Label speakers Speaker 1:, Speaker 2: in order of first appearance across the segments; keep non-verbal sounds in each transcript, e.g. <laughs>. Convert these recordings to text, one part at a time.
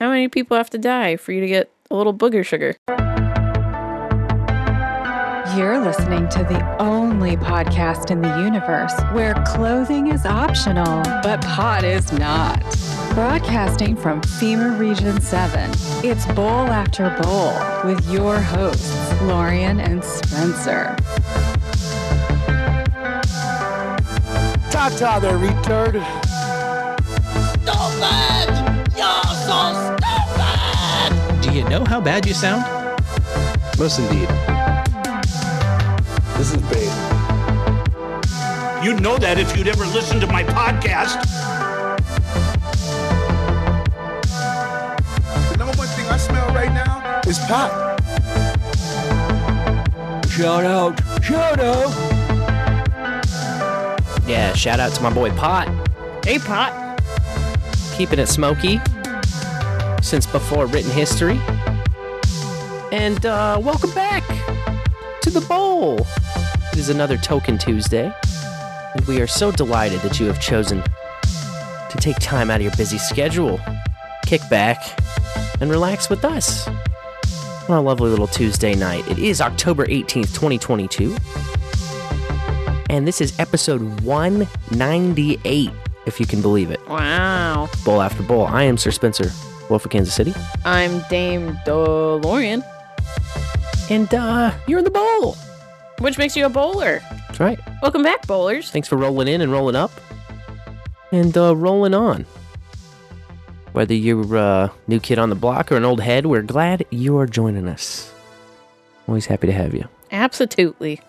Speaker 1: How many people have to die for you to get a little booger sugar?
Speaker 2: You're listening to the only podcast in the universe where clothing is optional, but pot is not. Broadcasting from FEMA Region 7, it's Bowl After Bowl with your hosts, Laurien and Spencer.
Speaker 3: Ta-ta there, retard.
Speaker 4: Do you know how bad you sound?
Speaker 3: Most indeed. This is bait.
Speaker 5: You'd know that if you'd ever listened to my podcast.
Speaker 3: The number one thing I smell right now is pot.
Speaker 4: Shout out! Shout out! Yeah, shout out to my boy Pot.
Speaker 1: Hey, pot.
Speaker 4: Keeping it smoky since before written history. And uh, welcome back to the bowl. It is another Token Tuesday, and we are so delighted that you have chosen to take time out of your busy schedule, kick back, and relax with us on a lovely little Tuesday night. It is October 18th, 2022, and this is episode 198, if you can believe it.
Speaker 1: Wow.
Speaker 4: Bowl after bowl. I am Sir Spencer, Wolf of Kansas City,
Speaker 1: I'm Dame DeLorean,
Speaker 4: and uh, you're in the bowl.
Speaker 1: which makes you a bowler.
Speaker 4: That's right.
Speaker 1: Welcome back, bowlers.
Speaker 4: Thanks for rolling in and rolling up, and uh, rolling on. Whether you're a new kid on the block or an old head, we're glad you are joining us. Always happy to have you.
Speaker 1: Absolutely.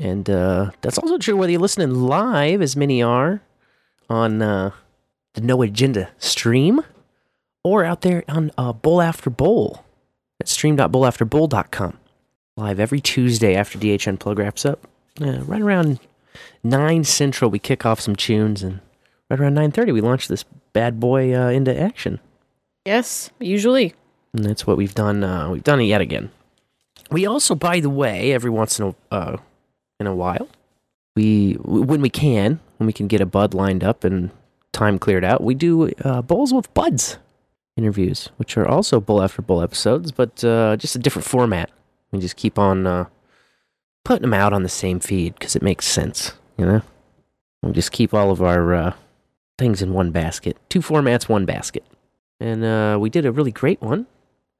Speaker 4: And uh, that's also true whether you're listening live, as many are, on uh, the No Agenda stream, or out there on uh, Bowl After Bowl at stream.bowlafterbowl.com. Live every Tuesday after DH Unplugged wraps up. Uh, right around 9 Central, we kick off some tunes, and right around 9.30, we launch this bad boy uh, into action.
Speaker 1: Yes, usually.
Speaker 4: And that's what we've done. Uh, we've done it yet again. We also, by the way, every once in a uh, in a while, we when we can, when we can get a bud lined up and time cleared out, we do uh, bowls with buds interviews, which are also Bowl After Bowl episodes, but uh, just a different format. We just keep on uh, putting them out on the same feed because it makes sense, you know. We just keep all of our uh, things in one basket, two formats, one basket, and uh, we did a really great one.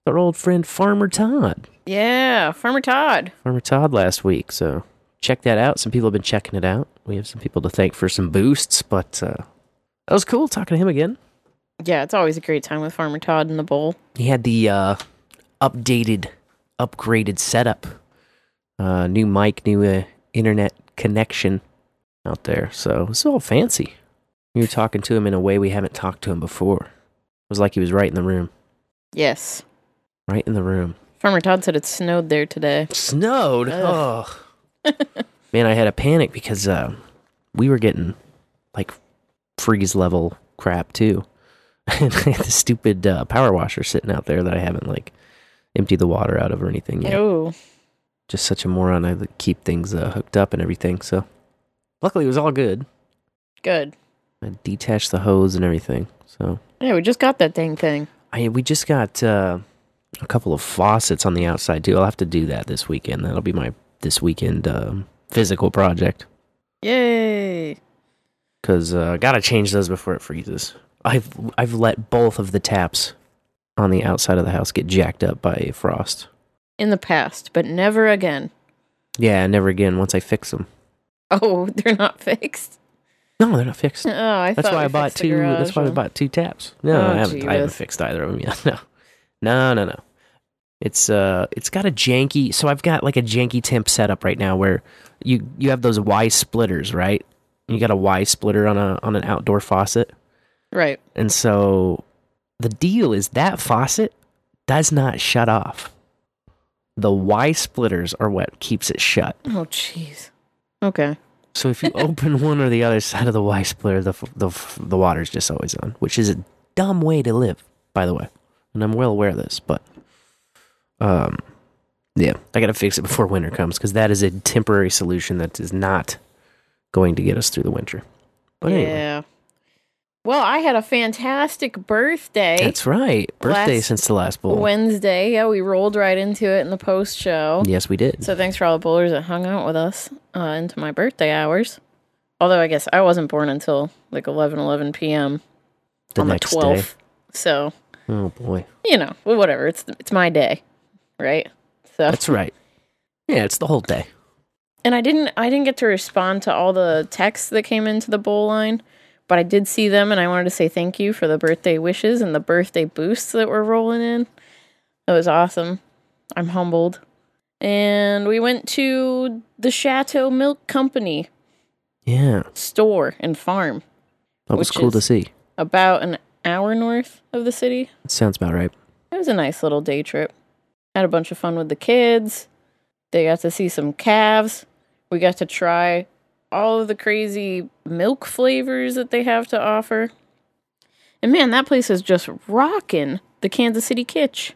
Speaker 4: with Our old friend Farmer Todd.
Speaker 1: Yeah, Farmer Todd.
Speaker 4: Farmer Todd last week. So check that out. Some people have been checking it out. We have some people to thank for some boosts, but uh, that was cool talking to him again.
Speaker 1: Yeah, it's always a great time with Farmer Todd in the bowl.
Speaker 4: He had the uh, updated, upgraded setup, uh, new mic, new uh, internet connection out there. So it's all fancy. You were talking to him in a way we haven't talked to him before. It was like he was right in the room,
Speaker 1: Yes.
Speaker 4: right in the room.
Speaker 1: Farmer Todd said it snowed there today.
Speaker 4: Snowed.
Speaker 1: Ugh.
Speaker 4: Oh, <laughs> man, I had a panic because uh, we were getting like freeze level crap too. And I had the stupid uh, power washer sitting out there that I haven't like emptied the water out of or anything yet.
Speaker 1: Oh,
Speaker 4: Just such a moron. I keep things uh, hooked up and everything. So luckily it was all good.
Speaker 1: good.
Speaker 4: I detached the hose and everything. So
Speaker 1: Yeah, we just got that dang thing.
Speaker 4: I we just got uh, a couple of faucets on the outside too. I'll have to do that this weekend. That'll be my this weekend um, physical project.
Speaker 1: Yay.
Speaker 4: because uh, gotta change those before it freezes. I've I've let both of the taps on the outside of the house get jacked up by frost.
Speaker 1: In the past, but never again.
Speaker 4: Yeah, never again. Once I fix them.
Speaker 1: Oh, <laughs> they're not fixed.
Speaker 4: No, they're not fixed.
Speaker 1: Oh, I
Speaker 4: That's why I bought two. That's
Speaker 1: garage
Speaker 4: why I bought two taps. No,
Speaker 1: Oh,
Speaker 4: I haven't. I haven't fixed either of them yet. <laughs> No, no, no, no. It's uh, it's got a janky. So I've got like a janky temp setup right now where you you have those Y splitters, right? You got a Y splitter on a on an outdoor faucet.
Speaker 1: Right.
Speaker 4: And so the deal is that faucet does not shut off. The Y splitters are what keeps it shut.
Speaker 1: Oh, jeez. Okay.
Speaker 4: So if you <laughs> open one or the other side of the Y splitter, the, the, the water's just always on, which is a dumb way to live, by the way. And I'm well aware of this, but um, yeah, I got to fix it before winter comes because that is a temporary solution that is not going to get us through the winter. But
Speaker 1: yeah.
Speaker 4: anyway,
Speaker 1: Well, I had a fantastic birthday.
Speaker 4: That's right. Birthday
Speaker 1: Last
Speaker 4: since the last bowl.
Speaker 1: Wednesday. Yeah, we rolled right into it in the post show.
Speaker 4: yes, we did.
Speaker 1: So thanks for all the bowlers that hung out with us uh, into my birthday hours. Although I guess I wasn't born until like 11, 11 p.m.
Speaker 4: the
Speaker 1: on the 12th. So.
Speaker 4: Oh boy.
Speaker 1: you know, well, whatever. It's it's my day, right? So
Speaker 4: That's right. Yeah, it's the whole day.
Speaker 1: and I didn't I didn't get to respond to all the texts that came into the bowl line, but I did see them and I wanted to say thank you for the birthday wishes and the birthday boosts that were rolling in. That was awesome. I'm humbled. And we went to the Shatto Milk Company
Speaker 4: Yeah.
Speaker 1: store and farm
Speaker 4: That was cool to see.
Speaker 1: about an hour north of the city.
Speaker 4: Sounds about right.
Speaker 1: It was a nice little day trip. Had a bunch of fun with the kids. They got to see some calves. We got to try all of the crazy milk flavors that they have to offer. And man, that place is just rocking the Kansas City Kitsch.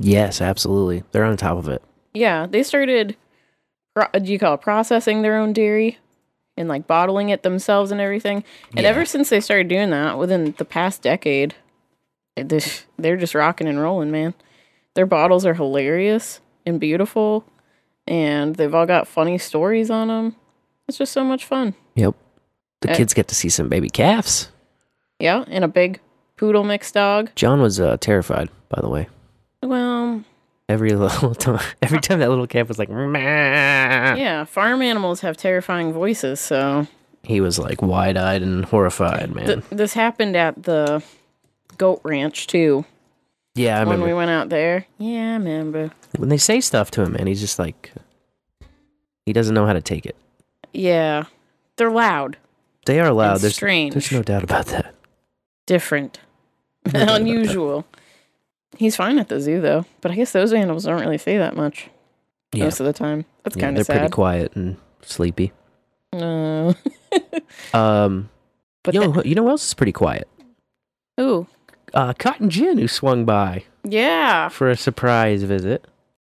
Speaker 4: Yes, absolutely. They're on top of it.
Speaker 1: Yeah, they started, do you call it processing their own dairy and like bottling it themselves and everything. And
Speaker 4: Yeah.
Speaker 1: ever since they started doing that within the past decade, they're just rocking and rolling, man. Their bottles are hilarious and beautiful, and they've all got funny stories on them. It's just so much fun.
Speaker 4: Yep. The
Speaker 1: Uh,
Speaker 4: kids get to see some baby calves.
Speaker 1: Yeah, and a big poodle mix dog.
Speaker 4: John was uh, terrified, by the way.
Speaker 1: Well,
Speaker 4: Every <laughs> little time, every time that little calf was like, "Meh,"
Speaker 1: yeah, farm animals have terrifying voices, so
Speaker 4: he was like wide-eyed and horrified, man.
Speaker 1: Th- this happened at the goat ranch too.
Speaker 4: yeah, I
Speaker 1: when
Speaker 4: remember
Speaker 1: we went out there. Yeah, I remember.
Speaker 4: when they say stuff to him, man. He's just like, he doesn't know how to take it.
Speaker 1: Yeah, they're loud,
Speaker 4: They are loud.
Speaker 1: It's
Speaker 4: There's,
Speaker 1: strange.
Speaker 4: there's no doubt about that.
Speaker 1: different, <laughs>
Speaker 4: No <laughs> that.
Speaker 1: unusual. He's fine at the zoo though, but I guess those animals don't really say that much
Speaker 4: Yeah,
Speaker 1: most of the time. That's
Speaker 4: yeah
Speaker 1: kind of they're sad.
Speaker 4: pretty quiet and sleepy.
Speaker 1: No, <laughs>
Speaker 4: Um,
Speaker 1: but
Speaker 4: you know, you know who else is pretty quiet?
Speaker 1: ooh,
Speaker 4: Uh, Cotton Gin, who swung by
Speaker 1: yeah,
Speaker 4: for a surprise visit.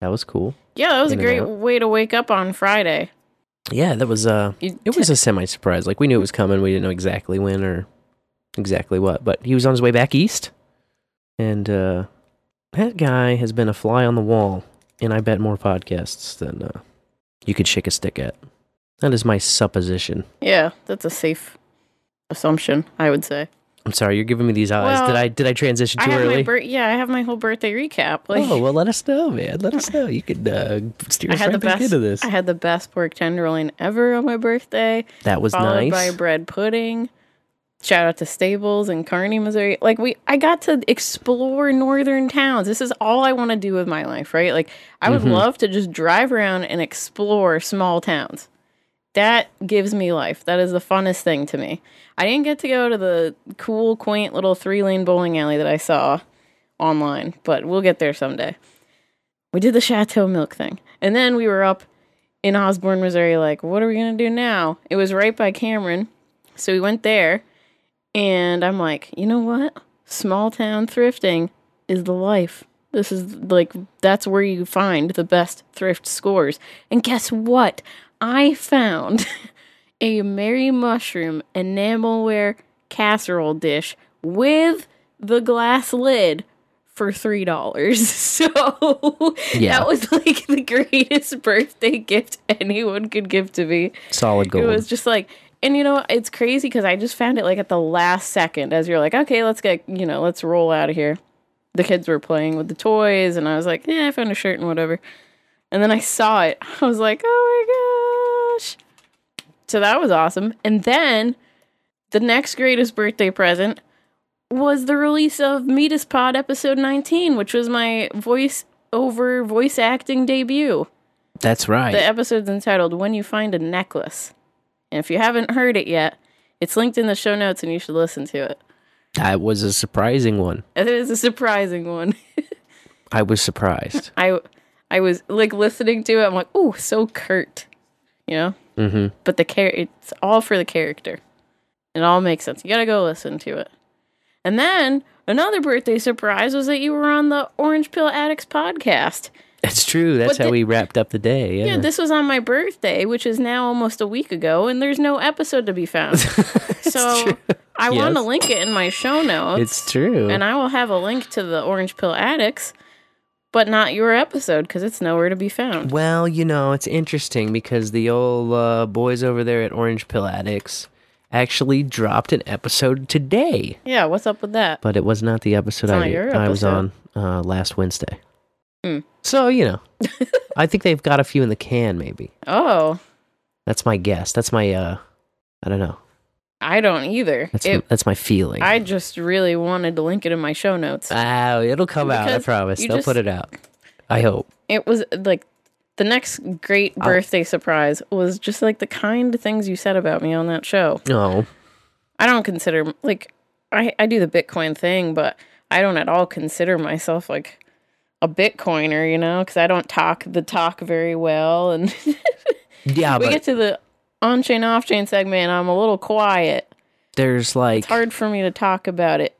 Speaker 4: That was cool.
Speaker 1: yeah. That was a
Speaker 4: In and
Speaker 1: great way to wake up on Friday.
Speaker 4: Yeah, that was uh it was a semi surprise. Like we knew it was coming, we didn't know exactly when or exactly what, but he was on his way back east. And uh that guy has been a fly on the wall in I bet more podcasts than uh you could shake a stick at. That is my supposition.
Speaker 1: yeah, that's a safe assumption, I would say.
Speaker 4: I'm sorry, you're giving me these eyes.
Speaker 1: Well,
Speaker 4: did I did I transition
Speaker 1: I
Speaker 4: too
Speaker 1: my
Speaker 4: early?
Speaker 1: bir- yeah, I have my whole birthday recap. Like,
Speaker 4: oh well, let us know, man. Let us know. You could uh, steer
Speaker 1: I
Speaker 4: us right back
Speaker 1: best.
Speaker 4: into this.
Speaker 1: I had the best pork tenderloin ever on my birthday.
Speaker 4: that was
Speaker 1: followed
Speaker 4: nice.
Speaker 1: by bread pudding. Shout out to Stables in Kearney, Missouri. Like we, I got to explore northern towns. This is all I want to do with my life, right? Like I would
Speaker 4: Mhm.
Speaker 1: love to just drive around and explore small towns. That gives me life. That is the funnest thing to me. I didn't get to go to the cool, quaint little three lane bowling alley that I saw online, but we'll get there someday. We did the Shatto Milk thing. And then we were up in Osborn, Missouri, like, what are we going to do now? It was right by Cameron. So we went there, and I'm like, you know what? Small town thrifting is the life. This is like, that's where you find the best thrift scores. And guess what? I found <laughs> a Merry Mushroom enamelware casserole dish with the glass lid for three dollars. <laughs> So
Speaker 4: Yeah.
Speaker 1: that was like the greatest birthday gift anyone could give to me.
Speaker 4: Solid gold.
Speaker 1: It was just like, and you know, it's crazy because I just found it like at the last second as you're like, okay, let's get, you know, let's roll out of here. The kids were playing with the toys, and I was like, yeah, I found a shirt and whatever. And then I saw it. <laughs> I was like, oh my gosh. So that was awesome. And then the next greatest birthday present was the release of MedusPod episode 19, which was my voice over voice acting debut.
Speaker 4: That's right.
Speaker 1: The episode's entitled When You Find a Necklace. And if you haven't heard it yet, it's linked in the show notes and you should listen to it.
Speaker 4: that was a surprising one.
Speaker 1: It is a surprising one.
Speaker 4: I was surprised. <laughs>
Speaker 1: I I was like listening to it, I'm like, oh, so curt. You know?
Speaker 4: Hmm
Speaker 1: But the char- it's all for the character. It all makes sense. You gotta go listen to it. And then another birthday surprise was that you were on the Orange Pill Addicts podcast.
Speaker 4: That's true. That's
Speaker 1: What
Speaker 4: how
Speaker 1: the-
Speaker 4: we wrapped up the day. Yeah.
Speaker 1: Yeah, this was on my birthday, which is now almost a week ago, and there's no episode to be found. <laughs> so I want to link it in my show notes.
Speaker 4: It's true.
Speaker 1: And I will have a link to the Orange Pill Addicts, but not your episode because it's nowhere to be found.
Speaker 4: Well, you know, it's interesting because the old uh, boys over there at Orange Pill Addicts actually dropped an episode today,
Speaker 1: Yeah, what's up with that?
Speaker 4: but it was not the episode
Speaker 1: It's
Speaker 4: I,
Speaker 1: not your
Speaker 4: I was on uh, last Wednesday.
Speaker 1: Hmm.
Speaker 4: So, you know, <laughs> I think they've got a few in the can, maybe.
Speaker 1: Oh,
Speaker 4: That's my guess. That's my, uh, I don't know.
Speaker 1: I don't either.
Speaker 4: That's,
Speaker 1: It,
Speaker 4: that's my feeling.
Speaker 1: I just really wanted to link it in my show notes.
Speaker 4: Ah, it'll come out. I promise. They'll
Speaker 1: just-
Speaker 4: put it out. I hope.
Speaker 1: it was like the next great
Speaker 4: Oh.
Speaker 1: birthday surprise was just like the kind things you said about me on that show.
Speaker 4: Oh,
Speaker 1: I don't consider like I I do the Bitcoin thing, but I don't at all consider myself like a Bitcoiner, you know, because I don't talk the talk very well, and <laughs>
Speaker 4: yeah,
Speaker 1: we get to the on chain off chain segment, I'm a little quiet.
Speaker 4: there's like,
Speaker 1: It's hard for me to talk about it.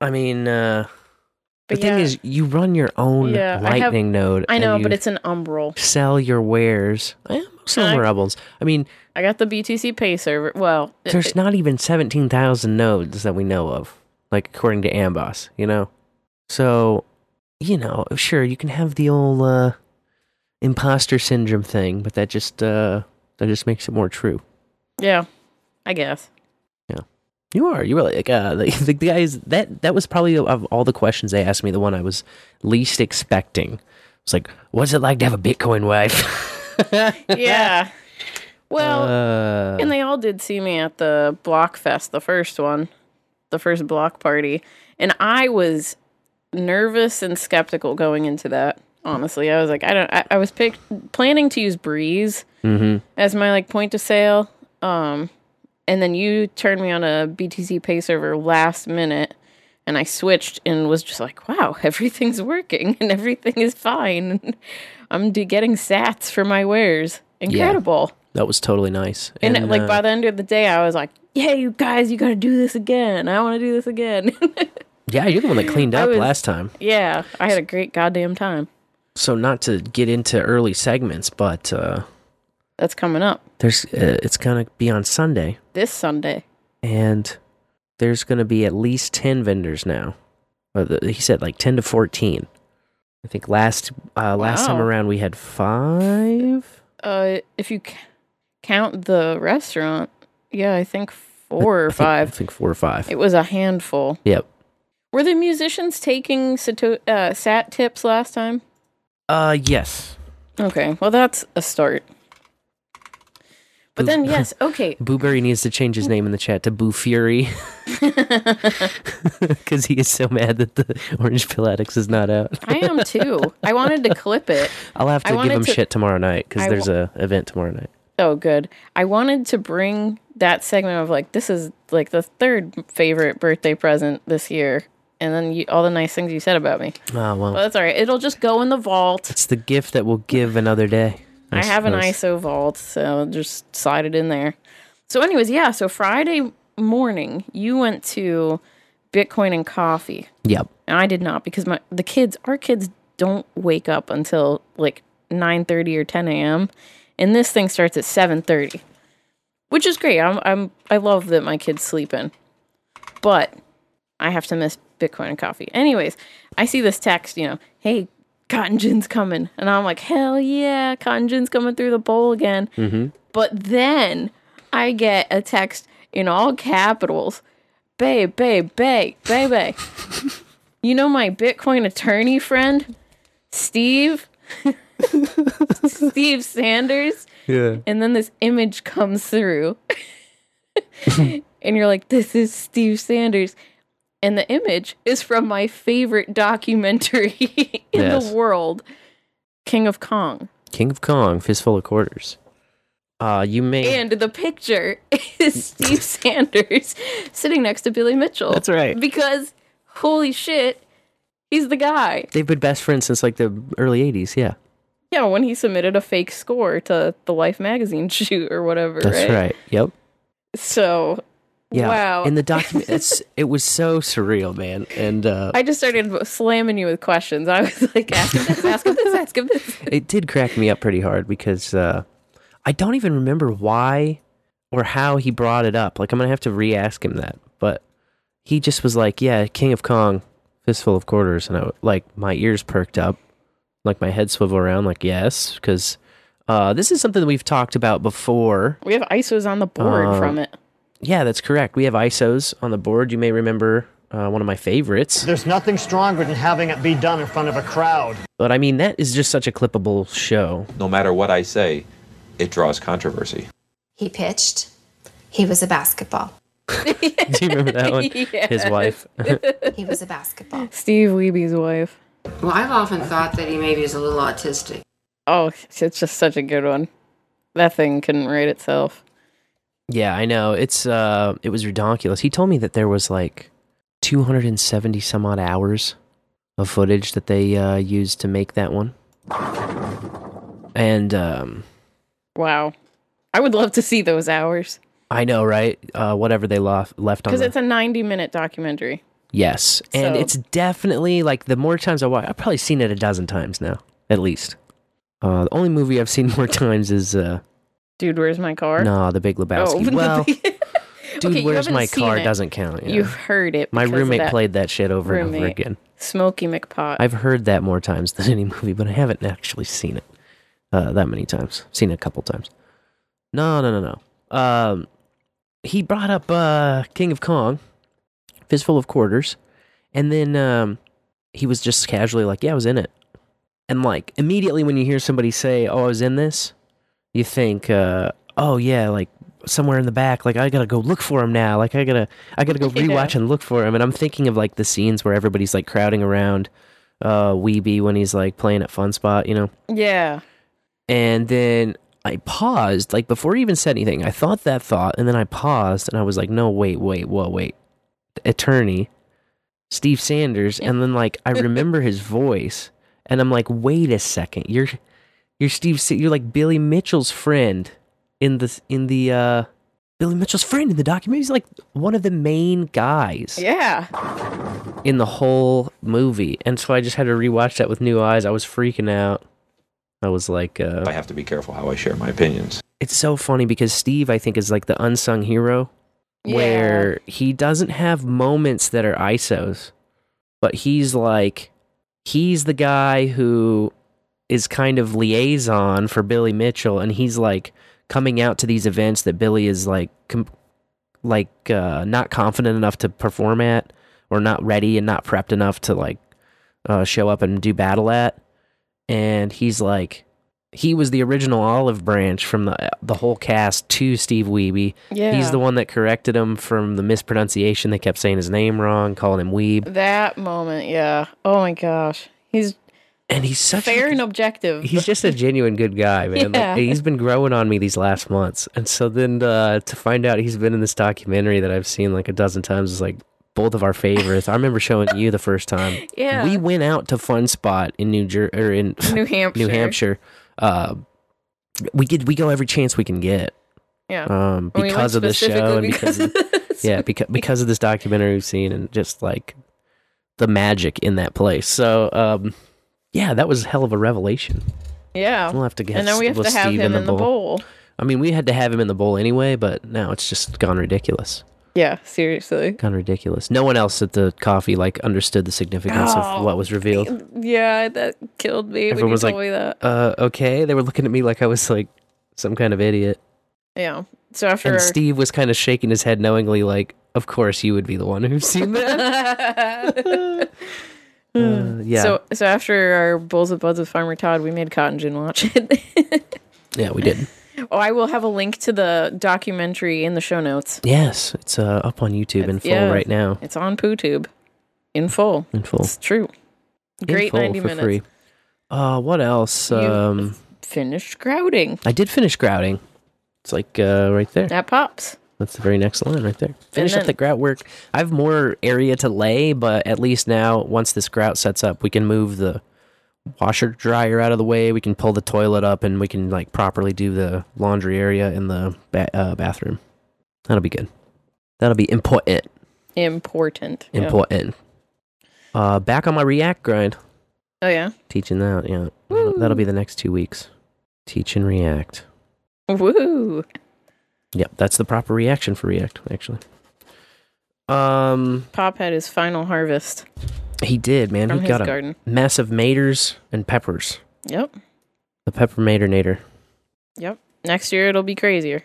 Speaker 4: I mean, uh, <laughs> the
Speaker 1: But
Speaker 4: thing
Speaker 1: yeah,
Speaker 4: is, you run your own
Speaker 1: Yeah, I have-
Speaker 4: Lightning node.
Speaker 1: I know, but it's an Umbrel.
Speaker 4: sell your wares. Eh, most of them
Speaker 1: I-
Speaker 4: are rebels. I mean,
Speaker 1: I got the BTC Pay server. Well,
Speaker 4: there's
Speaker 1: it-
Speaker 4: not even seventeen thousand nodes that we know of, like according to Amboss. You know, so you know, sure, you can have the old uh, imposter syndrome thing, but that just uh, that just makes it more true.
Speaker 1: yeah, I guess.
Speaker 4: Yeah, you are. You really like uh, the, <laughs> the guys that that was probably of all the questions they asked me the one I was least expecting. It's like, what's it like to have a Bitcoin wife? <laughs>
Speaker 1: Yeah. Well,
Speaker 4: uh,
Speaker 1: And they all did see me at the Block Fest, the first one, the first block party. And I was nervous and skeptical going into that. Honestly, I was like, I don't. I, I was pick, planning to use Breeze
Speaker 4: mhm.
Speaker 1: as my like point of sale. Um, and then you turned me on a BTC Pay server last minute, and I switched and was just like, wow, <laughs> everything's working and everything is fine. <laughs> I'm d- getting Sats for my wares. Incredible.
Speaker 4: that was totally nice.
Speaker 1: And, like
Speaker 4: uh,
Speaker 1: by the end of the day, I was like, "Yeah, you guys, you got to do this again. I want to do this again." <laughs>
Speaker 4: yeah, you're the one that cleaned up
Speaker 1: was-
Speaker 4: last time.
Speaker 1: yeah, I had a great goddamn time.
Speaker 4: So not to get into early segments, but uh,
Speaker 1: That's coming up
Speaker 4: there's uh, it's gonna be on Sunday,
Speaker 1: this Sunday.
Speaker 4: and there's gonna be at least ten vendors now. Uh, he said like ten to fourteen. I think last uh, last time around we had five.
Speaker 1: Uh, if you c- count the restaurant, yeah, I think four or
Speaker 4: I think- I think four or five.
Speaker 1: It was a handful.
Speaker 4: Yep.
Speaker 1: Were the musicians taking sato- uh, sat tips last time?
Speaker 4: Uh, yes.
Speaker 1: Okay, well that's a start. But then <laughs> yes, okay.
Speaker 4: Booberry needs to change his name in the chat to Boo Fury <laughs> <laughs> because he is so mad that the Orange Pill Addicts is not out.
Speaker 1: I am too. I wanted to clip it.
Speaker 4: I'll have
Speaker 1: I
Speaker 4: to give him
Speaker 1: to-
Speaker 4: shit tomorrow night because
Speaker 1: I
Speaker 4: there's a event tomorrow night.
Speaker 1: Oh, good. I wanted to bring that segment of like, this is like the third favorite birthday present this year. And then you, all the nice things you said about me.
Speaker 4: Oh well,
Speaker 1: But that's all right. It'll just go in the vault.
Speaker 4: it's the gift that will give another day.
Speaker 1: I, have an
Speaker 4: suppose.
Speaker 1: ISO vault, so just slide it in there. So, anyways, yeah. So Friday morning, you went to Bitcoin and coffee,
Speaker 4: Yep.
Speaker 1: and I did not because my the kids, our kids, don't wake up until like nine thirty or ten a.m. And this thing starts at seven thirty, which is great. I'm I'm I love that my kids sleep in, but I have to miss Bitcoin and coffee. Anyways, I see this text, you know, hey, Cotton Gin's coming. And I'm like, hell yeah, Cotton Gin's coming through the bowl again.
Speaker 4: Mm-hmm.
Speaker 1: But then I get a text in all capitals babe, babe, bae, babe, babe. you know my Bitcoin attorney friend, Steve? Steve Sanders?
Speaker 4: Yeah.
Speaker 1: And then this image comes through. <laughs> and you're like, this is Steve Sanders. And the image is from my favorite documentary <laughs> in
Speaker 4: Yes.
Speaker 1: the world, King of Kong.
Speaker 4: King of Kong, fistful of quarters. Uh, you may.
Speaker 1: And the picture is <laughs> Steve Sanders sitting next to Billy Mitchell.
Speaker 4: That's right.
Speaker 1: Because, holy shit, he's the guy.
Speaker 4: They've been best friends since like the early '80s. Yeah,
Speaker 1: Yeah, when he submitted a fake score to the Life magazine <laughs> shoot or whatever.
Speaker 4: that's
Speaker 1: right.
Speaker 4: right. Yep.
Speaker 1: So,
Speaker 4: Yeah.
Speaker 1: wow.
Speaker 4: In the document, it's it was so surreal, man. And uh,
Speaker 1: I just started slamming you with questions. I was like, ask him this, ask him this, ask him this. <laughs>
Speaker 4: it did crack me up pretty hard because uh, I don't even remember why or how he brought it up. Like I'm gonna have to re-ask him that. But he just was like, "Yeah, King of Kong, fistful of quarters," and I like my ears perked up, like my head swivel around, like yes, because uh, this is something that we've talked about before.
Speaker 1: We have ISOs on the board
Speaker 4: Um,
Speaker 1: from it.
Speaker 4: Yeah, that's correct. We have ISOs on the board. You may remember uh, one of my favorites.
Speaker 6: There's nothing stronger than having it be done in front of a crowd.
Speaker 4: But I mean, that is just such a clippable show.
Speaker 7: no matter what I say, it draws controversy.
Speaker 8: He pitched. He was a basketball. <laughs>
Speaker 4: Do you remember that one? <laughs> His wife.
Speaker 8: He was a basketball.
Speaker 1: Steve Wiebe's wife.
Speaker 9: Well, I've often thought that he maybe is a little autistic.
Speaker 1: Oh, it's just such a good one. That thing couldn't write itself.
Speaker 4: Yeah, I know. It's uh it was ridiculous. He told me that there was like 270 some odd hours of footage that they uh used to make that one. And um
Speaker 1: Wow. I would love to see those hours
Speaker 4: I know, right? Uh whatever they left left on
Speaker 1: because
Speaker 4: the,
Speaker 1: it's a 90 minute documentary.
Speaker 4: Yes. And
Speaker 1: So-
Speaker 4: it's definitely like the more times I watch I've probably seen it a dozen times now, at least. Uh the only movie I've seen <laughs> more times is uh
Speaker 1: Dude, where's my car?
Speaker 4: no, The Big Lebowski.
Speaker 1: Oh, <laughs>
Speaker 4: well, dude, <laughs>
Speaker 1: Okay,
Speaker 4: where's my car
Speaker 1: it.
Speaker 4: doesn't count. Yeah.
Speaker 1: You've heard it.
Speaker 4: my roommate
Speaker 1: that
Speaker 4: played that shit over and over again.
Speaker 1: Smokey McPot.
Speaker 4: I've heard that more times than any movie, but I haven't actually seen it uh, that many times. Seen it a couple times. No, no, no, no. Um, he brought up uh, King of Kong, fistful of quarters, and then um, he was just casually like, "Yeah, I was in it." And like immediately when you hear somebody say, "Oh, I was in this," you think, uh, "Oh yeah, like." Somewhere in the back, like I gotta go look for him now. Like I gotta, I gotta go <laughs>
Speaker 1: Yeah.
Speaker 4: rewatch and look for him. And I'm thinking of like the scenes where everybody's like crowding around uh Wiebe when he's like playing at Fun Spot, you know.
Speaker 1: yeah.
Speaker 4: And then I paused, like before he even said anything. I thought that thought, and then I paused, and I was like, "No, wait, wait, whoa, wait." Attorney Steve Sanders, and then like I <laughs> remember his voice, and I'm like, "Wait a second, you're you're Steve, Sa- you're like Billy Mitchell's friend in the in the uh Billy Mitchell's friend in the documentary. He's like one of the main guys."
Speaker 1: Yeah.
Speaker 4: in the whole movie. And so I just had to rewatch that with new eyes. I was freaking out. I was like, uh,
Speaker 7: I have to be careful how I share my opinions.
Speaker 4: it's so funny because Steve, I think, is like the unsung hero
Speaker 1: Yeah.
Speaker 4: where he doesn't have moments that are ISOs, but he's like, he's the guy who is kind of liaison for Billy Mitchell, and he's like coming out to these events that Billy is like, com- like uh, not confident enough to perform at, or not ready and not prepped enough to like uh, show up and do battle at, and he's like. He was the original olive branch from the the whole cast to Steve Wiebe,
Speaker 1: Yeah.
Speaker 4: He's the one that corrected him from the mispronunciation. They kept saying his name wrong, calling him Weeb.
Speaker 1: That moment, yeah. Oh my gosh. He's
Speaker 4: And he's such
Speaker 1: fair
Speaker 4: a,
Speaker 1: and objective.
Speaker 4: he's just a genuine good guy, man.
Speaker 1: Yeah.
Speaker 4: Like, he's been growing on me these last months. And so then uh, to find out he's been in this documentary that I've seen like a dozen times is like both of our favorites. I remember showing you the first time. <laughs>
Speaker 1: Yeah.
Speaker 4: We went out to Fun Spot in New Jersey or in <laughs>
Speaker 1: New Hampshire.
Speaker 4: New Hampshire. Uh, we get we go every chance we can get.
Speaker 1: Yeah.
Speaker 4: Um,
Speaker 1: And we
Speaker 4: because of the show and because of, yeah <laughs> because because of this documentary we've seen and just like the magic in that place so um yeah that was a hell of a revelation
Speaker 1: Yeah.
Speaker 4: we'll have to get
Speaker 1: and then we have to have
Speaker 4: Steve
Speaker 1: him in the bowl.
Speaker 4: i mean we had to have him in the bowl anyway but now it's just gone ridiculous
Speaker 1: Yeah, seriously.
Speaker 4: gone ridiculous no one else at the coffee like understood the significance
Speaker 1: Oh,
Speaker 4: of what was revealed
Speaker 1: Yeah, that killed me
Speaker 4: everyone
Speaker 1: when you
Speaker 4: was
Speaker 1: told
Speaker 4: like
Speaker 1: me that.
Speaker 4: uh okay they were looking at me like i was like some kind of idiot
Speaker 1: Yeah. So after
Speaker 4: and
Speaker 1: our-
Speaker 4: steve was kind of shaking his head knowingly like of course you would be the one who's seen that <laughs> <laughs> <laughs> Uh, yeah
Speaker 1: So so after our bowls of buds with Farmer Todd, we made Cotton Gin watch it. <laughs>
Speaker 4: yeah we did
Speaker 1: oh, I will have a link to the documentary in the show notes.
Speaker 4: Yes, it's uh, up on YouTube in full
Speaker 1: Yeah.
Speaker 4: right now.
Speaker 1: It's on PooTube. In full.
Speaker 4: In full.
Speaker 1: It's true. Great
Speaker 4: full
Speaker 1: 90
Speaker 4: for
Speaker 1: minutes.
Speaker 4: free. Uh, what else?
Speaker 1: You-
Speaker 4: Um,
Speaker 1: Finished grouting.
Speaker 4: I did finish grouting. It's like uh, right there.
Speaker 1: That pops.
Speaker 4: That's the very next line right there. Finish up the grout work. I have more area to lay, but at least now, once this grout sets up, we can move the washer dryer out of the way. We can pull the toilet up, and we can like properly do the laundry area in the ba- uh, bathroom. That'll be good. That'll be important.
Speaker 1: Important. Yeah.
Speaker 4: Important. Uh, back on my React grind.
Speaker 1: Oh yeah.
Speaker 4: Teaching that, yeah. That'll- That'll be the next two weeks. Teach and React.
Speaker 1: Woo.
Speaker 4: Yep, that's the proper reaction for React, actually. Um,
Speaker 1: Pop had his final harvest.
Speaker 4: he did, man.
Speaker 1: From
Speaker 4: he got a
Speaker 1: garden.
Speaker 4: mess of maters and peppers.
Speaker 1: Yep.
Speaker 4: The pepper mater nader.
Speaker 1: Yep. Next year it'll be crazier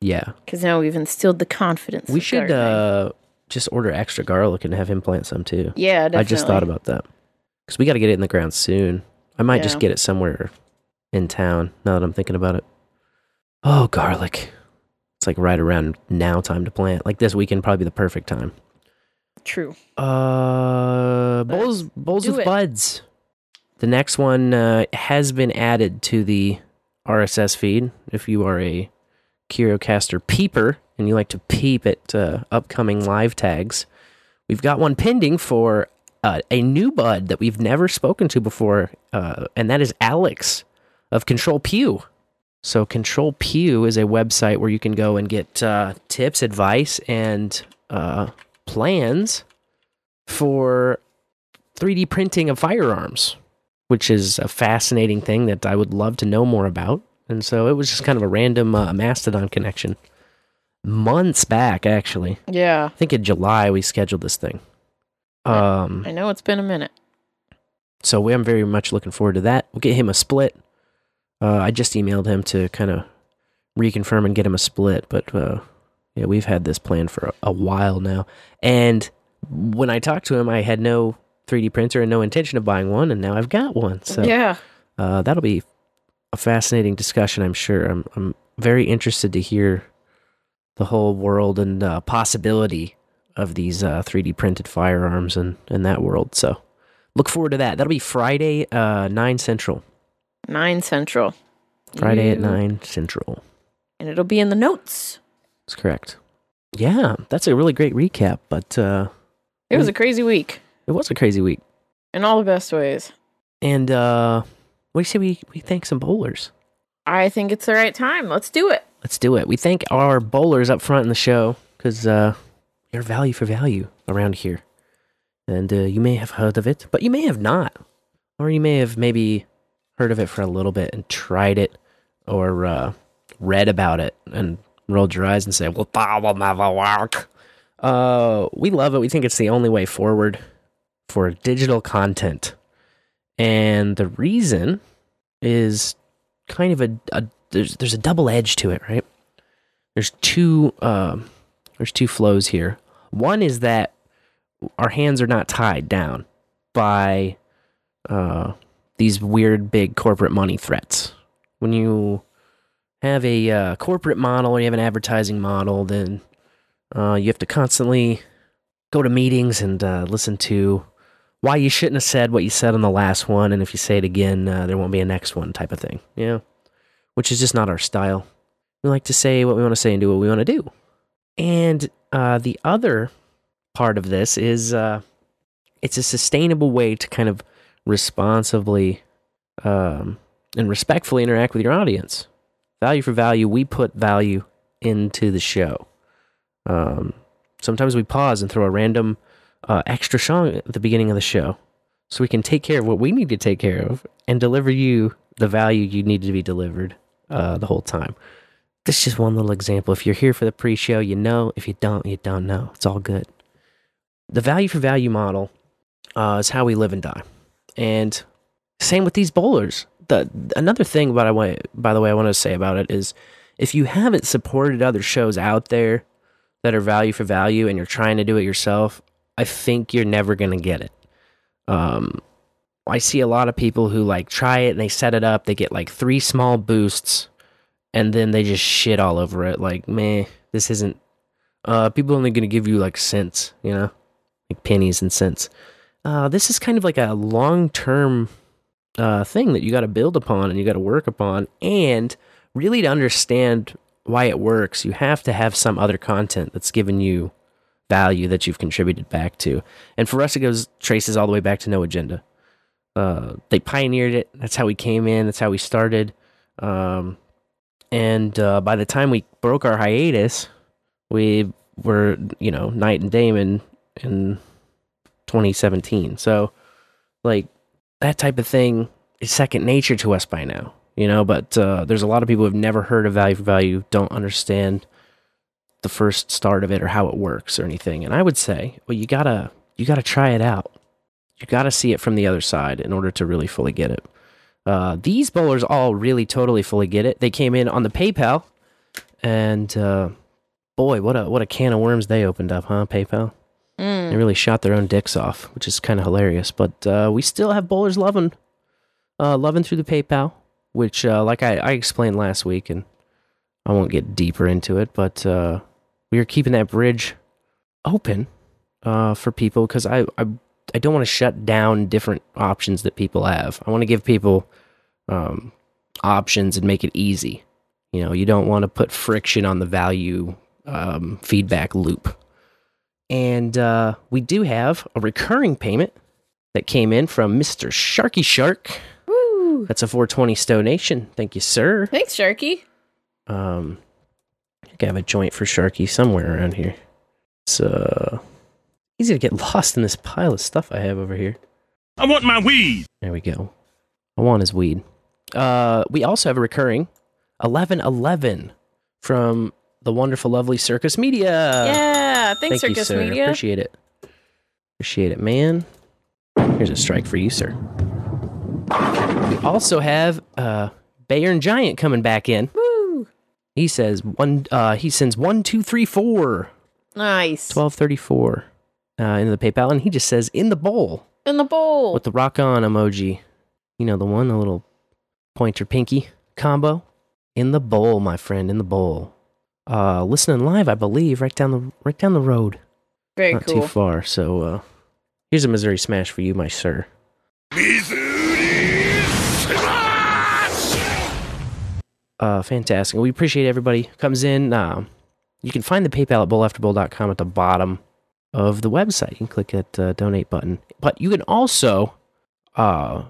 Speaker 4: Yeah,
Speaker 1: because now we've instilled the confidence.
Speaker 4: we should uh just order extra garlic and have him plant some too.
Speaker 1: Yeah, definitely.
Speaker 4: I just thought about that because we got to get it in the ground soon. I might just get it somewhere in town. Now that I'm thinking about it. Oh, garlic! It's like right around now time to plant. Like this weekend, probably be the perfect time.
Speaker 1: True.
Speaker 4: Uh, bowls bowls
Speaker 1: do
Speaker 4: with
Speaker 1: it.
Speaker 4: buds. The next one uh, has been added to the RSS feed. If you are a CurioCaster peeper and you like to peep at uh, upcoming live tags, we've got one pending for uh, a new bud that we've never spoken to before, uh, and that is Alex of Control Pew. So, Control Pew is a website where you can go and get uh, tips, advice, and uh, plans for 3D printing of firearms, which is a fascinating thing that I would love to know more about. And so it was just kind of a random uh, Mastodon connection. Months back, actually.
Speaker 1: Yeah.
Speaker 4: I think in July we scheduled this thing. Um,
Speaker 1: I know it's been a minute.
Speaker 4: so we, I'm very much looking forward to that. We'll get him a split. Uh, I just emailed him to kind of reconfirm and get him a split, but uh, yeah, we've had this plan for a, a while now. And when I talked to him, I had no 3D printer and no intention of buying one, and now I've got one. So
Speaker 1: yeah.
Speaker 4: uh, that'll be a fascinating discussion, I'm sure. I'm I'm very interested to hear the whole world and uh, possibility of these uh, 3D printed firearms and and that world. So look forward to that. That'll be Friday, uh, nine central.
Speaker 1: Nine Central.
Speaker 4: Friday at nine central.
Speaker 1: And it'll be in the notes.
Speaker 4: That's correct. Yeah, that's a really great recap. But uh,
Speaker 1: It was a crazy week
Speaker 4: it was a crazy week.
Speaker 1: in all the best ways.
Speaker 4: And uh, what do you say we we thank some bowlers?
Speaker 1: I think it's the right time. Let's do it.
Speaker 4: Let's do it. We thank our bowlers up front in the show because uh, you're value for value around here. And uh, you may have heard of it, but you may have not. Or you may have maybe heard of it for a little bit and tried it or uh, read about it and rolled your eyes and said, well, that will never work. Uh, we love it. We think it's the only way forward for digital content. And the reason is kind of a, a there's there's a double edge to it, right? There's two um, there's two flows here. One is that our hands are not tied down by uh, these weird big corporate money threats. When you have a uh, corporate model or you have an advertising model, then uh, you have to constantly go to meetings and uh, listen to why you shouldn't have said what you said on the last one, and if you say it again, uh, there won't be a next one, type of thing. Know, which is just not our style. We like to say what we want to say and do what we want to do. And uh, the other part of this is uh, it's a sustainable way to kind of responsibly um, and respectfully interact with your audience. Value for value, we put value into the show. Um, sometimes we pause and throw a random uh, extra song at the beginning of the show so we can take care of what we need to take care of and deliver you the value you need to be delivered uh, the whole time. This is just one little example. If you're here for the pre show, you know. If you don't, you don't know. It's all good. The value for value model uh, is how we live and die. And same with these bowlers. The, another thing about I want, by the way, I want to say about it is if you haven't supported other shows out there that are value for value and you're trying to do it yourself, I think you're never going to get it. Um, I see a lot of people who like try it and they set it up, they get like three small boosts and then they just shit all over it. Like, meh, this isn't, uh, people only going to give you like cents, you know, like pennies and cents. Uh, this is kind of like a long term uh, thing that you got to build upon and you got to work upon. And really to understand why it works, you have to have some other content that's given you value that you've contributed back to. And for us, it goes traces all the way back to No Agenda. Uh, they pioneered it. That's how we came in. That's how we started. Um, and uh, by the time we broke our hiatus, we were, you know, Knight and Damon in 2017. So, like, that type of thing is second nature to us by now, you know. But uh, there's a lot of people who've never heard of value for value, don't understand the first start of it or how it works or anything. And I would say, well, you gotta you gotta try it out. You gotta see it from the other side in order to really fully get it. Uh, these bowlers all really totally fully get it. They came in on the PayPal, and uh, boy, what a what a can of worms they opened up, huh? PayPal. They really shot their own dicks off, which is kind of hilarious. But uh, we still have bowlers loving, uh, loving through the PayPal, which, uh, like I, I explained last week, and I won't get deeper into it, but uh, we are keeping that bridge open uh, for people because I, I I don't want to shut down different options that people have. I want to give people um, options and make it easy. You know, you don't want to put friction on the value um, feedback loop. And uh, we do have a recurring payment that came in from Mr. Sharky Shark.
Speaker 1: Woo!
Speaker 4: That's a 420 donation. Thank you, sir.
Speaker 1: Thanks, Sharky.
Speaker 4: Um, I think I have a joint for Sharky somewhere around here. It's uh, easy to get <laughs> lost in this pile of stuff I have over here.
Speaker 5: I want my weed.
Speaker 4: There we go. I want his weed. Uh, we also have a recurring 1111 from the wonderful, lovely SircussMedia.
Speaker 1: yeah, thanks,
Speaker 4: Thank you,
Speaker 1: Circus
Speaker 4: sir.
Speaker 1: Media.
Speaker 4: Appreciate it. Appreciate it, man. Here's a strike for you, sir. We also have uh, Bayern Giant coming back in.
Speaker 1: Woo!
Speaker 4: He says one. Uh, he sends one, two, three, four.
Speaker 1: Nice.
Speaker 4: Twelve thirty-four uh, into the PayPal, and he just says in the bowl
Speaker 1: In the bowl.
Speaker 4: with the rock on emoji. You know the one, the little pointer pinky combo. In the bowl, my friend, in the bowl. Uh, listening live, I believe, right down the right down the road.
Speaker 1: Very
Speaker 4: Not
Speaker 1: cool.
Speaker 4: too far. So uh, here's a Missouri smash for you, my sir. Missouri Smash! Uh, fantastic. We appreciate everybody comes in. Um, you can find the PayPal at bowlafterbowl.com at the bottom of the website. You can click that uh, donate button. But you can also uh,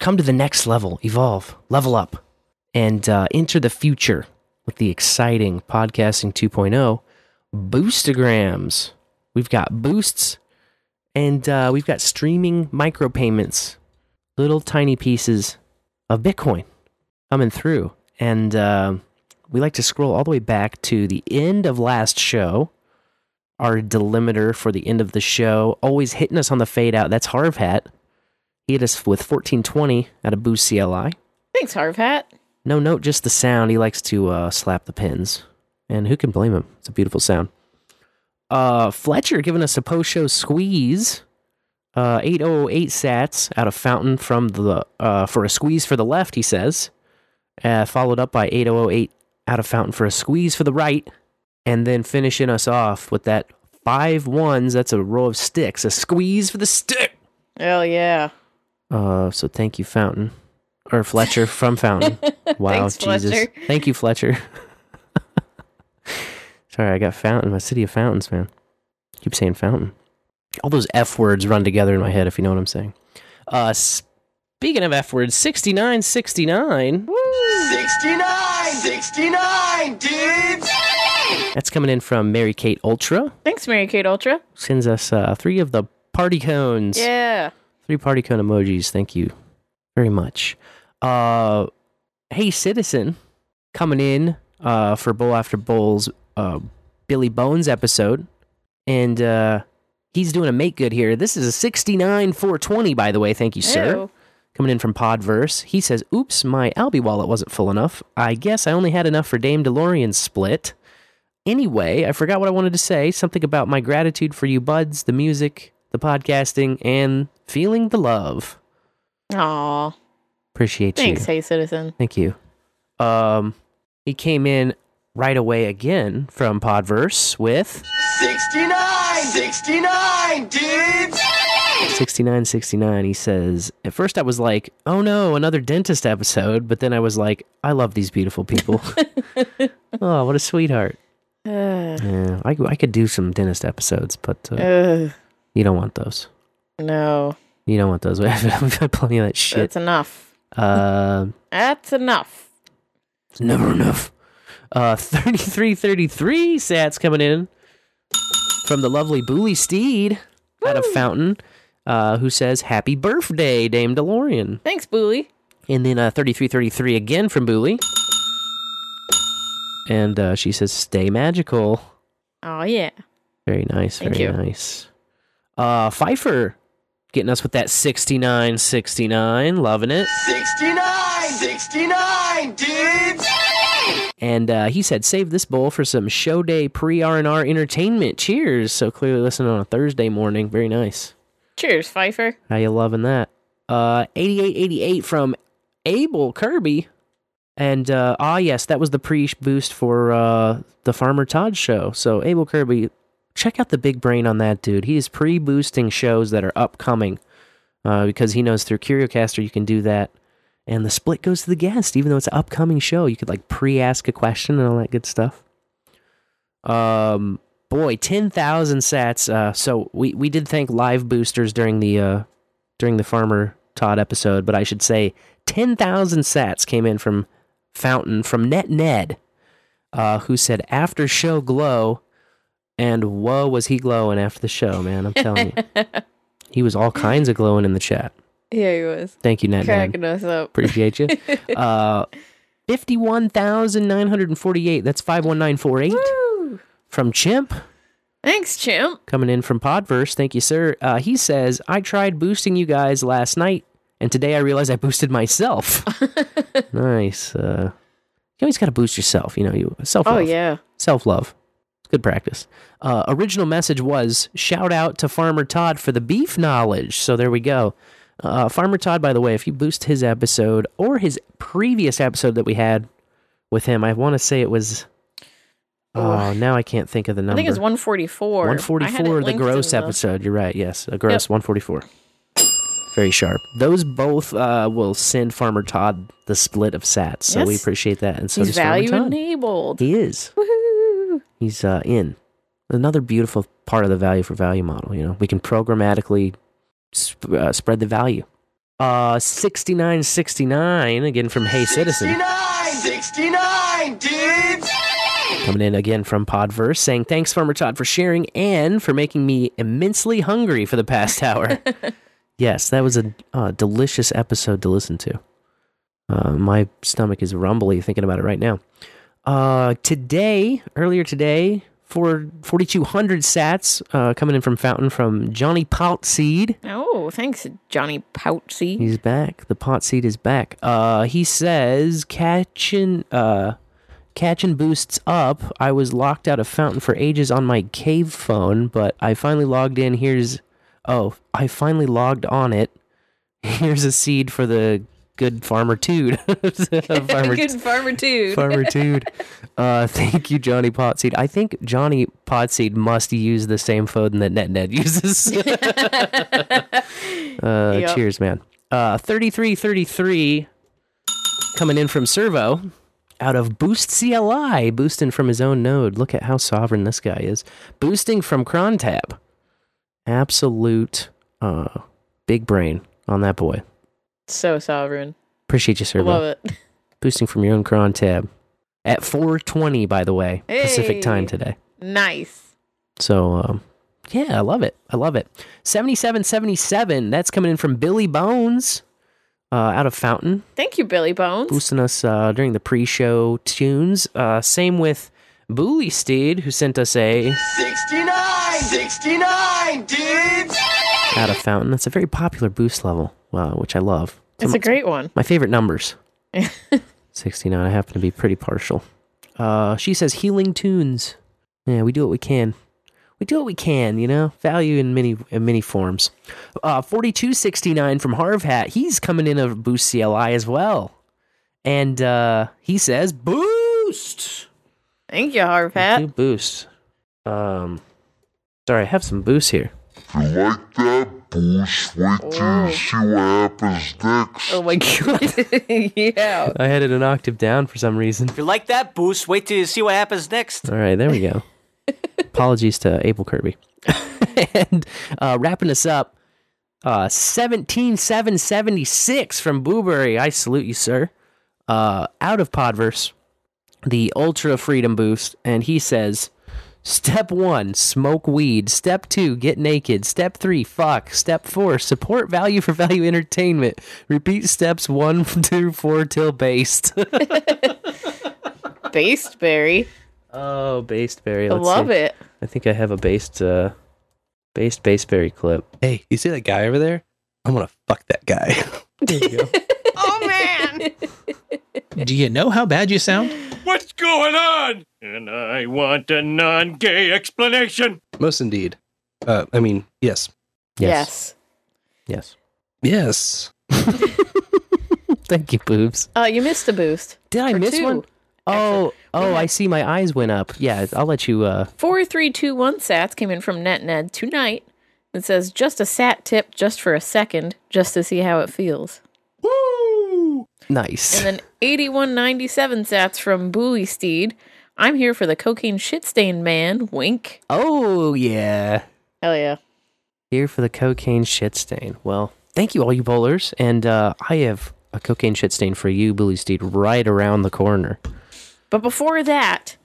Speaker 4: come to the next level, evolve, level up, and uh, enter the future with the exciting podcasting 2.0 boostagrams. We've got boosts and uh, we've got streaming micropayments, little tiny pieces of Bitcoin coming through. And uh, we like to scroll all the way back to the end of last show. Our delimiter for the end of the show, always hitting us on the fade out. That's Harv Hat. He hit us with 1420 at a Boost CLI.
Speaker 1: Thanks, Harv Hat.
Speaker 4: No note, just the sound. He likes to uh, slap the pins. And who can blame him? It's a beautiful sound. Uh, Fletcher giving us a post show squeeze. Uh, 808 sats out of Fountain from the uh, for a squeeze for the left, he says. Uh, followed up by 8008 out of Fountain for a squeeze for the right. And then finishing us off with that five ones. That's a row of sticks. A squeeze for the stick.
Speaker 1: Hell yeah.
Speaker 4: Uh, so thank you, Fountain. Or Fletcher from Fountain. <laughs> Wow,
Speaker 1: Thanks,
Speaker 4: Jesus.
Speaker 1: Fletcher.
Speaker 4: Thank you, Fletcher. <laughs> Sorry, I got Fountain, my city of fountains, man. Keep saying Fountain. All those F words run together in my head, if you know what I'm saying. Uh, speaking of F words, 6969.
Speaker 10: 69, 69, dudes!
Speaker 4: That's coming in from Mary Kate Ultra.
Speaker 1: Thanks, Mary Kate Ultra.
Speaker 4: Sends us uh, three of the party cones.
Speaker 1: Yeah.
Speaker 4: Three party cone emojis. Thank you very much. Uh, hey, citizen, coming in uh, for Bowl After Bowl's uh, Billy Bones episode. And uh, he's doing a make good here. This is a 69 420, by the way. Thank you, sir.
Speaker 1: Ew.
Speaker 4: Coming in from Podverse. He says, Oops, my Alby wallet wasn't full enough. I guess I only had enough for Dame DeLorean's split. Anyway, I forgot what I wanted to say. Something about my gratitude for you buds, the music, the podcasting, and feeling the love.
Speaker 1: Aw.
Speaker 4: Appreciate
Speaker 1: Thanks,
Speaker 4: you.
Speaker 1: Thanks, hey Citizen.
Speaker 4: Thank you. Um, he came in right away again from Podverse with
Speaker 10: 69, 69, dudes!
Speaker 4: 6969. He says, At first I was like, oh no, another dentist episode. But then I was like, I love these beautiful people. <laughs> oh, what a sweetheart.
Speaker 1: Ugh.
Speaker 4: Yeah, I, I could do some dentist episodes, but uh,
Speaker 1: Ugh.
Speaker 4: you don't want those.
Speaker 1: No.
Speaker 4: You don't want those. <laughs> We've got plenty of that shit.
Speaker 1: That's enough.
Speaker 4: Uh,
Speaker 1: That's enough.
Speaker 4: it's never enough. Uh, 3333 sats coming in from the lovely Booly Steed out of Fountain, uh, who says, Happy birthday, Dame DeLorean.
Speaker 1: Thanks, Booly.
Speaker 4: And then uh, 3333 again from Booly. And uh, she says, Stay magical.
Speaker 1: Oh yeah.
Speaker 4: Very nice.
Speaker 1: Thank
Speaker 4: very
Speaker 1: you.
Speaker 4: nice. Uh, Pfeiffer getting us with that 69 69. Loving it.
Speaker 10: 69, 69, dudes!
Speaker 4: And uh, he said, save this bowl for some show day pre R&R entertainment. Cheers. So clearly listening on a Thursday morning. Very nice.
Speaker 1: Cheers, Pfeiffer.
Speaker 4: How you loving that? Uh, 8888 from Abel Kirby. And uh, ah, yes, that was the pre boost for uh, the Farmer Todd show. So Abel Kirby, check out the big brain on that dude. He is pre boosting shows that are upcoming uh, because he knows through CurioCaster you can do that. And the split goes to the guest, even though it's an upcoming show. You could like pre ask a question and all that good stuff. Um, boy, ten thousand sats. Uh, so we we did thank live boosters during the uh during the Farmer Todd episode, but I should say ten thousand sats came in from Fountain from Net Ned, uh, who said after show glow, and whoa was he glowing after the show, man? I'm telling you, <laughs> he was all kinds of glowing in the chat.
Speaker 1: Yeah, he was.
Speaker 4: Thank you, Ned.
Speaker 1: Cracking us up.
Speaker 4: Appreciate you. <laughs> uh, fifty-one thousand nine hundred and forty-eight. That's five one nine four eight
Speaker 1: Woo!
Speaker 4: from Chimp.
Speaker 1: Thanks, Chimp.
Speaker 4: coming in from Podverse. Thank you, sir. Uh, he says, I tried boosting you guys last night, and today I realized I boosted myself. <laughs> nice. Uh, you always got to boost yourself. You know, you self love.
Speaker 1: Oh yeah.
Speaker 4: Self love. It's good practice. Uh, original message was shout out to Farmer Todd for the beef knowledge. So there we go. Uh, Farmer Todd, by the way, if you boost his episode or his previous episode that we had with him, I want to say it was. Oh, now I can't think of the number.
Speaker 1: I think it's 144. I had it
Speaker 4: 144, the gross
Speaker 1: the-
Speaker 4: episode. You're right. Yes, a gross 144. Very sharp. Those both uh, will send Farmer Todd the split of sats. So we appreciate that. And so
Speaker 1: He's value enabled.
Speaker 4: He is.
Speaker 1: Woohoo!
Speaker 4: He's uh, in. Another beautiful part of the value for value model. You know, we can programmatically sp- uh, spread the value. Uh, 6969 again from Hey Citizen.
Speaker 10: 69, 69, dudes!
Speaker 4: Coming in again from Podverse saying, Thanks, Farmer Todd, for sharing and for making me immensely hungry for the past hour. <laughs> yes, that was a uh, delicious episode to listen to. Uh, my stomach is rumbly thinking about it right now. Uh, today, earlier today, for 4,200 sats uh, coming in from Fountain from Johnny Poutseed.
Speaker 1: Oh, thanks, Johnny Poutsy.
Speaker 4: He's back. The pot seed is back. Uh, he says catching uh, catching boosts up. I was locked out of Fountain for ages on my cave phone, but I finally logged in. Here's oh, I finally logged on it. <laughs> Here's a seed for the good farmer Tude. <laughs> <laughs> farmer
Speaker 1: Good farmer dude.
Speaker 4: Farmer <laughs> Tude. Uh, thank you, Johnny Potseed. I think Johnny Potseed must use the same phone that NetNed uses. uh,
Speaker 1: Yep.
Speaker 4: Cheers, man. Uh, 3333 coming in from SirVo out of Boost CLI, boosting from his own node. Look at how sovereign this guy is. Boosting from Crontab. Absolute uh, big brain on that boy.
Speaker 1: So sovereign.
Speaker 4: Appreciate you, sir.
Speaker 1: Love it. <laughs>
Speaker 4: boosting from your own cron tab at 420 by the way pacific time today
Speaker 1: Nice.
Speaker 4: so um, yeah i love it i love it 7777 that's coming in from billy bones uh, out of fountain
Speaker 1: Thank you, Billy Bones.
Speaker 4: boosting us uh, during the pre-show tunes uh, same with Booly Steed, who sent us a
Speaker 10: 69, 69, dudes!
Speaker 4: out of fountain. That's a very popular boost level, uh, which I love.
Speaker 1: It's a great one.
Speaker 4: My favorite numbers. <laughs> 69. I happen to be pretty partial. Uh, she says healing tunes. Yeah, we do what we can. We do what we can, you know. Value in many in many forms. Uh, 4269 from Harv Hat. He's coming in a boost CLI as well, and uh, he says boost.
Speaker 1: Thank you, Harv
Speaker 4: Hat. boost. Um, sorry, I have some boost here.
Speaker 11: You like that boost? Wait till you see what happens next.
Speaker 1: Oh my god. <laughs> yeah.
Speaker 4: I had it an octave down for some reason.
Speaker 12: If you like that boost, wait till you see what happens next.
Speaker 4: All right, there we go. <laughs> Apologies to Abel Kirby. <laughs> and uh, wrapping us up, uh, 17776 from Booberry. I salute you, sir. Uh, out of Podverse, the Ultra Freedom Boost. And he says, Step one, smoke weed. Step two, get naked. Step three, fuck. Step four, support value for value entertainment. Repeat steps one, <laughs> two, four till based. <laughs>
Speaker 1: Based berry.
Speaker 4: Oh, based berry.
Speaker 1: I
Speaker 4: Let's
Speaker 1: love
Speaker 4: see.
Speaker 1: it.
Speaker 4: I think I have a based, uh, based based berry clip.
Speaker 13: Hey, you see that guy over there? I'm gonna fuck that guy.
Speaker 4: There you go. <laughs>
Speaker 1: Oh man.
Speaker 14: Do you know how bad you sound?
Speaker 5: What's going on? And I want a non gay explanation.
Speaker 13: Most indeed. Uh, I mean, yes,
Speaker 1: yes.
Speaker 4: Yes.
Speaker 13: yes. <laughs>
Speaker 4: Thank you, boobs.
Speaker 1: Uh, you missed a boost.
Speaker 4: Did I miss
Speaker 1: two.
Speaker 4: one? Oh, oh, I see. My eyes went up. Yeah, I'll let you. uh
Speaker 1: Four three two one sats came in from NetNed tonight. It says just a sat tip, just for a second, just to see how it feels.
Speaker 4: Nice.
Speaker 1: And then eighty one ninety seven sats from Booly Steed. I'm here for the cocaine shit stained man. Wink.
Speaker 4: Oh yeah,
Speaker 1: Hell yeah.
Speaker 4: here for the cocaine shit stain. Well, thank you, all you bowlers, and uh I have a cocaine shit stain for you, Booly Steed, right around the corner.
Speaker 1: But before that,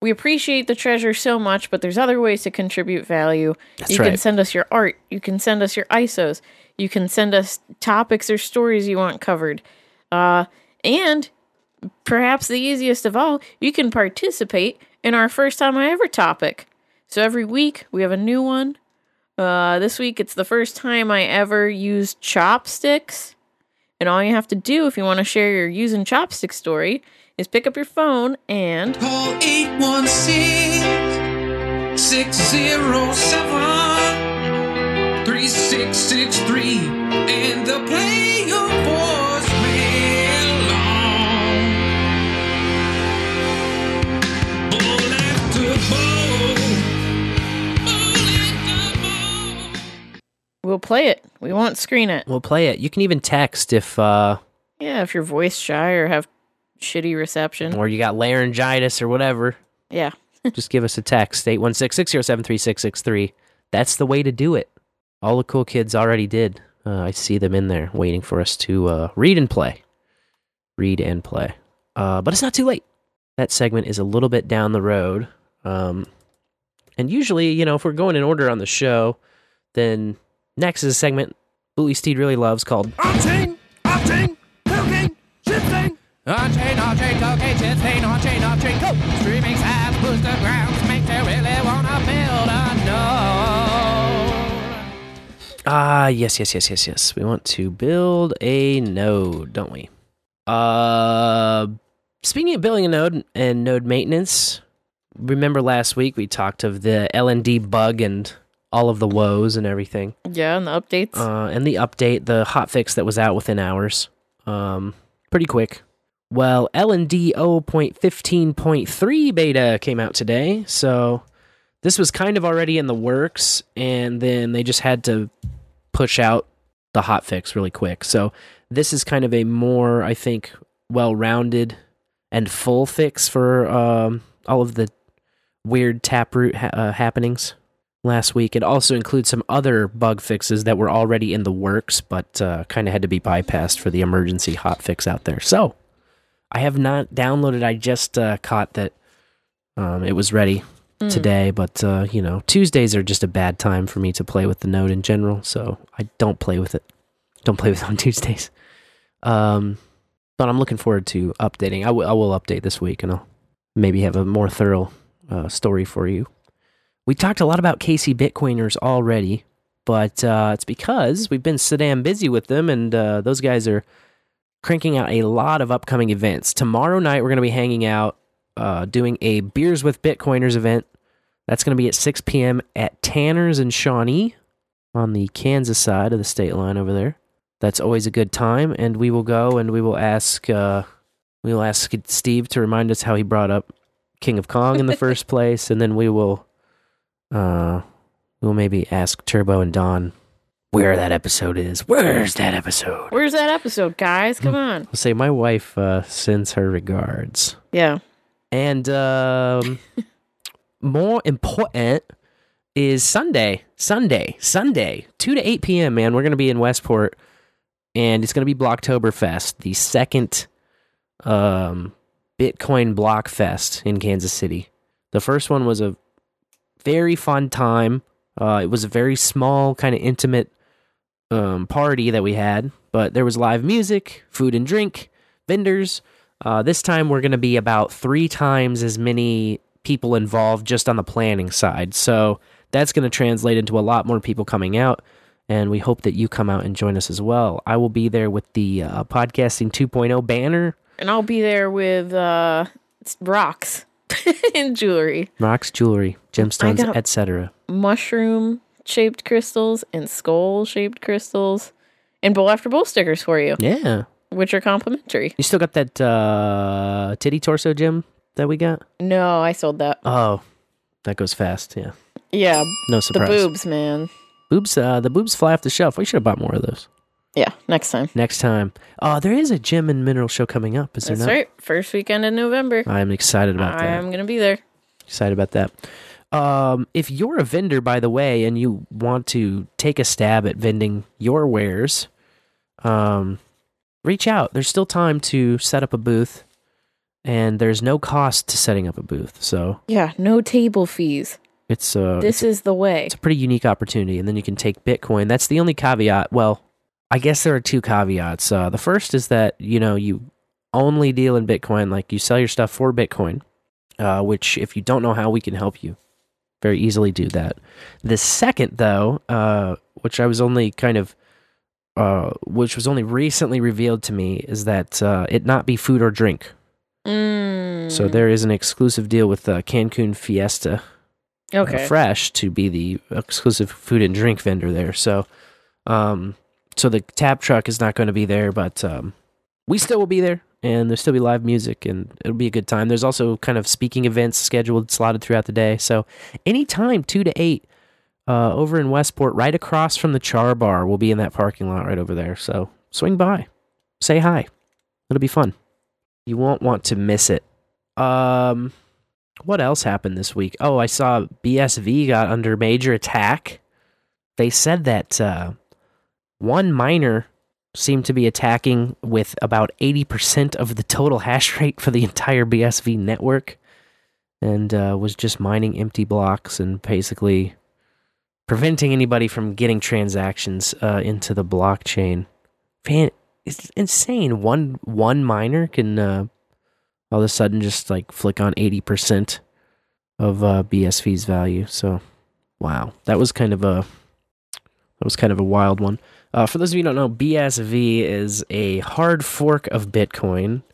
Speaker 1: we appreciate the treasure so much, but there's other ways to contribute value.
Speaker 4: That's
Speaker 1: you can send us your art, you can send us your ISOs, you can send us topics or stories you want covered. Uh, and perhaps the easiest of all, you can participate in our first time I ever topic. So every week we have a new one. Uh, this week it's the first time I ever used chopsticks. And all you have to do if you want to share your using chopstick story is pick up your phone and
Speaker 15: Call 816 607 3663 and they'll play your voicemail
Speaker 1: we'll play it. We won't screen it.
Speaker 4: We'll play it. You can even text if uh
Speaker 1: Yeah, if you're voice shy or have shitty reception.
Speaker 4: or you got laryngitis or whatever.
Speaker 1: Yeah. <laughs>
Speaker 4: Just give us a text 816-607-3663. That's the way to do it. All the cool kids already did. Uh, I see them in there waiting for us to uh, read and play. Read and play. Uh, but it's not too late. That segment is a little bit down the road. Um, and usually, you know, if we're going in order on the show, then next is a segment Booly Steed really loves called
Speaker 15: On-chain, cocaine, shit stain. On-chain, cocaine, shit stain. On-chain, off-chain, coke. Streaming sites, booster grounds, make they really wanna build a node.
Speaker 4: Ah, yes, yes, yes, yes, yes. We want to build a node, don't we? Uh, speaking of building a node and node maintenance, remember last week we talked of the LND bug and all of the woes and everything.
Speaker 1: Yeah, and the updates.
Speaker 4: Uh, and the update, the hot fix that was out within hours. Um, pretty quick. Well, LND 0.15.3 beta came out today, so this was kind of already in the works, and then they just had to push out the hot fix really quick. So this is kind of a more, I think, well-rounded and full fix for um, all of the weird taproot ha- uh, happenings last week. It also includes some other bug fixes that were already in the works, but uh, kind of had to be bypassed for the emergency hot fix out there. So I have not downloaded. I just uh, caught that um, it was ready
Speaker 1: Mm.
Speaker 4: today, but uh, you know Tuesdays are just a bad time for me to play with the node in general, so I don't play with it. Don't play with it on <laughs> Tuesdays. Um, but I'm looking forward to updating. I will- will update this week, and I'll maybe have a more thorough uh, story for you. We talked a lot about KC Bitcoiners already, but uh, it's because we've been so damn busy with them, and uh, those guys are cranking out a lot of upcoming events. Tomorrow night, we're going to be hanging out, uh, doing a Beers with Bitcoiners event. That's going to be at 6 p.m. at Tanner's and Shawnee on the Kansas side of the state line over there. That's always a good time, and we will go and we will ask uh, we will ask Steve to remind us how he brought up King of Kong in the <laughs> first place, and then we will uh, we'll maybe ask Turbo and Don where that episode is. Where's that episode?
Speaker 1: Where's that episode, guys? Come on.
Speaker 4: I'll say my wife uh, sends her regards.
Speaker 1: Yeah.
Speaker 4: And um, <laughs> more important is Sunday, Sunday, Sunday, 2 to 8 p.m., man. We're going to be in Westport and it's going to be Blocktoberfest, the second um, Bitcoin Block Fest in Kansas City. The first one was a very fun time. Uh, it was a very small, kind of intimate um, party that we had, but there was live music, food and drink, vendors. Uh, this time we're going to be about three times as many people involved just on the planning side. So that's going to translate into a lot more people coming out. And we hope that you come out and join us as well. I will be there with the uh, Podcasting 2.0 banner,
Speaker 1: And I'll be there with uh, rocks <laughs> and jewelry,
Speaker 4: rocks, jewelry, gemstones, etc.
Speaker 1: mushroom shaped crystals, and skull shaped crystals, and bowl after bowl stickers for you,
Speaker 4: Yeah.
Speaker 1: which are complimentary.
Speaker 4: You still got that uh, titty torso gem that we got?
Speaker 1: No, I sold that.
Speaker 4: Oh, that goes fast. Yeah.
Speaker 1: Yeah,
Speaker 4: No surprise.
Speaker 1: the boobs, man.
Speaker 4: Boobs, uh, the boobs fly off the shelf. We should have bought more of those.
Speaker 1: Yeah, next time.
Speaker 4: Next time. Oh, there is a gem and mineral show coming up, is there
Speaker 1: That's
Speaker 4: not?
Speaker 1: right. First weekend in November.
Speaker 4: I'm excited about that.
Speaker 1: I'm gonna be there.
Speaker 4: Excited about that. Um, if you're a vendor, by the way, and you want to take a stab at vending your wares, um, reach out. There's still time to set up a booth, and there's no cost to setting up a booth. So
Speaker 1: Yeah, no table fees.
Speaker 4: it's uh,
Speaker 1: this is the way.
Speaker 4: it's a pretty unique opportunity, and then you can take Bitcoin. That's the only caveat. Well, I guess there are two caveats. Uh, the first is that you know you only deal in Bitcoin, like you sell your stuff for Bitcoin. Uh, which, if you don't know how, we can help you very easily do that. The second, though, uh, which I was only kind of, uh, which was only recently revealed to me, is that uh, it not be food or drink.
Speaker 1: Mm.
Speaker 4: So there is an exclusive deal with uh, Cancun Fiesta uh,
Speaker 1: Okay.
Speaker 4: Fresh to be the exclusive food and drink vendor there. So, um, so the tap truck is not going to be there, but um, we still will be there, and there'll still be live music, and it'll be a good time. There's also kind of speaking events scheduled, slotted throughout the day. So, anytime two to eight, uh, over in Westport, right across from the Char Bar, we'll be in that parking lot right over there. So, swing by, say hi. It'll be fun. You won't want to miss it. Um, what else happened this week? Oh, I saw BSV got under major attack. They said that uh, one miner seemed to be attacking with about 80% of the total hash rate for the entire BSV network and uh, was just mining empty blocks and basically preventing anybody from getting transactions uh, into the blockchain. Fan, it's insane. One one miner can uh, all of a sudden just like flick on 80% of uh, BSV's value. So, wow, that was kind of a that was kind of a wild one. Uh, for those of you who don't know, BSV is a hard fork of Bitcoin,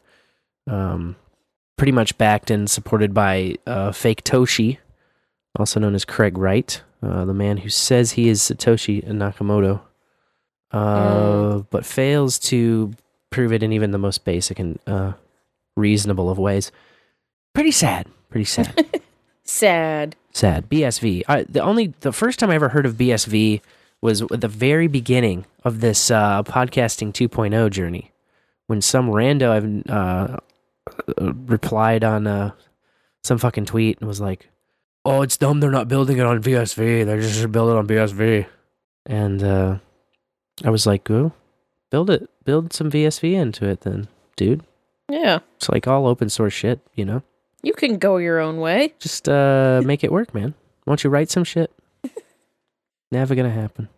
Speaker 4: um, pretty much backed and supported by uh, fake Toshi, also known as Craig Wright, uh, the man who says he is Satoshi Nakamoto, uh, but fails to prove it in even the most basic and uh, reasonable of ways. Pretty sad. Pretty sad. <laughs>
Speaker 1: Sad.
Speaker 4: sad. BSV. I, the only the first time I ever heard of BSV was the very beginning of this uh, podcasting 2.0 journey, when some rando I've uh, replied on uh, some fucking tweet and was like, "Oh, it's dumb they're not building it on VSV. They're just should build it on BSV." And uh, I was like, "Go, build it. Build some VSV into it, then, dude."
Speaker 1: Yeah.
Speaker 4: It's like all open source shit, you know.
Speaker 1: You can go your own way.
Speaker 4: Just uh, make it work, man. Why don't you write some shit? Never gonna happen.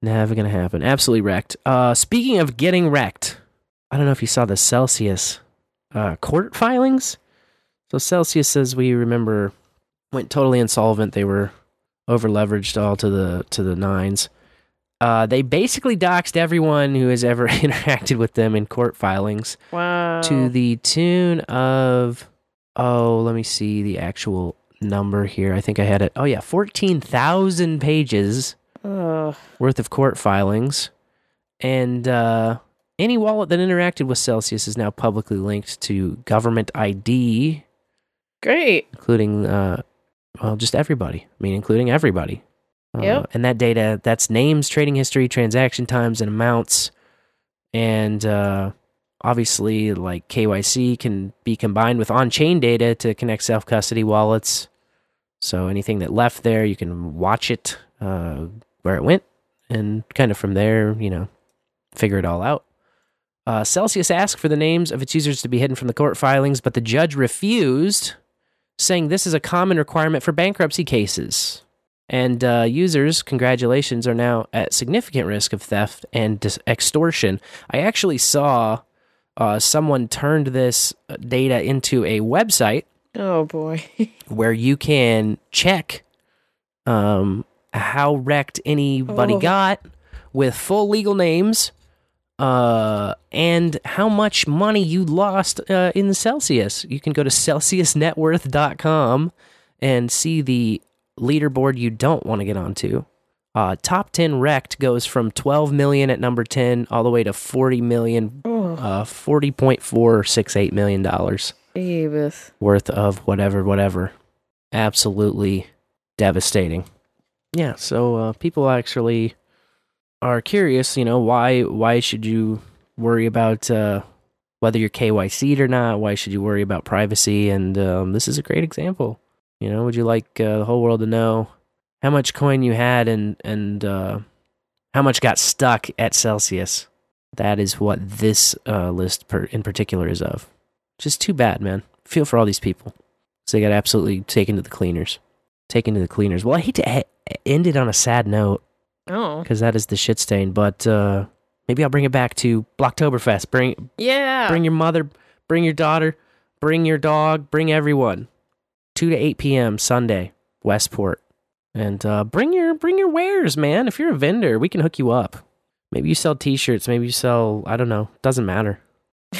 Speaker 4: Never gonna happen. Absolutely wrecked. Uh, speaking of getting wrecked, I don't know if you saw the Celsius uh, court filings. So Celsius says we remember went totally insolvent. They were over leveraged all to the to the nines. Uh, they basically doxed everyone who has ever <laughs> interacted with them in court filings
Speaker 1: Wow.
Speaker 4: to the tune of oh let me see the actual number here. I think i had it. Oh yeah 14000 pages
Speaker 1: Ugh.
Speaker 4: worth of court filings. And uh, any wallet that interacted with celsius is now publicly linked to government id
Speaker 1: Great.
Speaker 4: including uh, well just everybody. I mean including everybody. Uh,
Speaker 1: Yep.
Speaker 4: and that data that's names trading history transaction times and amounts. And uh, obviously like kyc can be combined with on-chain data to connect self-custody wallets. So anything that left there you can watch it uh, where it went and kind of from there you know figure it all out. Uh, celsius asked for the names of its users to be hidden from the court filings but the judge refused saying this is a common requirement for bankruptcy cases. And uh, users, congratulations, are now at significant risk of theft and dis- extortion. I actually saw uh, someone turned this data into a website
Speaker 1: Oh boy. <laughs>
Speaker 4: where you can check um, how wrecked anybody
Speaker 1: Oh.
Speaker 4: got with full legal names uh, and how much money you lost uh, in Celsius. You can go to celsiusnetworth.com and see the leaderboard you don't want to get onto. Uh, top 10 wrecked goes from 12 million at number 10 all the way to 40 million, uh, 40.468 million dollars
Speaker 1: Davis.
Speaker 4: worth of whatever, whatever. Absolutely devastating. Yeah, so uh, people actually are curious, you know, why why should you worry about uh, whether you're KYC'd or not? Why should you worry about privacy? And um, this is a great example. You know, would you like uh, the whole world to know how much coin you had and and uh, how much got stuck at Celsius? That is what this uh, list per, in particular is of. Just too bad, man. Feel for all these people. So they got absolutely taken to the cleaners. Taken to the cleaners. Well, I hate to end it on a sad note
Speaker 1: Oh.
Speaker 4: because that is the shit stain, but uh, maybe I'll bring it back to Blocktoberfest. Bring
Speaker 1: Yeah.
Speaker 4: bring your mother, bring your daughter, bring your dog, bring everyone. 2 to 8 p.m. Sunday, Westport. And uh, bring your bring your wares, man. If you're a vendor, we can hook you up. Maybe you sell t-shirts, maybe you sell, I don't know, doesn't matter.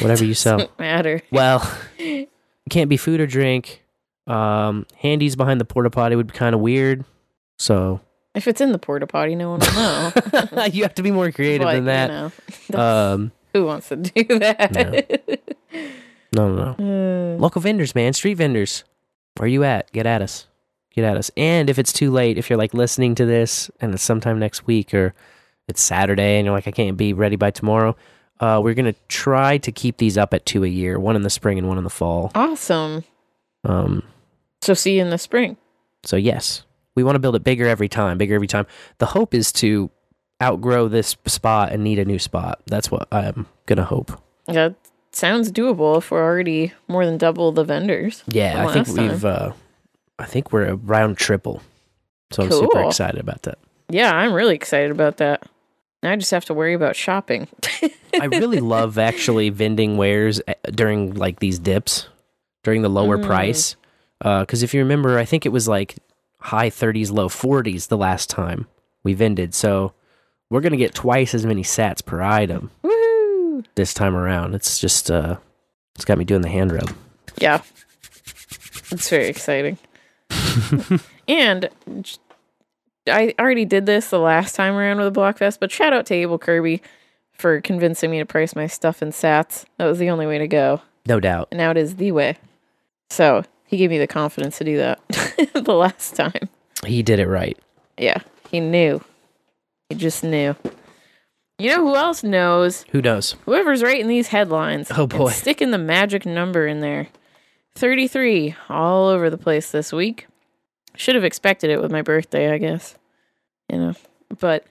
Speaker 4: Whatever you sell.
Speaker 1: Doesn't matter.
Speaker 4: Well, <laughs> it can't be food or drink. Um, handies behind the porta potty would be kind of weird. So
Speaker 1: If it's in the porta potty, no one will know. <laughs>
Speaker 4: you have to be more creative
Speaker 1: But,
Speaker 4: than
Speaker 1: you
Speaker 4: that.
Speaker 1: know, <laughs>
Speaker 4: um,
Speaker 1: Who wants to do that?
Speaker 4: no, no, no. Local vendors, man, street vendors. Where are you at? Get at us. Get at us. And if it's too late, if you're like listening to this and it's sometime next week or it's Saturday and you're like, I can't be ready by tomorrow, uh, we're gonna try to keep these up at two a year, one in the spring and one in the fall.
Speaker 1: awesome.
Speaker 4: Um,
Speaker 1: So see you in the spring.
Speaker 4: So yes, we want to build it bigger every time, bigger every time. The hope is to outgrow this spot and need a new spot. That's what I'm gonna hope.
Speaker 1: That sounds doable if we're already more than double the vendors.
Speaker 4: Yeah, I think
Speaker 1: time.
Speaker 4: we've. Uh, I think we're around triple. So I'm super excited about that.
Speaker 1: Yeah, I'm really excited about that. Now I just have to worry about shopping.
Speaker 4: I really <laughs> love actually vending wares uh, during like these dips, during the lower
Speaker 1: Mm.
Speaker 4: price. Because if you remember, I think it was like high 30s, low 40s the last time we vended. So we're gonna get twice as many sats per item
Speaker 1: Woohoo!
Speaker 4: this time around. It's just uh, it's got me doing the hand rub.
Speaker 1: Yeah. It's very exciting. <laughs> and I already did this the last time around with the Blockfest, but shout out to Abel Kirby for convincing me to price my stuff in sats. That was the only way to go.
Speaker 4: No doubt.
Speaker 1: And now it is the way. So he gave me the confidence to do that <laughs> the last time.
Speaker 4: He did it right.
Speaker 1: Yeah, he knew. He just knew. You know who else knows?
Speaker 4: Who knows?
Speaker 1: Whoever's writing these headlines.
Speaker 4: Oh, boy.
Speaker 1: sticking the magic number in there. 33 all over the place this week. Should have expected it with my birthday, I guess. You know. But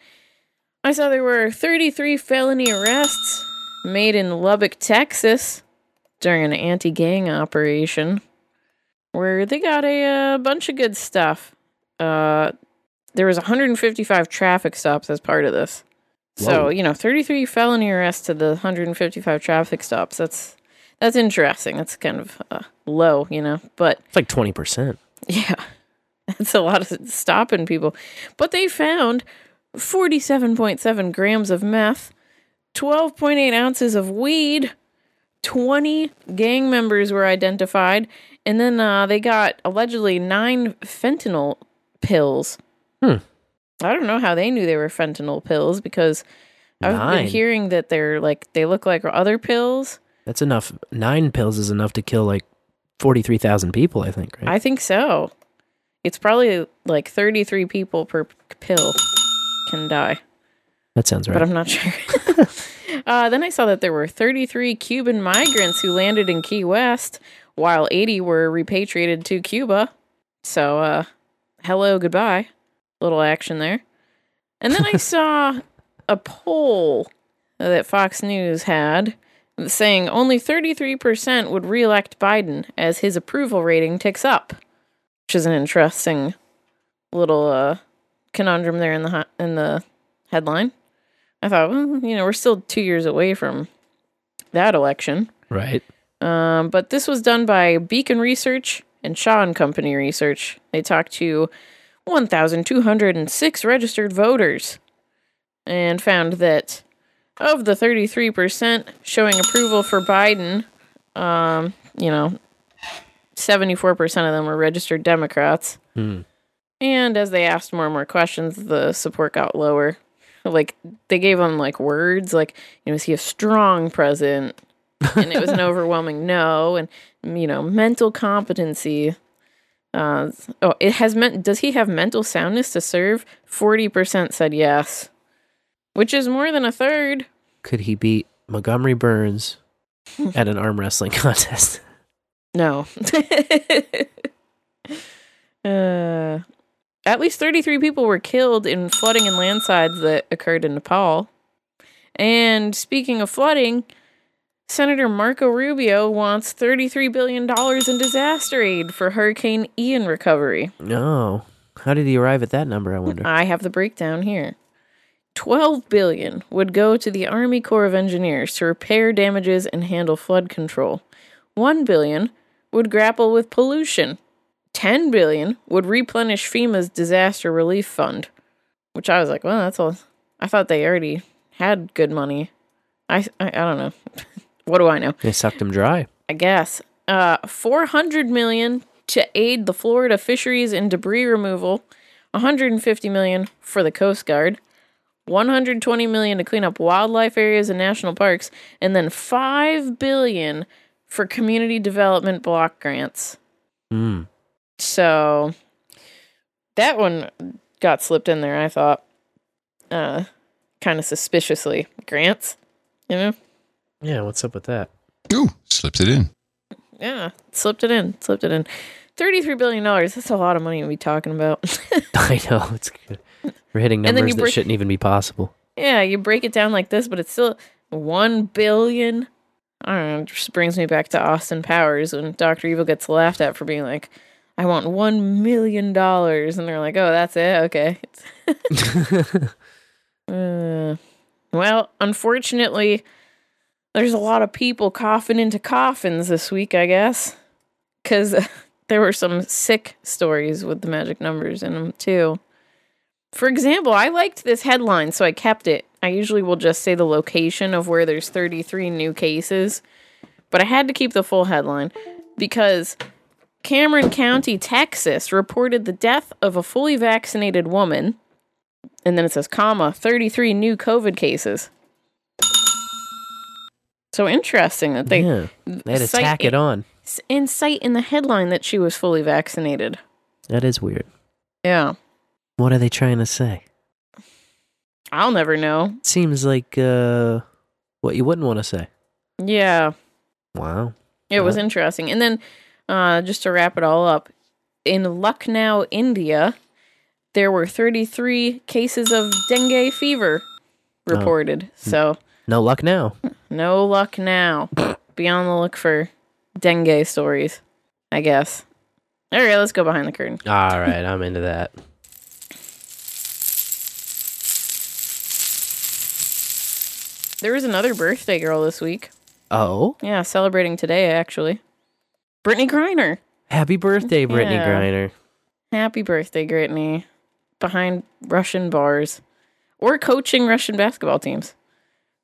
Speaker 1: I saw there were 33 felony arrests made in Lubbock, Texas during an anti gang operation where they got a uh, bunch of good stuff. Uh, there was 155 traffic stops as part of this. So, you know, 33 felony arrests to the 155 traffic stops. That's that's interesting. That's kind of uh, low, you know, but
Speaker 4: It's like 20%.
Speaker 1: yeah, <laughs> that's a lot of stopping people. But they found 47.7 grams of meth, 12.8 ounces of weed, 20 gang members were identified, and then uh, they got allegedly nine fentanyl pills.
Speaker 4: Hmm.
Speaker 1: I don't know how they knew they were fentanyl pills because I've
Speaker 4: Nine.
Speaker 1: been hearing that they're like they look like other pills.
Speaker 4: That's enough. Nine pills is enough to kill like 43,000 people, I think, right?
Speaker 1: I think so. It's probably like 33 people per pill can die,
Speaker 4: that sounds right.
Speaker 1: but I'm not <laughs> sure. <laughs> uh, then I saw that there were 33 Cuban migrants who landed in Key West, while 80 were repatriated to Cuba. So, uh, hello, goodbye. Little action there. And then I <laughs> saw a poll that Fox News had saying only 33% would reelect Biden as his approval rating ticks up, which is an interesting little uh, conundrum there in the in the headline. I thought, well, you know, we're still two years away from that election.
Speaker 4: right.
Speaker 1: Um, but this was done by Beacon Research and Shaw and Company research. They talked to 1,206 registered voters and found that of the 33% showing approval for Biden, um, you know, 74% of them were registered Democrats.
Speaker 4: Hmm.
Speaker 1: And as they asked more and more questions, the support got lower. Like they gave them like words, like you know, is he a strong president? And it was an <laughs> overwhelming no. And you know, mental competency. Uh, oh, it has meant. Does he have mental soundness to serve? Forty percent said yes, which is more than a third.
Speaker 4: Could he beat Montgomery Burns <laughs> at an arm wrestling contest?
Speaker 1: No. <laughs> uh, at least 33 people were killed in flooding and landslides that occurred in Nepal. And speaking of flooding, Senator Marco Rubio wants $33 billion in disaster aid for Hurricane Ian recovery.
Speaker 4: No. How did he arrive at that number, I wonder? <laughs>
Speaker 1: I have the breakdown here. 12 billion would go to the Army Corps of Engineers to repair damages and handle flood control. 1 billion would grapple with pollution. 10 billion would replenish FEMA's disaster relief fund, which I was like, well, that's all. I thought they already had good money. I I, I don't know. <laughs> what do I know?
Speaker 4: They sucked them dry.
Speaker 1: I guess. Uh, 400 million to aid the Florida fisheries and debris removal. 150 million for the Coast Guard. 120 million to clean up wildlife areas and national parks, and then 5 billion for community development block grants.
Speaker 4: Hmm.
Speaker 1: So that one got slipped in there, I thought. Uh kind of suspiciously. Grants, you know?
Speaker 4: Yeah, what's up with that?
Speaker 16: Ooh, slipped it in.
Speaker 1: Yeah, slipped it in, slipped it in. $33 billion. That's a lot of money to be talking about. <laughs> <laughs>
Speaker 4: I know it's good. We're hitting numbers
Speaker 1: you
Speaker 4: that
Speaker 1: break-
Speaker 4: shouldn't even be possible.
Speaker 1: yeah, you break it down like this, but it's still 1 billion. I don't know. It just brings me back to Austin Powers when Dr. Evil gets laughed at for being like, I want $1 million. And they're like, oh, that's it? Okay. <laughs> Uh, well, unfortunately, there's a lot of people coughing into coffins this week, I guess, because <laughs> there were some sick stories with the magic numbers in them, too. For example, I liked this headline, so I kept it. I usually will just say the location of where there's 33 new cases, but I had to keep the full headline because Cameron County, Texas reported the death of a fully vaccinated woman and then it says comma 33 new covid cases so interesting that they
Speaker 4: yeah, they had to
Speaker 1: cite
Speaker 4: tack it on.
Speaker 1: and cite in the headline that she was fully vaccinated
Speaker 4: That is weird.
Speaker 1: yeah
Speaker 4: What are they trying to say?
Speaker 1: i'll never know
Speaker 4: Seems like uh, what you wouldn't want to say.
Speaker 1: yeah
Speaker 4: Wow.
Speaker 1: it was interesting and then uh, just to wrap it all up in lucknow india there were 33 cases of dengue fever reported so
Speaker 4: No luck now.
Speaker 1: No luck now. <laughs> Be on the look for dengue stories, I guess. All right, let's go behind the curtain.
Speaker 4: All right, I'm into that.
Speaker 1: There was another birthday girl this week.
Speaker 4: Oh,
Speaker 1: Yeah, celebrating today, actually. Brittney Griner.
Speaker 4: happy birthday, Brittney
Speaker 1: Yeah.
Speaker 4: Griner.
Speaker 1: Happy birthday, Brittney. Behind Russian bars. Or coaching Russian basketball teams.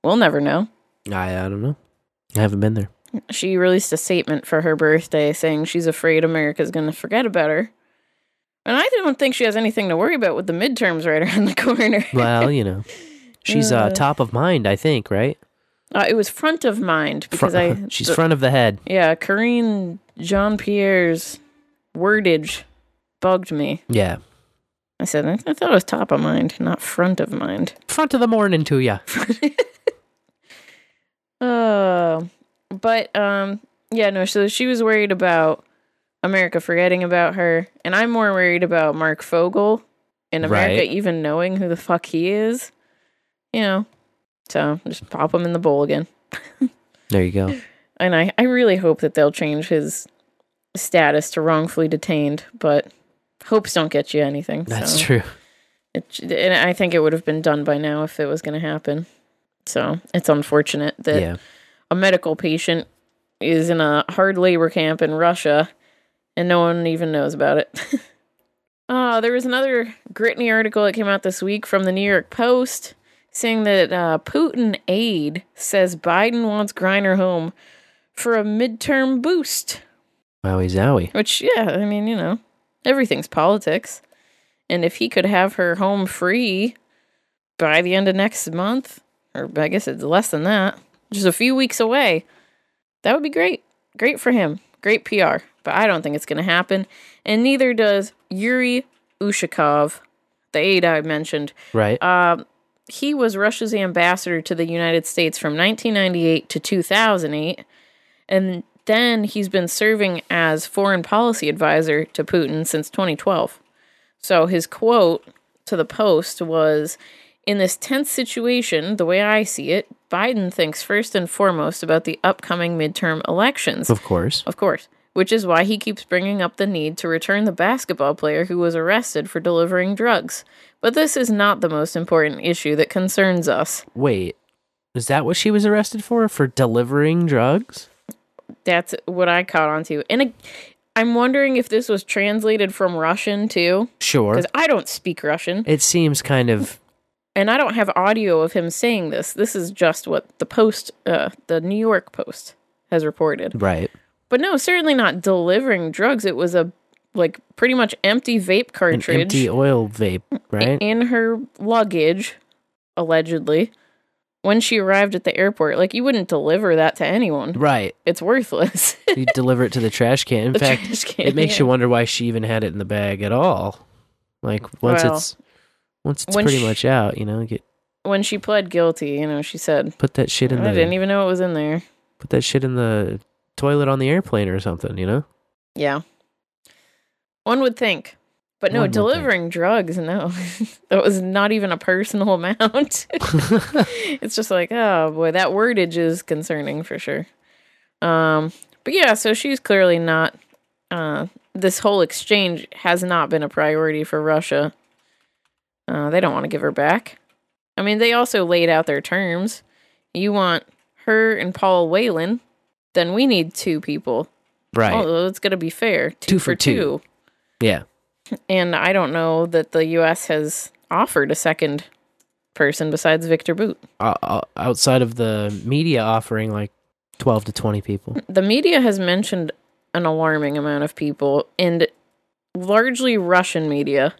Speaker 1: We'll never know.
Speaker 4: I, I don't know. I haven't been there.
Speaker 1: She released a statement for her birthday saying she's afraid America's going to forget about her. And I don't think she has anything to worry about with the midterms right around the corner.
Speaker 4: Well, you <laughs> know, she's uh,
Speaker 1: Uh.
Speaker 4: top of mind, I think, right?
Speaker 1: Uh, it was front of mind because I. <laughs>
Speaker 4: she's
Speaker 1: the-
Speaker 4: front of the head.
Speaker 1: Yeah, Karine Jean Pierre's wordage bugged me.
Speaker 4: Yeah,
Speaker 1: I said, I, I thought it was top of mind, not front of mind. <laughs>
Speaker 4: front of the morning to ya. <laughs>
Speaker 1: Oh, but um, yeah, no. So she was worried about America forgetting about her, and I'm more worried about Marc Fogel and America
Speaker 4: Right.
Speaker 1: even knowing who the fuck he is. You know, so just pop him in the bowl again.
Speaker 4: There you go. <laughs>
Speaker 1: And I, I really hope that they'll change his status to wrongfully detained, but hopes don't get you anything.
Speaker 4: That's
Speaker 1: so
Speaker 4: true.
Speaker 1: It, and I think it would have been done by now if it was going to happen. So it's unfortunate that
Speaker 4: Yeah.
Speaker 1: a medical patient is in a hard labor camp in Russia and no one even knows about it. uh, <laughs> there was another Gritney article that came out this week from the New York Post saying that uh, Putin aide says Biden wants Griner home for a midterm boost.
Speaker 4: Wowie zowie.
Speaker 1: Which, yeah, I mean, you know, everything's politics. And if he could have her home free by the end of next month, or I guess it's less than that, just a few weeks away, that would be great. Great for him. Great PR. But I don't think it's going to happen. And neither does Yuri Ushakov, the aide I mentioned.
Speaker 4: Right.
Speaker 1: Um, he was Russia's ambassador to the United States from 1998 to 2008. And then he's been serving as foreign policy advisor to Putin since 2012. So his quote to the Post was In this tense situation, the way I see it, Biden thinks first and foremost about the upcoming midterm elections.
Speaker 4: Of course.
Speaker 1: Of course. Which is why he keeps bringing up the need to return the basketball player who was arrested for delivering drugs. But this is not the most important issue that concerns us.
Speaker 4: Wait, is that what she was arrested for? For delivering drugs?
Speaker 1: That's what I caught on to. And it, I'm wondering if this was translated from Russian too.
Speaker 4: Sure.
Speaker 1: Because I don't speak Russian.
Speaker 4: It seems kind of.
Speaker 1: And I don't have audio of him saying this. This is just what the Post, uh, the New York Post, has reported.
Speaker 4: Right.
Speaker 1: But no, certainly not delivering drugs. It was a like pretty much empty vape
Speaker 4: An
Speaker 1: cartridge
Speaker 4: empty oil vape, right?
Speaker 1: in her luggage, allegedly, when she arrived at the airport. Like you wouldn't deliver that to anyone.
Speaker 4: Right.
Speaker 1: It's worthless. <laughs>
Speaker 4: you deliver it to the trash can. In
Speaker 1: The
Speaker 4: fact,
Speaker 1: can,
Speaker 4: it makes
Speaker 1: yeah.
Speaker 4: you wonder why she even had it in the bag at all. Like once
Speaker 1: Well,
Speaker 4: it's once it's pretty
Speaker 1: she-
Speaker 4: much out, you know, get
Speaker 1: when she pled guilty, you know, she said,
Speaker 4: put that shit in the
Speaker 1: "I
Speaker 4: the
Speaker 1: didn't even know it was in there."
Speaker 4: put that shit in the toilet on the airplane or something, you know?
Speaker 1: Yeah. One would think. But no,
Speaker 4: One
Speaker 1: delivering drugs, no. <laughs> that was not even a personal <laughs> amount. <laughs> it's just like, oh boy, that wordage is concerning for sure. Um, but yeah, so she's clearly not uh this whole exchange has not been a priority for Russia. Uh, they don't want to give her back. I mean, they also laid out their terms. You want her and Paul Whelan, then we need two people.
Speaker 4: Right.
Speaker 1: Oh, it's gonna be fair. Two,
Speaker 4: Two
Speaker 1: for,
Speaker 4: for two.
Speaker 1: two.
Speaker 4: Yeah.
Speaker 1: And I don't know that the U.S. has offered a second person besides Viktor Bout.
Speaker 4: Uh, outside of the media offering like 12 to 20 people.
Speaker 1: The media has mentioned an alarming amount of people, and largely Russian media.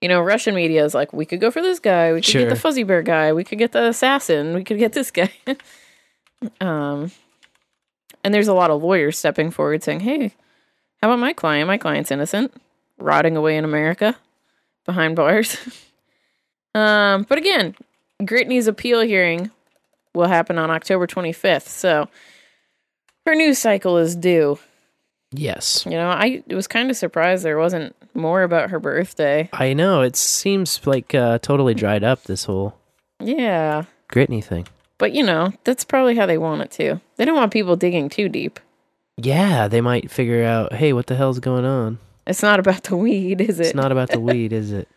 Speaker 1: You know, Russian media is like, we could go for this guy, we could get the fuzzy bear guy, we could get the assassin, we could get this guy. <laughs> um, and there's a lot of lawyers stepping forward saying, hey, how about my client? My client's innocent, rotting away in America behind bars. <laughs> um, but again, Gritney's appeal hearing will happen on October 25th. So her news cycle is due.
Speaker 4: Yes.
Speaker 1: You know, I was kind of surprised there wasn't more about her birthday.
Speaker 4: I know. It seems like uh, totally dried up, this whole
Speaker 1: Yeah.
Speaker 4: Gritney thing.
Speaker 1: But, you know, that's probably how they want it to. They don't want people digging too deep.
Speaker 4: Yeah, they might figure out, hey, what the hell's going on?
Speaker 1: It's not about the weed, is it?
Speaker 4: It's not about the <laughs> weed, is it?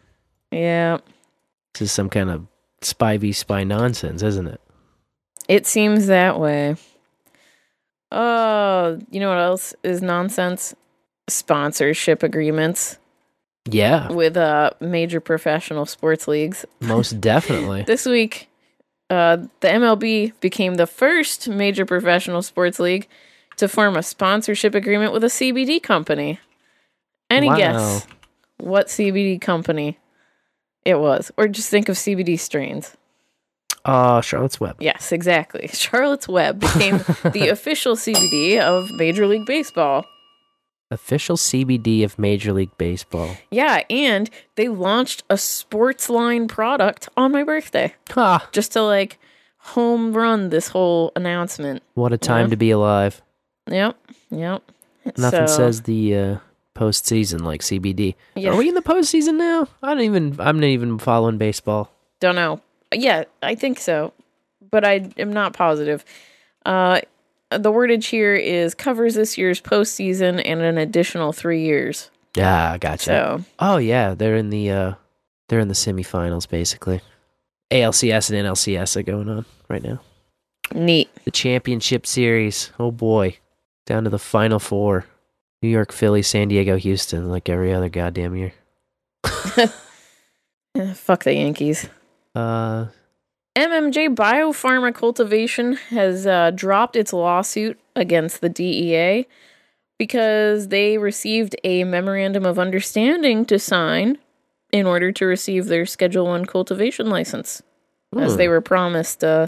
Speaker 1: Yeah.
Speaker 4: This is some kind of spy v spy nonsense, isn't it?
Speaker 1: It seems that way. Oh, you know what else is nonsense? Sponsorship agreements
Speaker 4: Yeah,
Speaker 1: with uh major professional sports leagues.
Speaker 4: most <laughs> definitely.
Speaker 1: This week, uh, the MLB became the first major professional sports league to form a sponsorship agreement with a CBD company. Any
Speaker 4: Wow.
Speaker 1: guess what CBD company it was? Or just think of CBD strains.
Speaker 4: Uh, Charlotte's Web.
Speaker 1: Yes, exactly. <laughs> Charlotte's Web became <laughs> the official CBD of Major League Baseball.
Speaker 4: Official CBD of Major League Baseball.
Speaker 1: Yeah, and they launched a sports line product on my birthday.
Speaker 4: Ha!
Speaker 1: Just to like home run this whole announcement.
Speaker 4: What a time
Speaker 1: Yeah.
Speaker 4: to be alive.
Speaker 1: Yep, yep.
Speaker 4: Nothing
Speaker 1: So-
Speaker 4: says the uh, postseason like CBD.
Speaker 1: Yeah.
Speaker 4: Are we in the postseason now? I don't even. I'm not even following baseball.
Speaker 1: Don't know. Yeah, I think so, but I am not positive. Uh, the wordage here is covers this year's postseason and an additional three years.
Speaker 4: Yeah, I gotcha.
Speaker 1: So
Speaker 4: Oh yeah, they're in the uh, they're in the semifinals basically. ALCS and NLCS are going on right now.
Speaker 1: neat.
Speaker 4: The championship series. Oh boy, down to the final four. New York, Philly, San Diego, Houston, like every other goddamn year. <laughs>
Speaker 1: Fuck the Yankees.
Speaker 4: Uh,
Speaker 1: MMJ Biopharma Cultivation has uh, dropped its lawsuit against the DEA because they received a memorandum of understanding to sign in order to receive their Schedule One cultivation license, as
Speaker 4: Hmm.
Speaker 1: they were promised uh,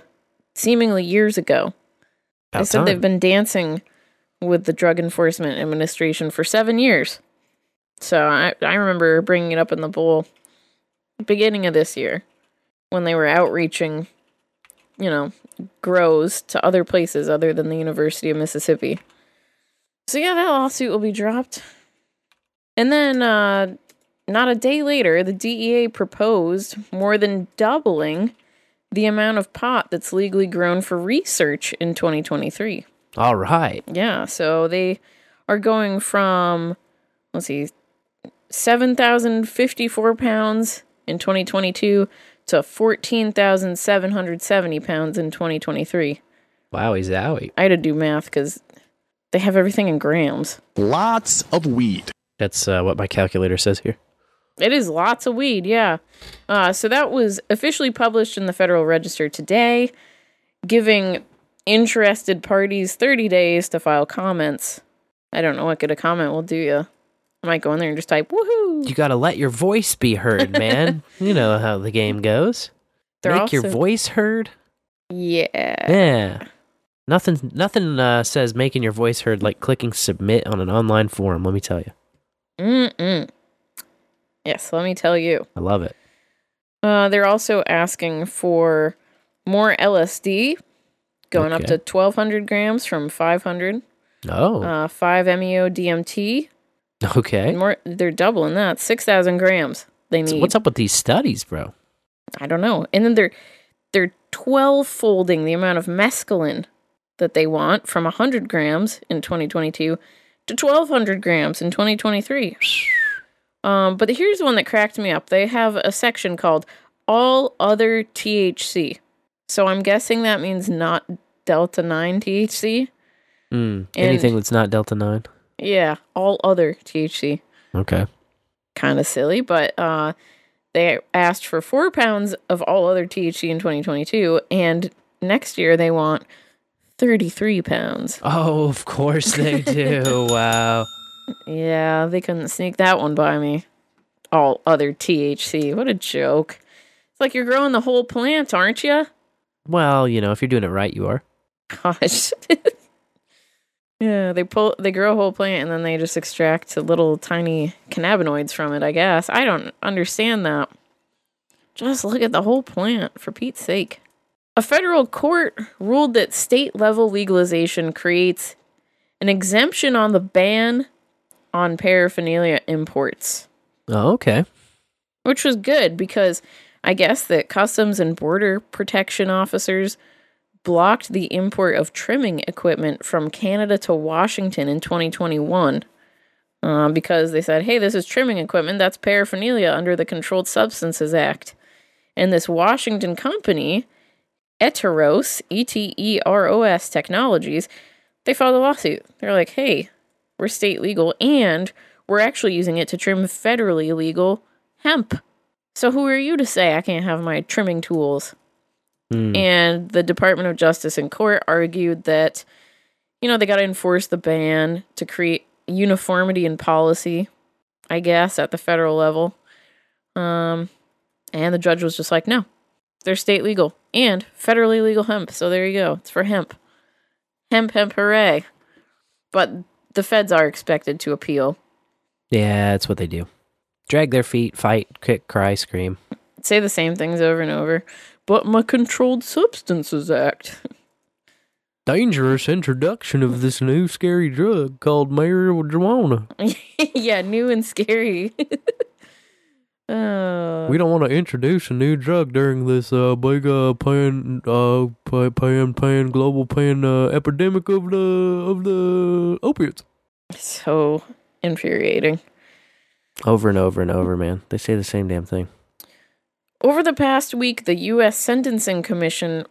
Speaker 1: seemingly years ago. They said
Speaker 4: time.
Speaker 1: they've been dancing with the Drug Enforcement Administration for seven years. So I, I remember bringing it up in the bowl beginning of this year when they were outreaching, you know, grows to other places other than the University of Mississippi. So yeah, that lawsuit will be dropped. And then uh not a day later, the DEA proposed more than doubling the amount of pot that's legally grown for research in 2023.
Speaker 4: all right.
Speaker 1: Yeah, so they are going from let's see, seven thousand fifty-four pounds in 2022 to fourteen thousand seven hundred seventy pounds in 2023.
Speaker 4: Wowie zowie.
Speaker 1: I had to do math because they have everything in grams.
Speaker 17: Lots of weed.
Speaker 4: That's uh, what my calculator says here.
Speaker 1: It is lots of weed, yeah. Uh, so that was officially published in the Federal Register today, giving interested parties 30 days to file comments. I don't know what good a comment will do you. I might go in there and just type woohoo.
Speaker 4: You got to let your voice be heard, <laughs> man. you know how the game goes.
Speaker 1: They're
Speaker 4: Make your voice heard.
Speaker 1: Yeah.
Speaker 4: Yeah. Nothing. Nothing uh, says making your voice heard like clicking submit on an online forum. Let me tell you.
Speaker 1: Mm-mm. Yes, let me tell you.
Speaker 4: I love it.
Speaker 1: Uh, they're also asking for more LSD, going up to 1,200 grams from 500.
Speaker 4: Oh.
Speaker 1: Uh, 5 MEO DMT.
Speaker 4: Okay.
Speaker 1: More, they're doubling that. 6,000 grams they need.
Speaker 4: So what's up with these studies, bro?
Speaker 1: I don't know. And then they're they're 12 folding the amount of mescaline that they want from 100 grams in 2022 to 1200 grams in 2023. <sighs> Um, but here's one that cracked me up. They have a section called all other THC. So I'm guessing that means not delta 9 THC.
Speaker 4: Mm, anything that's not delta nine.
Speaker 1: Yeah, all other THC.
Speaker 4: Okay.
Speaker 1: kind of silly, but uh, they asked for four pounds of all other THC in 2022, and next year they want 33 pounds. <laughs>
Speaker 4: Oh, of course they do. <laughs> wow.
Speaker 1: Yeah, they couldn't sneak that one by me. All other THC. What a joke. It's like you're growing the whole plant, aren't you?
Speaker 4: Well, you know, if you're doing it right, you are.
Speaker 1: Gosh. <laughs> yeah, they pull they grow a whole plant and then they just extract little tiny cannabinoids from it, I guess. I don't understand that. Just look at the whole plant for Pete's sake. A federal court ruled that state level legalization creates an exemption on the ban on paraphernalia imports,
Speaker 4: Oh, okay.
Speaker 1: which was good because I guess that Customs and Border Protection officers blocked the import of trimming equipment from Canada to Washington in 2021 uh, because they said, hey, this is trimming equipment. That's paraphernalia under the Controlled Substances Act. And this Washington company, Eteros, E T E R O S Technologies, they filed a lawsuit. They're like, hey, we're state legal and we're actually using it to trim federally illegal hemp. So who are you to say I can't have my trimming tools?
Speaker 4: Hmm.
Speaker 1: And the Department of Justice in court argued that, you know, they got to enforce the ban to create uniformity in policy, I guess, at the federal level. Um, and the judge was just like, no, they're state legal and federally legal hemp. So there you go. It's for hemp. Hemp, hemp, hooray. But the feds are expected to appeal.
Speaker 4: Yeah, that's what they do. Drag their feet, fight, kick, cry, scream.
Speaker 1: Say the same things over and over. But my Controlled Substances Act. <laughs>
Speaker 4: Dangerous introduction of this new scary drug called marijuana. <laughs>
Speaker 1: yeah, new and scary. oh. <laughs>
Speaker 4: We don't want to introduce a new drug during this uh, big uh, pan uh pa- pan pan global pan uh, epidemic of the of the opiates.
Speaker 1: So infuriating.
Speaker 4: Over and over and over, man. They say the same damn thing.
Speaker 1: Over the past week, the U.S. Sentencing Commission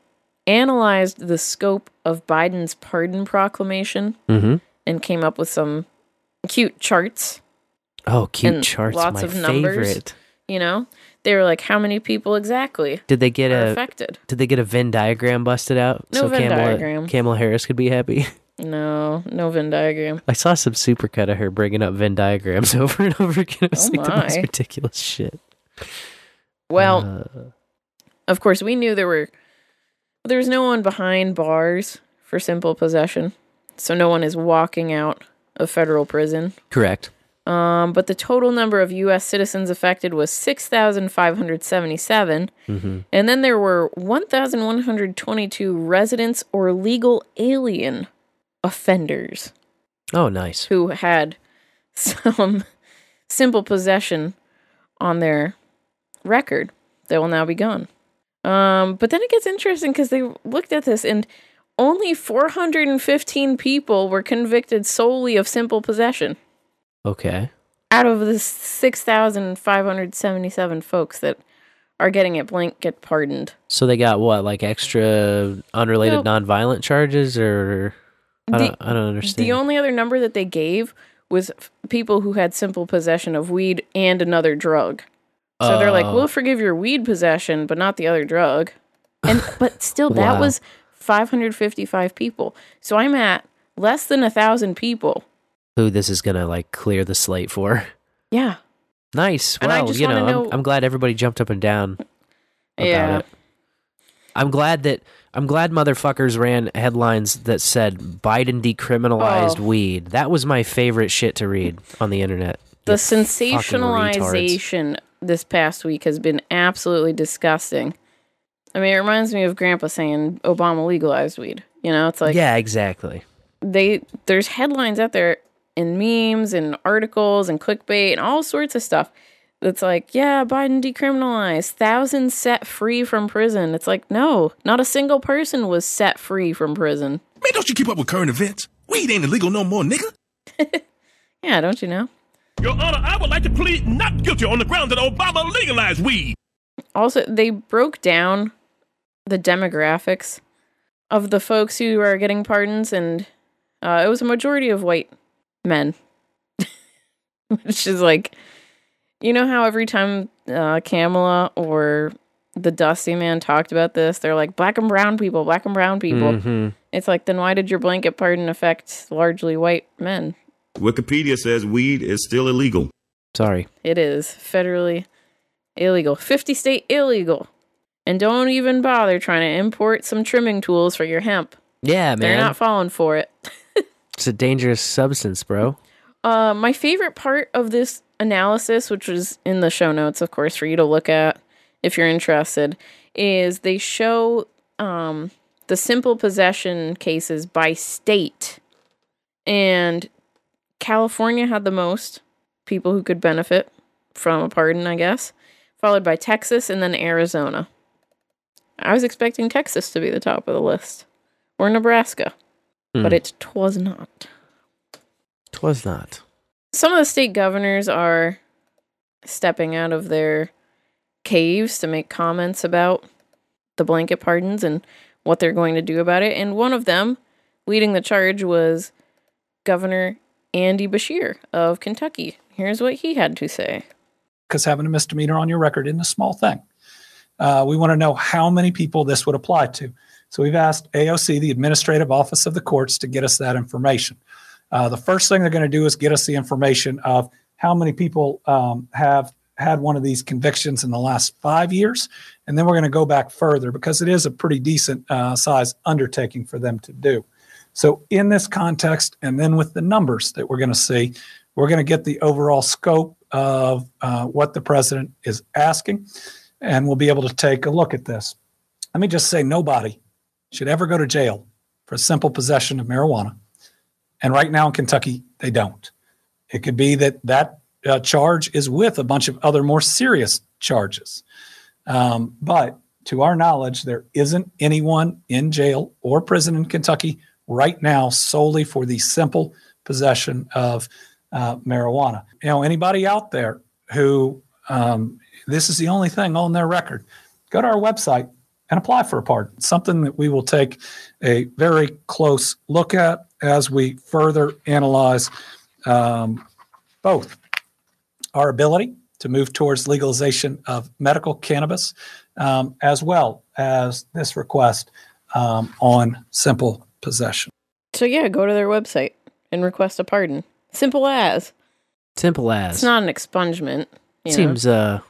Speaker 1: analyzed the scope of Biden's pardon proclamation
Speaker 4: Mm-hmm.
Speaker 1: and came up with some cute charts.
Speaker 4: Oh, cute charts,
Speaker 1: lots
Speaker 4: my
Speaker 1: of numbers.
Speaker 4: favorite.
Speaker 1: You know, they were like, how many people exactly
Speaker 4: Did they get a
Speaker 1: affected?
Speaker 4: Did they get a Venn diagram busted out
Speaker 1: No Venn
Speaker 4: Kamala,
Speaker 1: diagram.
Speaker 4: Kamala Harris could be happy?
Speaker 1: No, no Venn diagram.
Speaker 4: I saw some supercut of her bringing up Venn diagrams <laughs> over and over again. It was
Speaker 1: Oh
Speaker 4: like the most ridiculous shit.
Speaker 1: Well,
Speaker 4: Uh,
Speaker 1: of course, we knew there were there was no one behind bars for simple possession, so no one is walking out of federal prison.
Speaker 4: correct.
Speaker 1: Um, but the total number of U.S. citizens affected was six thousand five hundred seventy-seven,
Speaker 4: hmm
Speaker 1: and then there were one thousand one hundred twenty-two residents or legal alien offenders
Speaker 4: Oh, nice.
Speaker 1: who had <laughs> some simple possession on their record that will now be gone. Um, but then it gets interesting because they looked at this and only 415 people were convicted solely of simple possession
Speaker 4: Okay.
Speaker 1: out of the 6,577 folks that are getting it blanket pardoned.
Speaker 4: So they got what, like extra unrelated
Speaker 1: Nope.
Speaker 4: nonviolent charges, or I
Speaker 1: The-
Speaker 4: don't, I don't understand.
Speaker 1: The only other number that they gave was f- people who had simple possession of weed and another drug. So they're like,
Speaker 4: Oh.
Speaker 1: "We'll forgive your weed possession, but not the other drug." And <laughs> but still, that
Speaker 4: Wow.
Speaker 1: was 555 people. So I'm at less than a thousand people.
Speaker 4: Who this is gonna like clear the slate for?
Speaker 1: Yeah,
Speaker 4: Nice.
Speaker 1: And I
Speaker 4: Well,
Speaker 1: just
Speaker 4: you know,
Speaker 1: wanna
Speaker 4: I'm, I'm glad everybody jumped up and down about
Speaker 1: yeah.
Speaker 4: it. I'm glad that I'm glad motherfuckers ran headlines that said Biden decriminalized
Speaker 1: Oh.
Speaker 4: weed. That was my favorite shit to read on the internet.
Speaker 1: The
Speaker 4: You fucking retards.
Speaker 1: sensationalization this past week has been absolutely disgusting. I mean, it reminds me of Grandpa saying Obama legalized weed. You know, it's like
Speaker 4: yeah, exactly.
Speaker 1: they there's headlines out there and memes and articles and clickbait and all sorts of stuff that's like, yeah, Biden decriminalized, thousands set free from prison. It's like, no, not a single person was set free from prison.
Speaker 17: Man, don't you keep up with current events? Weed ain't illegal no more, nigga. <laughs>
Speaker 1: Yeah, don't you know?
Speaker 5: Your Honor, I would like to plead not guilty on the ground that Obama legalized weed.
Speaker 1: Also, they broke down the demographics of the folks who are getting pardons, and uh, it was a majority of white men. <laughs> Which is like, you know how every time uh, Kamala or the Dusty Man talked about this, they're like, black and brown people, black and brown people.
Speaker 4: Mhm.
Speaker 1: It's like, then why did your blanket pardon affect largely white men?
Speaker 18: Wikipedia says weed is still illegal.
Speaker 4: Sorry.
Speaker 1: It is federally illegal, 50 state illegal. And don't even bother trying to import some trimming tools for your hemp.
Speaker 4: Yeah, man.
Speaker 1: They're not falling for it. <laughs>
Speaker 4: it's a dangerous substance, bro.
Speaker 1: Uh, my favorite part of this analysis, which was in the show notes, of course, for you to look at if you're interested, is they show um, the simple possession cases by state. And California had the most people who could benefit from a pardon, I guess, followed by Texas and then Arizona. I was expecting Texas to be the top of the list, or Nebraska, but
Speaker 4: Hmm.
Speaker 1: it was not.
Speaker 4: Twas not.
Speaker 1: Some of the state governors are stepping out of their caves to make comments about the blanket pardons and what they're going to do about it. And one of them, leading the charge, was Governor Andy Beshear of Kentucky. Here's what he had to say.
Speaker 19: because having a misdemeanor on your record isn't a small thing. Uh, we want to know how many people this would apply to. So we've asked AOC, the Administrative Office of the Courts, to get us that information. Uh, the first thing they're going to do is get us the information of how many people um, have had one of these convictions in the last five years. And then we're going to go back further because it is a pretty decent uh, size undertaking for them to do. So, in this context, and then with the numbers that we're going to see, we're going to get the overall scope of uh, what the president is asking, and we'll be able to take a look at this. Let me just say nobody should ever go to jail for simple possession of marijuana. And right now in Kentucky, they don't. It could be that that uh, charge is with a bunch of other more serious charges. Um, but to our knowledge, there isn't anyone in jail or prison in Kentucky right now solely for the simple possession of uh, marijuana. You know, anybody out there who um, this is the only thing on their record, go to our website and apply for a pardon. Something that we will take a very close look at as we further analyze um, both our ability to move towards legalization of medical cannabis, um, as well as this request um, on simple possession.
Speaker 1: So yeah, go to their website and request a pardon. Simple as.
Speaker 4: Simple as.
Speaker 1: It's not an expungement. you know.
Speaker 4: Seems, uh,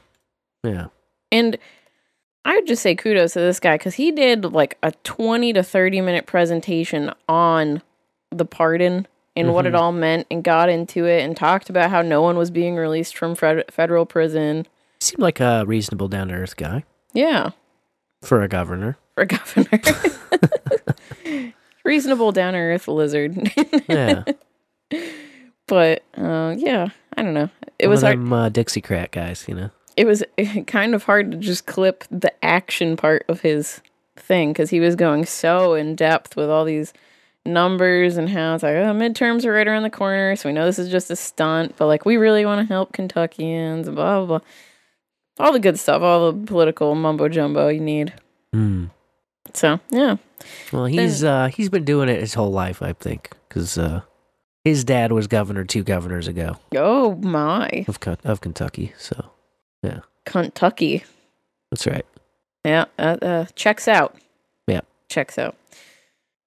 Speaker 4: yeah.
Speaker 1: And I would just say kudos to this guy because he did like a 20 to 30 minute presentation on the pardon and what it
Speaker 4: Mhm.
Speaker 1: all meant and got into it and talked about how no one was being released from fed- federal prison.
Speaker 4: Seemed like a reasonable, down to earth guy
Speaker 1: Yeah,
Speaker 4: for a governor.
Speaker 1: for a governor. <laughs> <laughs> Reasonable, down to earth lizard.
Speaker 4: Yeah. <laughs>
Speaker 1: but uh, yeah, I don't know. It
Speaker 4: One
Speaker 1: was hard.
Speaker 4: them, uh, Dixiecrat guys, you know.
Speaker 1: it was kind of hard to just clip the action part of his thing because he was going so in depth with all these numbers and how it's like oh midterms are right around the corner so we know this is just a stunt but like we really want to help kentuckians blah blah blah all the good stuff all the political mumbo jumbo you need
Speaker 4: Hmm.
Speaker 1: So yeah
Speaker 4: Well, he's uh he's been doing it his whole life, I think, because uh, his dad was governor two governors ago
Speaker 1: oh my
Speaker 4: of of Kentucky. So yeah,
Speaker 1: kentucky
Speaker 4: that's right.
Speaker 1: Yeah, that uh, checks out.
Speaker 4: Yeah.
Speaker 1: Checks out.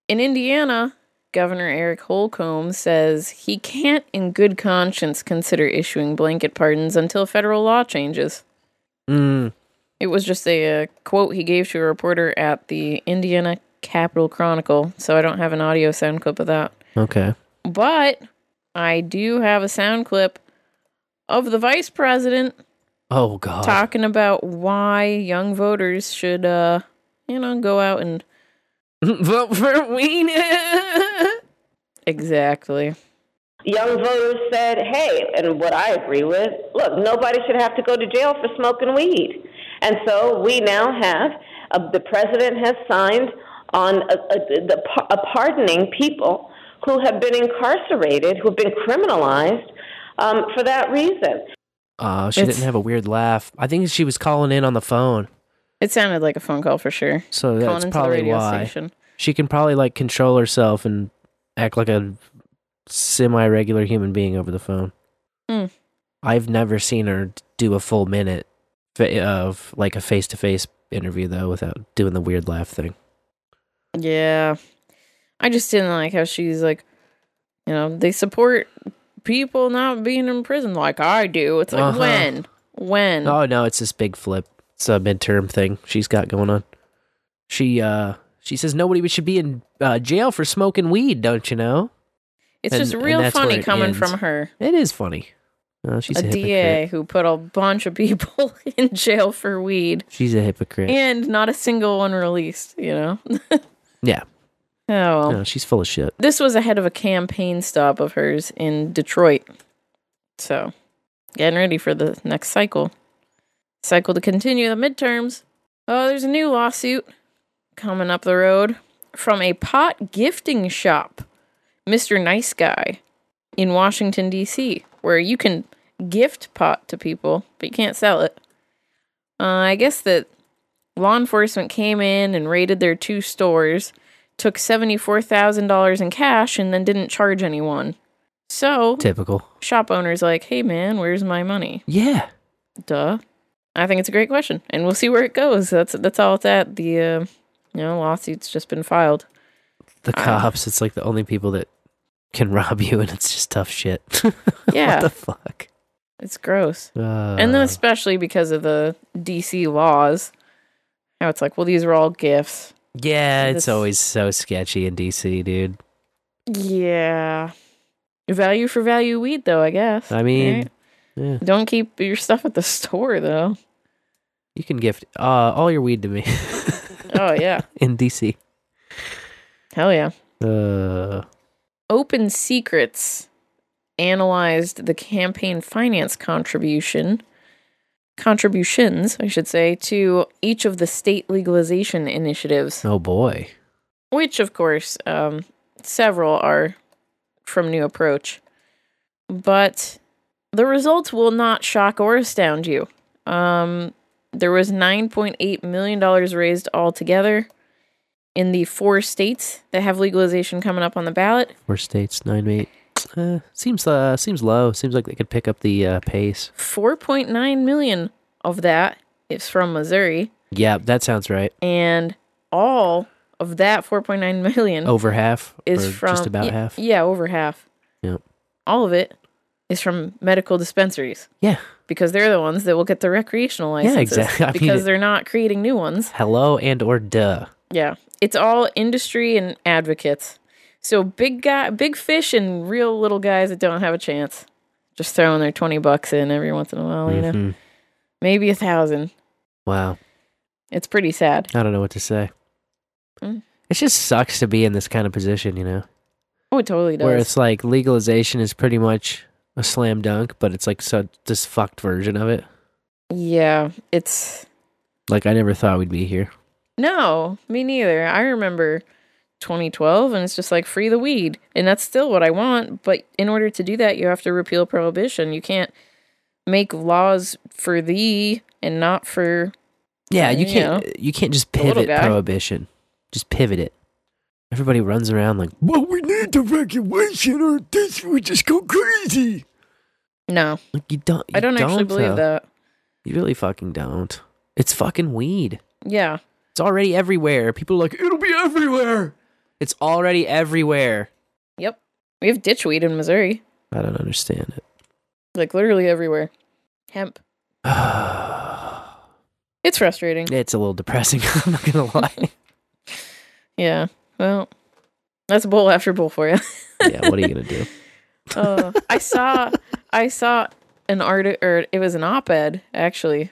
Speaker 1: In Indiana, Governor Eric Holcomb says he can't, in good conscience, consider issuing blanket pardons until federal law changes.
Speaker 4: Mm,
Speaker 1: It was just a, uh quote he gave to a reporter at the Indiana Capital Chronicle, so I don't have an audio sound clip of that.
Speaker 4: okay.
Speaker 1: But I do have a sound clip of the vice president
Speaker 4: Oh God.
Speaker 1: talking about why young voters should, uh, you know, go out and <laughs>
Speaker 4: vote for Weenie.
Speaker 1: exactly.
Speaker 20: Young voters said, hey, and what I agree with, look, nobody should have to go to jail for smoking weed. And so we now have, uh, the president has signed on a, a, the, a pardoning people who have been incarcerated, who have been criminalized um, for that reason.
Speaker 4: Uh, she
Speaker 1: It's-
Speaker 4: didn't have a weird laugh. I think she was calling in on the phone,
Speaker 1: It sounded like a phone call for sure.
Speaker 4: so
Speaker 1: Calling
Speaker 4: that's
Speaker 1: into the
Speaker 4: probably
Speaker 1: radio
Speaker 4: why.
Speaker 1: station.
Speaker 4: She can probably like control herself and act like a semi-regular human being over the phone.
Speaker 1: Hmm.
Speaker 4: I've never seen her do a full minute fa- of like a face-to-face interview though, without doing the weird laugh thing.
Speaker 1: Yeah. I just didn't like how she's like, you know, they support people not being in prison like I do. It's like,
Speaker 4: Uh-huh.
Speaker 1: when? When?
Speaker 4: Oh no, it's this big flip. It's a midterm thing she's got going on. She uh she says nobody should be in uh, jail for smoking weed, don't you know?
Speaker 1: it's
Speaker 4: and-
Speaker 1: just real funny coming
Speaker 4: ends.
Speaker 1: from her.
Speaker 4: It is funny. Uh, she's a,
Speaker 1: a. DA who put a bunch of people <laughs> in jail for weed
Speaker 4: She's a hypocrite.
Speaker 1: and not a single one released, you know? <laughs>
Speaker 4: yeah.
Speaker 1: Oh, well.
Speaker 4: No, she's full of shit.
Speaker 1: This was ahead of a campaign stop of hers in Detroit. So, getting ready for the next cycle. Cycle to continue the midterms. Oh, there's a new lawsuit coming up the road from a pot gifting shop, Mr. Nice Guy, in Washington, D.C., where you can gift pot to people, but you can't sell it. Uh, I guess that law enforcement came in and raided their two stores, took $74,000 in cash, and then didn't charge anyone. So,
Speaker 4: Typical.
Speaker 1: shop owner's like, hey man, where's my money?
Speaker 4: Yeah.
Speaker 1: Duh. I think it's a great question, and we'll see where it goes. That's that's all it's at. The uh, you know lawsuit's just been filed.
Speaker 4: The
Speaker 1: Uh,
Speaker 4: cops, it's like the only people that can <laughs> rob you and it's just tough shit.
Speaker 1: Yeah. <laughs>
Speaker 4: what the fuck?
Speaker 1: It's gross,
Speaker 4: Uh,
Speaker 1: and then especially because of the DC laws, how it's like, well, these are all gifts.
Speaker 4: yeah, it's
Speaker 1: this-
Speaker 4: always so sketchy in DC, dude.
Speaker 1: Yeah, value for value weed, though. I guess.
Speaker 4: I mean,
Speaker 1: right?
Speaker 4: yeah,
Speaker 1: don't keep your stuff at the store, though.
Speaker 4: you can gift uh, all your weed to me <laughs>
Speaker 1: Oh yeah,
Speaker 4: in DC.
Speaker 1: hell yeah.
Speaker 4: Uh,
Speaker 1: Open Secrets analyzed the campaign finance contribution contributions, I should say, to each of the state legalization initiatives,
Speaker 4: oh boy.
Speaker 1: which of course um, several are from New Approach. But the results will not shock or astound you. Um, there was $9.8 million raised altogether in the four states that have legalization coming up on the ballot.
Speaker 4: Four states, nine eight. Uh, seems uh seems low. Seems like they could pick up the uh, pace.
Speaker 1: 4.9 million of that is from Missouri,
Speaker 4: Yeah, that sounds right.
Speaker 1: and all of that 4.9 million
Speaker 4: Over half,
Speaker 1: is
Speaker 4: or
Speaker 1: from
Speaker 4: just about
Speaker 1: yeah,
Speaker 4: half.
Speaker 1: Yeah, over half.
Speaker 4: Yep.
Speaker 1: All of it is from medical dispensaries
Speaker 4: Yeah.
Speaker 1: because they're the ones that will get the recreational
Speaker 4: Yeah, <laughs>
Speaker 1: licenses.
Speaker 4: exactly. I mean,
Speaker 1: because
Speaker 4: it-
Speaker 1: they're not creating new ones.
Speaker 4: Hello and or duh.
Speaker 1: Yeah, it's all industry and advocates. So big guy, big fish, and real little guys that don't have a chance, just throwing their twenty bucks in every once in a while. You know,
Speaker 4: Mhm.
Speaker 1: maybe a thousand.
Speaker 4: Wow.
Speaker 1: It's pretty sad.
Speaker 4: I don't know what to say.
Speaker 1: Mm.
Speaker 4: It just sucks to be in this kind of position, you know,
Speaker 1: Oh, it totally does.
Speaker 4: where it's like legalization is pretty much a slam dunk, but it's like so this fucked version of it.
Speaker 1: yeah, it's
Speaker 4: Like I never thought we'd be here.
Speaker 1: No, me neither. I remember 2012, and it's just like free the weed, and that's still what I want. But in order to do that, you have to repeal prohibition. You can't make laws for thee and not for
Speaker 4: Yeah, you
Speaker 1: You
Speaker 4: can't
Speaker 1: know,
Speaker 4: you can't just pivot prohibition. Just pivot it. Everybody runs around like,
Speaker 11: Well, we need the regulation or this would just go crazy.
Speaker 1: no.
Speaker 4: like you don't.
Speaker 1: I
Speaker 4: you
Speaker 1: don't actually believe
Speaker 4: though.
Speaker 1: that.
Speaker 4: You really fucking don't. It's fucking weed.
Speaker 1: Yeah.
Speaker 4: It's already everywhere. People are like, it'll be everywhere. It's already everywhere.
Speaker 1: Yep. We have ditchweed in Missouri,
Speaker 4: I don't understand it.
Speaker 1: like literally everywhere. Hemp. <sighs> It's frustrating.
Speaker 4: It's a little depressing. <laughs> I'm not gonna lie. <laughs>
Speaker 1: Yeah. Well, that's bowl after bowl for you.
Speaker 4: yeah, what are you gonna do? <laughs>
Speaker 1: uh, I saw I saw an art or it was an op-ed actually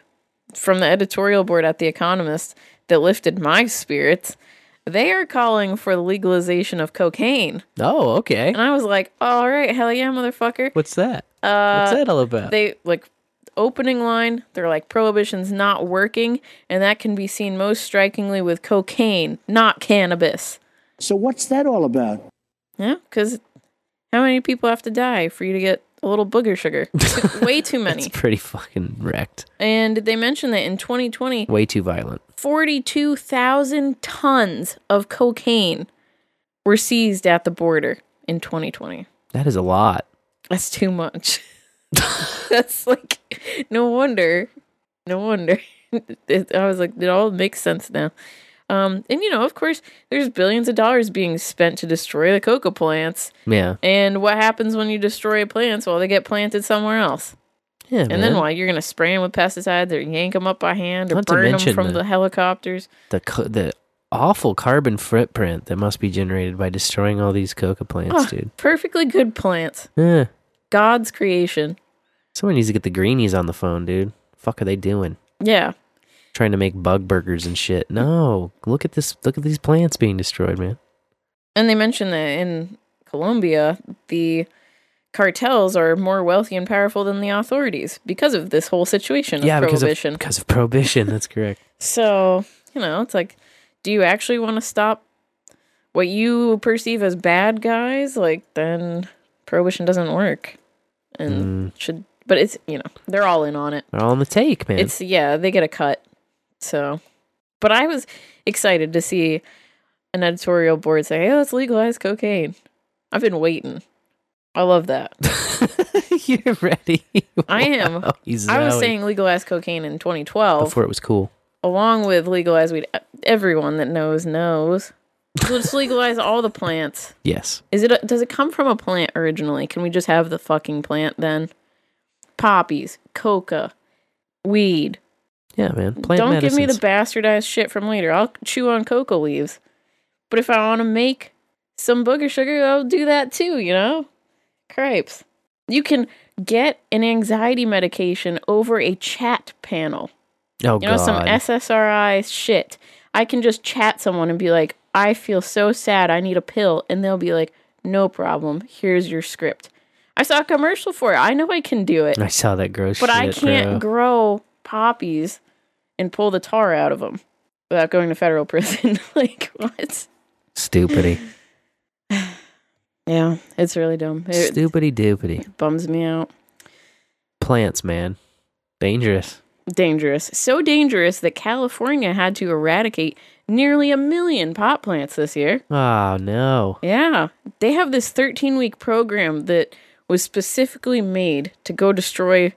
Speaker 1: from the editorial board at The Economist that lifted my spirits. They are calling for the legalization of cocaine.
Speaker 4: Oh, okay.
Speaker 1: And I was like, all right, hell yeah, motherfucker.
Speaker 4: What's that?
Speaker 1: Uh,
Speaker 4: What's that all about?
Speaker 1: They like opening line. They're like prohibition's not working, and that can be seen most strikingly with cocaine, not cannabis.
Speaker 21: So what's that all about?
Speaker 1: Yeah, because how many people have to die for you to get a little booger sugar? <laughs> Way too many.
Speaker 4: It's pretty fucking wrecked.
Speaker 1: And they mentioned that in 2020,
Speaker 4: Way too violent.
Speaker 1: 42,000 tons of cocaine were seized at the border in 2020.
Speaker 4: That is a lot.
Speaker 1: That's too much. <laughs> That's like, no wonder. No wonder. <laughs> It, I was like, it all makes sense now. Um, and you know, of course, there's billions of dollars being spent to destroy the coca plants.
Speaker 4: Yeah.
Speaker 1: And what happens when you destroy plants? Well, they get planted somewhere else.
Speaker 4: Yeah,
Speaker 1: and
Speaker 4: man.
Speaker 1: then why You're gonna spray them with pesticides, or yank them up by hand, or
Speaker 4: Not
Speaker 1: burn them from
Speaker 4: the-
Speaker 1: the helicopters.
Speaker 4: The the awful carbon footprint that must be generated by destroying all these coca plants,
Speaker 1: Oh,
Speaker 4: dude.
Speaker 1: Perfectly good plants.
Speaker 4: Yeah.
Speaker 1: God's creation.
Speaker 4: Someone needs to get the greenies on the phone, dude. Fuck are they doing?
Speaker 1: Yeah.
Speaker 4: Trying to make bug burgers and shit. No. Look at this look at these plants being destroyed, man.
Speaker 1: And they mentioned that in Colombia, the cartels are more wealthy and powerful than the authorities because of this whole situation of
Speaker 4: yeah, because of,
Speaker 1: prohibition.
Speaker 4: because of prohibition, that's correct. <laughs>
Speaker 1: So, you know, it's like, do you actually want to stop what you perceive as bad guys? Like, then prohibition doesn't work. And mm. should, but it's, you know, they're all in on it.
Speaker 4: They're all on the take, man.
Speaker 1: It's, yeah, they get a cut. So, but I was excited to see an editorial board say, oh, hey, let's legalize cocaine. I've been waiting. I love that. <laughs>
Speaker 4: You're ready.
Speaker 1: I am.
Speaker 4: Wow,
Speaker 1: I was saying legalize cocaine in 2012
Speaker 4: before it was cool.
Speaker 1: along with legalize weed. Everyone that knows knows. Let's <laughs> legalize all the plants.
Speaker 4: Yes.
Speaker 1: Is it? A, does it come from a plant originally? Can we just have the fucking plant then? Poppies, coca, weed.
Speaker 4: Yeah, man. Plant
Speaker 1: Don't give me the bastardized shit from later. I'll chew on coca leaves. But if I want to make some booger sugar, I'll do that too. You know, cripes. You can get an anxiety medication over a chat panel.
Speaker 4: Oh
Speaker 1: you know, some. SSRI shit. I can just chat someone and be like, I feel so sad. I need a pill. And they'll be like, no problem. Here's your script. I saw a commercial for it. I know I can do it.
Speaker 4: I saw that gross
Speaker 1: But
Speaker 4: shit,
Speaker 1: I can't
Speaker 4: bro.
Speaker 1: grow poppies and pull the tar out of them without going to federal prison. <laughs> like, what?
Speaker 4: Stupidity.
Speaker 1: Yeah, it's really dumb. It
Speaker 4: Stupidity doopity.
Speaker 1: bums me out.
Speaker 4: Plants, man. Dangerous.
Speaker 1: Dangerous. So dangerous that California had to eradicate nearly a million pot plants this year.
Speaker 4: Oh no.
Speaker 1: Yeah. They have this 13 week program that was specifically made to go destroy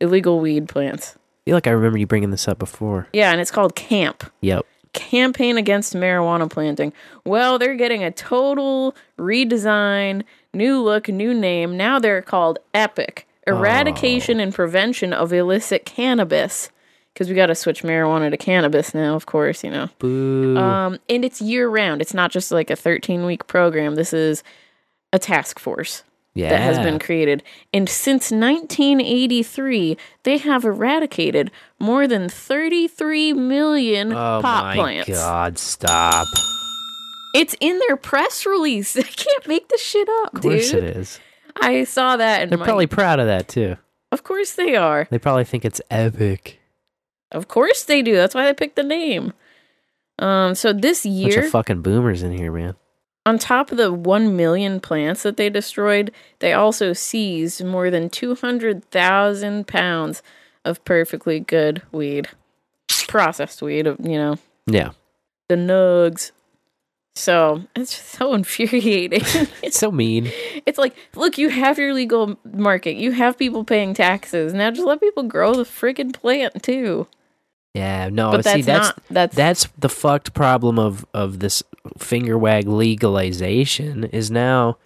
Speaker 1: illegal weed plants.
Speaker 4: I feel like I remember you bringing this up before.
Speaker 1: Yeah, and it's called CAMP
Speaker 4: Yep.
Speaker 1: Campaign Against Marijuana Planting. Well, they're getting a total redesign, new look, new name. Now they're called EPIC Eradication and Prevention of Illicit Cannabis. Because we got to switch marijuana to cannabis now, of course, you know.
Speaker 4: Boo.
Speaker 1: Um, and it's year round. It's not just like a 13 week program. This is a task force that has been created. And since 1983, they have eradicated more than 33 million
Speaker 4: oh
Speaker 1: pot plants.
Speaker 4: Oh my god, stop.
Speaker 1: It's in their press release. <laughs> I can't make this shit up,
Speaker 4: Of course
Speaker 1: dude.
Speaker 4: it is.
Speaker 1: I saw that and
Speaker 4: They're
Speaker 1: my,
Speaker 4: probably proud of that too.
Speaker 1: Of course they are.
Speaker 4: They probably think it's epic.
Speaker 1: Of course they do. That's why they picked the name. Um so this
Speaker 4: Bunch
Speaker 1: year
Speaker 4: of fucking boomers in here, man.
Speaker 1: On top of the 1 million plants that they destroyed, they also seized more than 200,000 pounds of perfectly good weed. Processed weed, you know,
Speaker 4: Yeah.
Speaker 1: the nugs. So it's so <laughs> infuriating.
Speaker 4: It's so mean.
Speaker 1: it's like, look, you have your legal market, you have people paying taxes. Now just let people grow the friggin' plant too.
Speaker 4: Yeah, no,
Speaker 1: But
Speaker 4: see
Speaker 1: that's
Speaker 4: that's
Speaker 1: not- that's-
Speaker 4: that's the fucked problem of of this finger wag legalization is now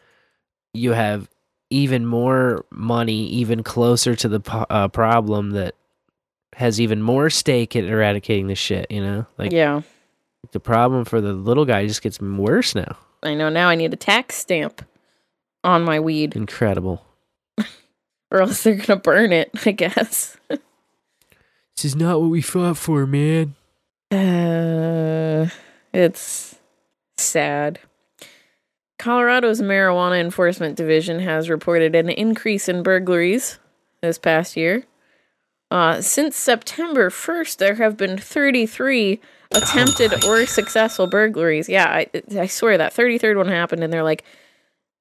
Speaker 4: you have even more money even closer to the uh, problem that has even more stake in eradicating the shit, you know? Like
Speaker 1: yeah.
Speaker 4: the problem for the little guy just gets worse now.
Speaker 1: I know now I need a tax stamp on my weed
Speaker 4: Incredible. <laughs>
Speaker 1: or else they're going to burn it, I guess. <laughs>
Speaker 4: This is not what we fought for, man.
Speaker 1: Uh, <sighs> it's sad. Colorado's Marijuana Enforcement Division has reported an increase in burglaries this past year. Uh, since September 1st, there have been 33 attempted or successful burglaries. Yeah, I, I swear that 33rd one happened, and they're like,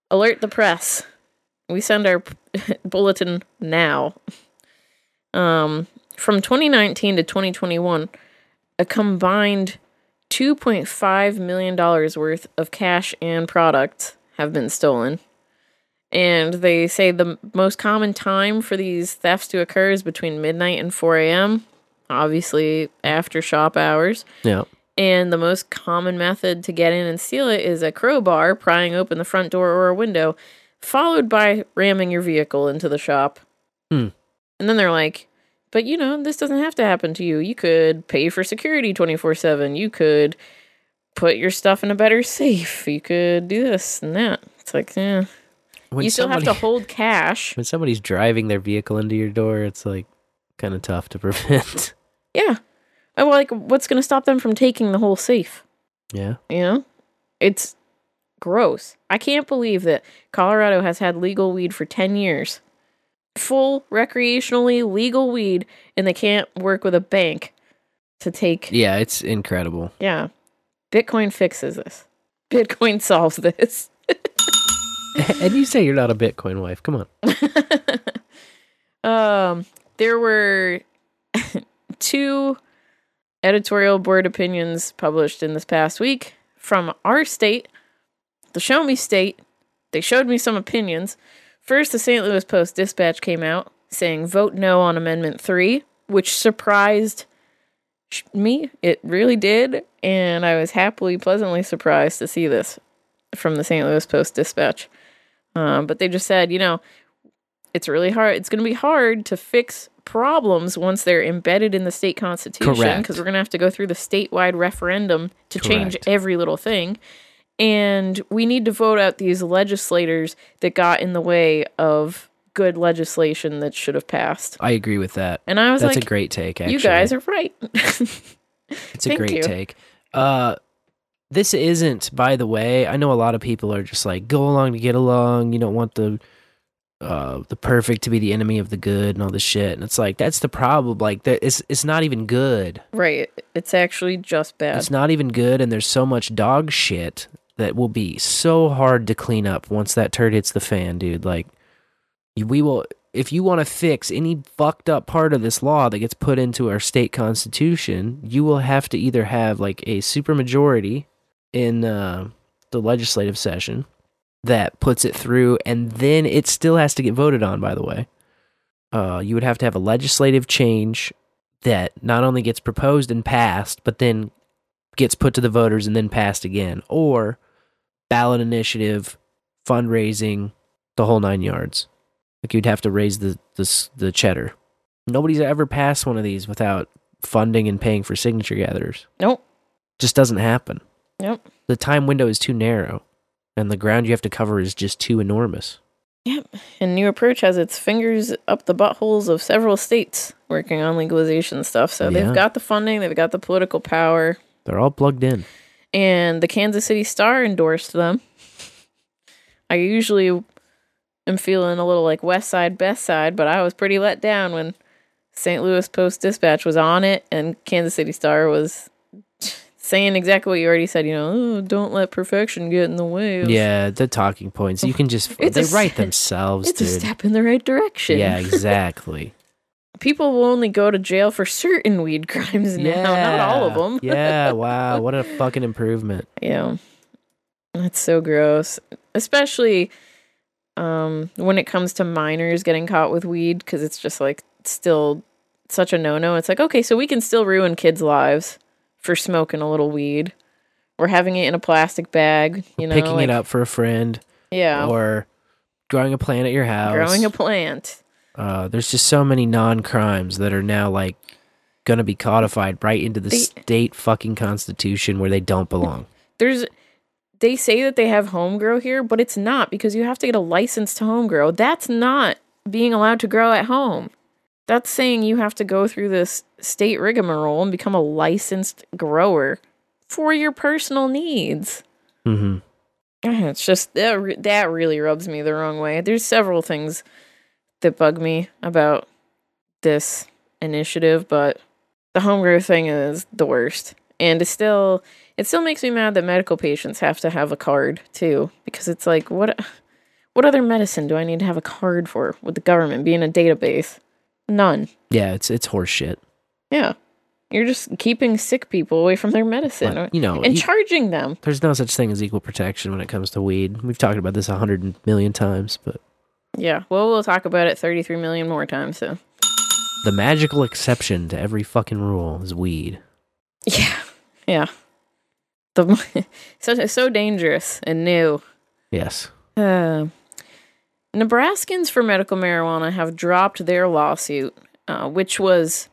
Speaker 1: alert the press. We send our <laughs> bulletin now. Um, from 2019 to 2021, a combined 2.5 million dollars worth of cash and products have been stolen. And they say the most common time for these thefts to occur is between midnight and 4 a.m., obviously after shop hours.
Speaker 4: Yeah.
Speaker 1: And the most common method to get in and steal it is a crowbar prying open the front door or a window, followed by ramming your vehicle into the shop.
Speaker 4: Hmm.
Speaker 1: And then they're like, but you know, this doesn't have to happen to you. You could pay for security 24 7. You could put your stuff in a better safe. You could do this and that. It's like, yeah.
Speaker 4: When
Speaker 1: you still have to hold cash. <laughs>
Speaker 4: When somebody's driving their vehicle into your door, it's like kind of tough to <laughs> prevent.
Speaker 1: Yeah. Oh, well, like, what's going to stop them from taking the whole safe?
Speaker 4: yeah.
Speaker 1: You know? It's gross. I can't believe that Colorado has had legal weed for 10 years. Full recreationally legal weed, and they can't work with a bank to take.
Speaker 4: Yeah, it's incredible.
Speaker 1: Yeah. Bitcoin fixes this. Bitcoin <laughs> solves this. <laughs>
Speaker 4: and you say you're not a Bitcoin wife. Come on. <laughs>
Speaker 1: Um, there were two editorial board opinions published in this past week from our state, the Show Me State. They showed me some opinions. First, the St. Louis Post Dispatch came out saying vote no on Amendment 3, which surprised me. It really did. And I was happily, pleasantly surprised to see this from the St. Louis Post Dispatch. Um, but they just said, you know, it's really hard. It's going to be hard to fix problems once they're embedded in the state constitution because we're going to have to go through the statewide referendum to change every little thing. And we need to vote out these legislators that got in the way of good legislation that should have passed.
Speaker 4: I agree with that.
Speaker 1: And I was
Speaker 4: That's
Speaker 1: like,
Speaker 4: a great take. Actually,
Speaker 1: You guys are right. <laughs>
Speaker 4: It's a great
Speaker 1: you.
Speaker 4: take. Uh, this isn't, by the way. I know a lot of people are just like go along to get along. You don't want the uh the perfect to be the enemy of the good and all this shit. And it's like that's the problem. Like that, it's it's not even good.
Speaker 1: right. It's actually just bad.
Speaker 4: It's not even good, and there's so much dog shit that will be so hard to clean up once that turd hits the fan, dude. Like, we will. if you want to fix any fucked up part of this law that gets put into our state constitution, you will have to either have like a supermajority in uh, the legislative session that puts it through, and then it still has to get voted on. By the way, uh, you would have to have a legislative change that not only gets proposed and passed, but then gets put to the voters and then passed again, or ballot initiative, fundraising, the whole nine yards. Like you'd have to raise the the, the cheddar. Nobody's ever passed one of these without funding and paying for signature gatherers.
Speaker 1: Nope.
Speaker 4: Just doesn't happen.
Speaker 1: Yep.
Speaker 4: The time window is too narrow, and the ground you have to cover is just too enormous.
Speaker 1: Yep. And New Approach has its fingers up the buttholes of several states working on legalization stuff. So
Speaker 4: Yeah.
Speaker 1: they've got the funding, they've got the political power,
Speaker 4: They're all plugged in.
Speaker 1: and the Kansas City Star endorsed them. I usually am feeling a little like West Side, Best Side, but I was pretty let down when St. Louis Post Dispatch was on it and Kansas City Star was saying exactly what you already said. You know, oh, don't let perfection get in the way. Of
Speaker 4: Yeah, the talking points. You can just <laughs>
Speaker 1: It's
Speaker 4: they
Speaker 1: a
Speaker 4: write themselves,
Speaker 1: It's a step in the right direction.
Speaker 4: Yeah, exactly. <laughs>
Speaker 1: People will only go to jail for certain weed crimes now, not all of them.
Speaker 4: yeah, <laughs> wow, what a fucking improvement.
Speaker 1: Yeah. That's so gross. Especially um when it comes to minors getting caught with weed because it's just like still such a no-no. It's like, okay, so we can still ruin kids' lives for smoking a little weed or having it in a plastic bag, you know,
Speaker 4: Picking
Speaker 1: like-
Speaker 4: it up for a friend.
Speaker 1: Yeah.
Speaker 4: Or growing a plant at your house.
Speaker 1: growing a plant.
Speaker 4: Uh, there's just so many non-crimes that are now like gonna be codified right into the
Speaker 1: They-
Speaker 4: state fucking constitution where they don't belong.
Speaker 1: There's they say that they have home grow here, but it's not because you have to get a license to home grow. That's not being allowed to grow at home. That's saying you have to go through this state rigmarole and become a licensed grower for your personal needs.
Speaker 4: Mm-hmm. <sighs>
Speaker 1: It's just that that really rubs me the wrong way. There's several things that bug me about this initiative, but the home grow thing is the worst. And it still it still makes me mad that medical patients have to have a card too because it's like what what other medicine do I need to have a card for with the government being a database? None.
Speaker 4: Yeah, it's it's horseshit.
Speaker 1: Yeah. You're just keeping sick people away from their medicine
Speaker 4: But, you know,
Speaker 1: and
Speaker 4: you-
Speaker 1: charging them.
Speaker 4: There's no such thing as equal protection when it comes to weed. We've talked about this a hundred million times, but
Speaker 1: Yeah. Well, we'll talk about it 33 million more times, so.
Speaker 4: the magical exception to every fucking rule is weed.
Speaker 1: Yeah. The <laughs> so so dangerous and new.
Speaker 4: Yes.
Speaker 1: Uh, Nebraskans for medical marijuana have dropped their lawsuit, uh, which was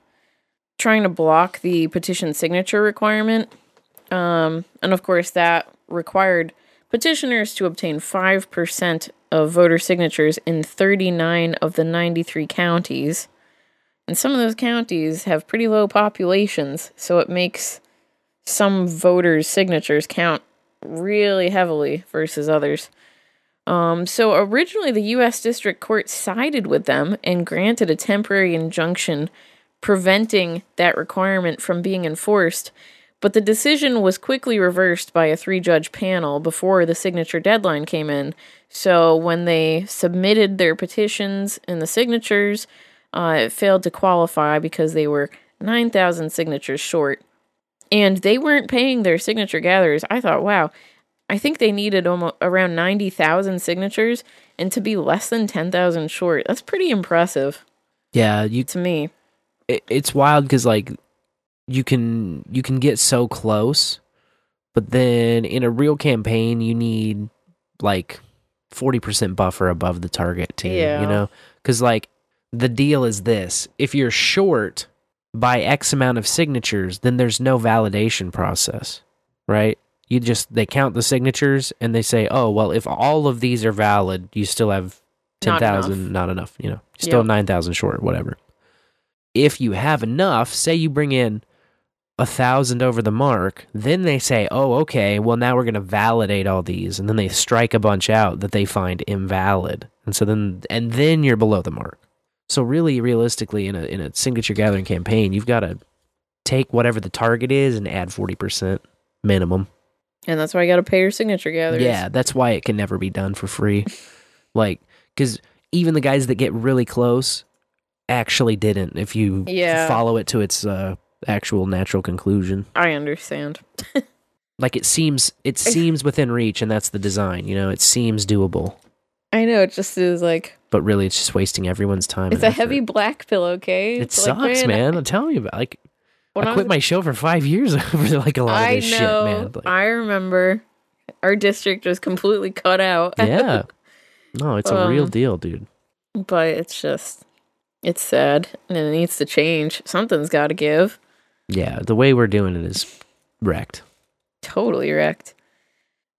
Speaker 1: trying to block the petition signature requirement. Um, and of course, that required petitioners to obtain 5% of voter signatures in 39 of the 93 counties. And some of those counties have pretty low populations, so it makes some voters' signatures count really heavily versus others. Um, so originally, the U.S. District Court sided with them and granted a temporary injunction preventing that requirement from being enforced. But the decision was quickly reversed by a three judge panel before the signature deadline came in. So when they submitted their petitions and the signatures, uh, it failed to qualify because they were 9,000 signatures short. And they weren't paying their signature gatherers. I thought, wow, I think they needed almost around 90,000 signatures and to be less than 10,000 short. That's pretty impressive
Speaker 4: Yeah, you
Speaker 1: to me.
Speaker 4: it, it's wild because like you can you can get so close, but then in a real campaign you need like forty percent buffer above the target too.
Speaker 1: Yeah.
Speaker 4: You know, because like the deal is this: if you're short by X amount of signatures, then there's no validation process, right? You just they count the signatures and they say, oh well, if all of these are valid, you still have 10,000
Speaker 1: Not enough.
Speaker 4: not enough. You know, still nine thousand short, whatever if you have enough, say you bring in a thousand over the mark, then they say, oh, okay, well, now we're going to validate all these. And then they strike a bunch out that they find invalid. And so then, and then you're below the mark. So really, realistically, in a, in a signature gathering campaign, you've got to take whatever the target is and add 40% minimum.
Speaker 1: And that's why you got to pay your signature gatherers.
Speaker 4: Yeah, that's why it can never be done for free. <laughs> like, because even the guys that get really close actually didn't. If you
Speaker 1: Yeah.
Speaker 4: follow it to its uh, actual natural conclusion,
Speaker 1: I understand. <laughs>
Speaker 4: like it seems, it seems within reach, and that's the design. You know, it seems doable,
Speaker 1: I know it just is like
Speaker 4: but really, it's just wasting everyone's time.
Speaker 1: it's a heavy black pillowcase.
Speaker 4: It
Speaker 1: It's like,
Speaker 4: sucks, man. I'm telling you about. Like,
Speaker 1: When
Speaker 4: I
Speaker 1: I
Speaker 4: quit
Speaker 1: was-
Speaker 4: my show for five years <laughs> over like a lot of
Speaker 1: I
Speaker 4: this
Speaker 1: know.
Speaker 4: shit, man. Like,
Speaker 1: I remember our district was completely cut out. <laughs>
Speaker 4: yeah, no, it's a real
Speaker 1: Um,
Speaker 4: deal, dude.
Speaker 1: but it's just it's sad and it needs to change. Something's got to give.
Speaker 4: Yeah, the way we're doing it is wrecked.
Speaker 1: Totally wrecked.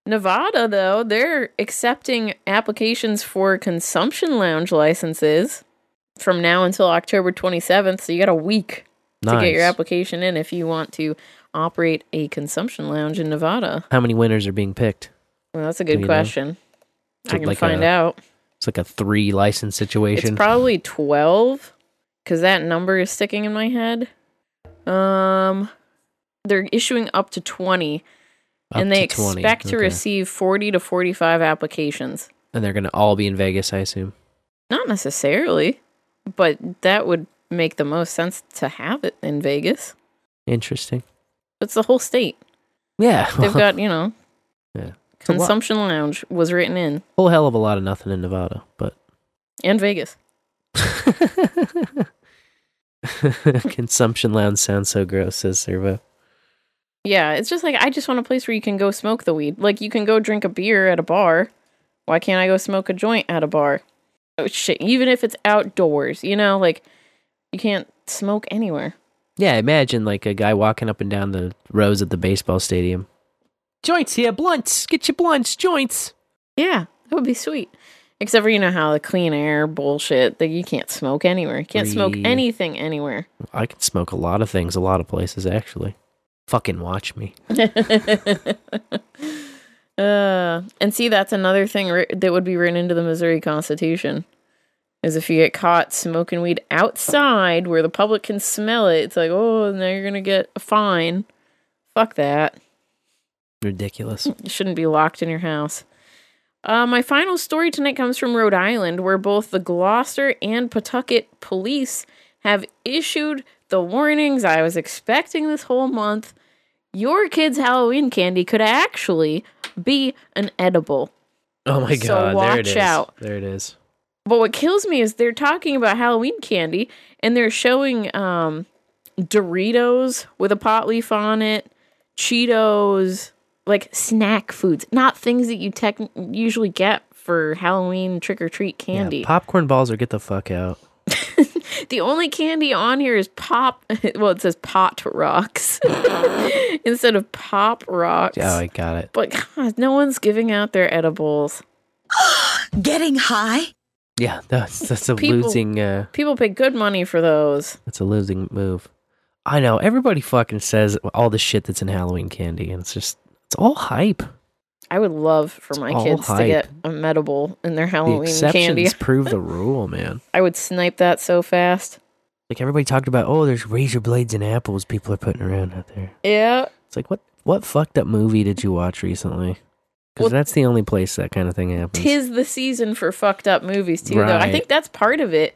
Speaker 1: Nevada, though, they're accepting applications for consumption lounge licenses from now until October 27th. So you got a week to get your application in if you want to operate a consumption lounge in Nevada.
Speaker 4: How many winners are being picked?
Speaker 1: Well, that's a good
Speaker 4: you know?
Speaker 1: question. I can
Speaker 4: like
Speaker 1: find
Speaker 4: a-
Speaker 1: out.
Speaker 4: It's like a three license situation.
Speaker 1: It's probably 12 because that number is sticking in my head. Um, they're issuing up to 20
Speaker 4: Up
Speaker 1: and they
Speaker 4: to 20,
Speaker 1: expect to receive 40 to 45 applications.
Speaker 4: and they're gonna all be in Vegas, I assume.
Speaker 1: Not necessarily, but that would make the most sense to have it in Vegas.
Speaker 4: Interesting.
Speaker 1: It's the whole state.
Speaker 4: Yeah,
Speaker 1: They've <laughs> got, you know,
Speaker 4: yeah.
Speaker 1: Consumption lounge was written in
Speaker 4: whole hell of a lot of nothing in Nevada, but
Speaker 1: and Vegas. <laughs> <laughs>
Speaker 4: consumption lounge sounds so gross, says SirVo.
Speaker 1: Yeah, it's just like I just want a place where you can go smoke the weed. Like you can go drink a beer at a bar. Why can't I go smoke a joint at a bar? Oh shit, even if it's outdoors, you know, like you can't smoke anywhere.
Speaker 4: Yeah, imagine like a guy walking up and down the rows at the baseball stadium. Joints here, blunts. Get your blunts, joints.
Speaker 1: Yeah, that would be sweet. Except for you know how the clean air bullshit that you can't smoke anywhere. You can't smoke anything anywhere.
Speaker 4: I can smoke a lot of things, a lot of places actually. Fucking watch me. <laughs>
Speaker 1: uh, and see, that's another thing writ- that would be written into the Missouri Constitution. Is if you get caught smoking weed outside where the public can smell it, it's like, oh, now you're gonna get a fine. Fuck that.
Speaker 4: Ridiculous.
Speaker 1: You shouldn't be locked in your house. Uh, my final story tonight comes from Rhode Island, where both the Gloucester and Pawtucket police have issued the warnings I was expecting this whole month. Your kid's Halloween candy could actually be an edible.
Speaker 4: Oh my
Speaker 1: So
Speaker 4: god, there it
Speaker 1: watch out.
Speaker 4: There it is.
Speaker 1: But what kills me is they're talking about Halloween candy and they're showing um, Doritos with a pot leaf on it, Cheetos, like snack foods, not things that you tech- usually get for Halloween trick or treat candy.
Speaker 4: Yeah, popcorn balls or get the fuck out. <laughs>
Speaker 1: the only candy on here is pop. <laughs> Well, it says pot rocks <laughs> instead of pop rocks.
Speaker 4: Oh, I got it.
Speaker 1: But God, no one's giving out their edibles. <gasps>
Speaker 22: Getting high?
Speaker 4: Yeah, that's that's a
Speaker 1: People-
Speaker 4: losing uh
Speaker 1: People pay good money for those.
Speaker 4: that's a losing move. I know everybody fucking says all the shit that's in Halloween candy, and it's just it's all hype.
Speaker 1: I would love for my
Speaker 4: all
Speaker 1: kids to get a medible in their
Speaker 4: the
Speaker 1: Halloween
Speaker 4: exceptions
Speaker 1: candy. <laughs>
Speaker 4: prove the rule, man.
Speaker 1: I would snipe that so fast.
Speaker 4: Like everybody talked about, oh, there's razor blades and apples people are putting around out there.
Speaker 1: Yeah.
Speaker 4: It's like what what fucked up movie did you watch recently? Because
Speaker 1: Well-
Speaker 4: that's the only place that kind of thing happens.
Speaker 1: Tis the season for fucked up movies too, though. I think that's part of it.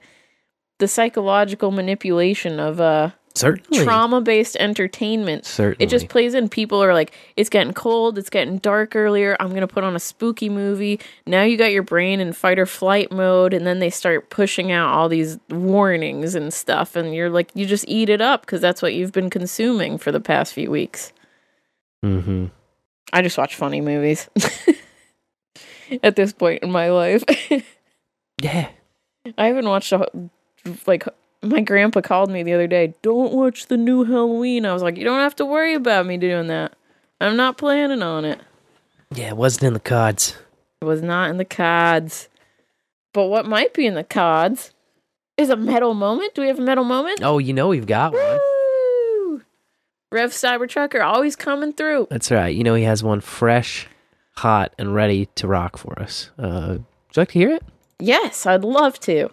Speaker 1: The psychological manipulation of uh
Speaker 4: Certainly.
Speaker 1: trauma based entertainment.
Speaker 4: Certainly.
Speaker 1: It just plays in. People are like, it's getting cold, it's getting dark earlier. I'm gonna put on a spooky movie. Now you got your brain in fight or flight mode, and then they start pushing out all these warnings and stuff, and you're like, you just eat it up because that's what you've been consuming for the past few weeks.
Speaker 4: Mm-hmm.
Speaker 1: I just watch funny movies <laughs> at this point in my life. <laughs>
Speaker 4: yeah.
Speaker 1: I haven't watched a, like my grandpa called me the other day. Don't watch the new Halloween. I was like, you don't have to worry about me doing that. I'm not planning on it.
Speaker 4: Yeah, it wasn't in the cards.
Speaker 1: It was not in the cards. But what might be in the cards is a metal moment. Do we have a metal moment?
Speaker 4: Oh, you know we've got one.
Speaker 1: Woo! Rev Cybertrucker always coming through.
Speaker 4: That's right. You know he has one fresh, hot, and ready to rock for us. Uh, would you like to hear it?
Speaker 1: Yes, I'd love to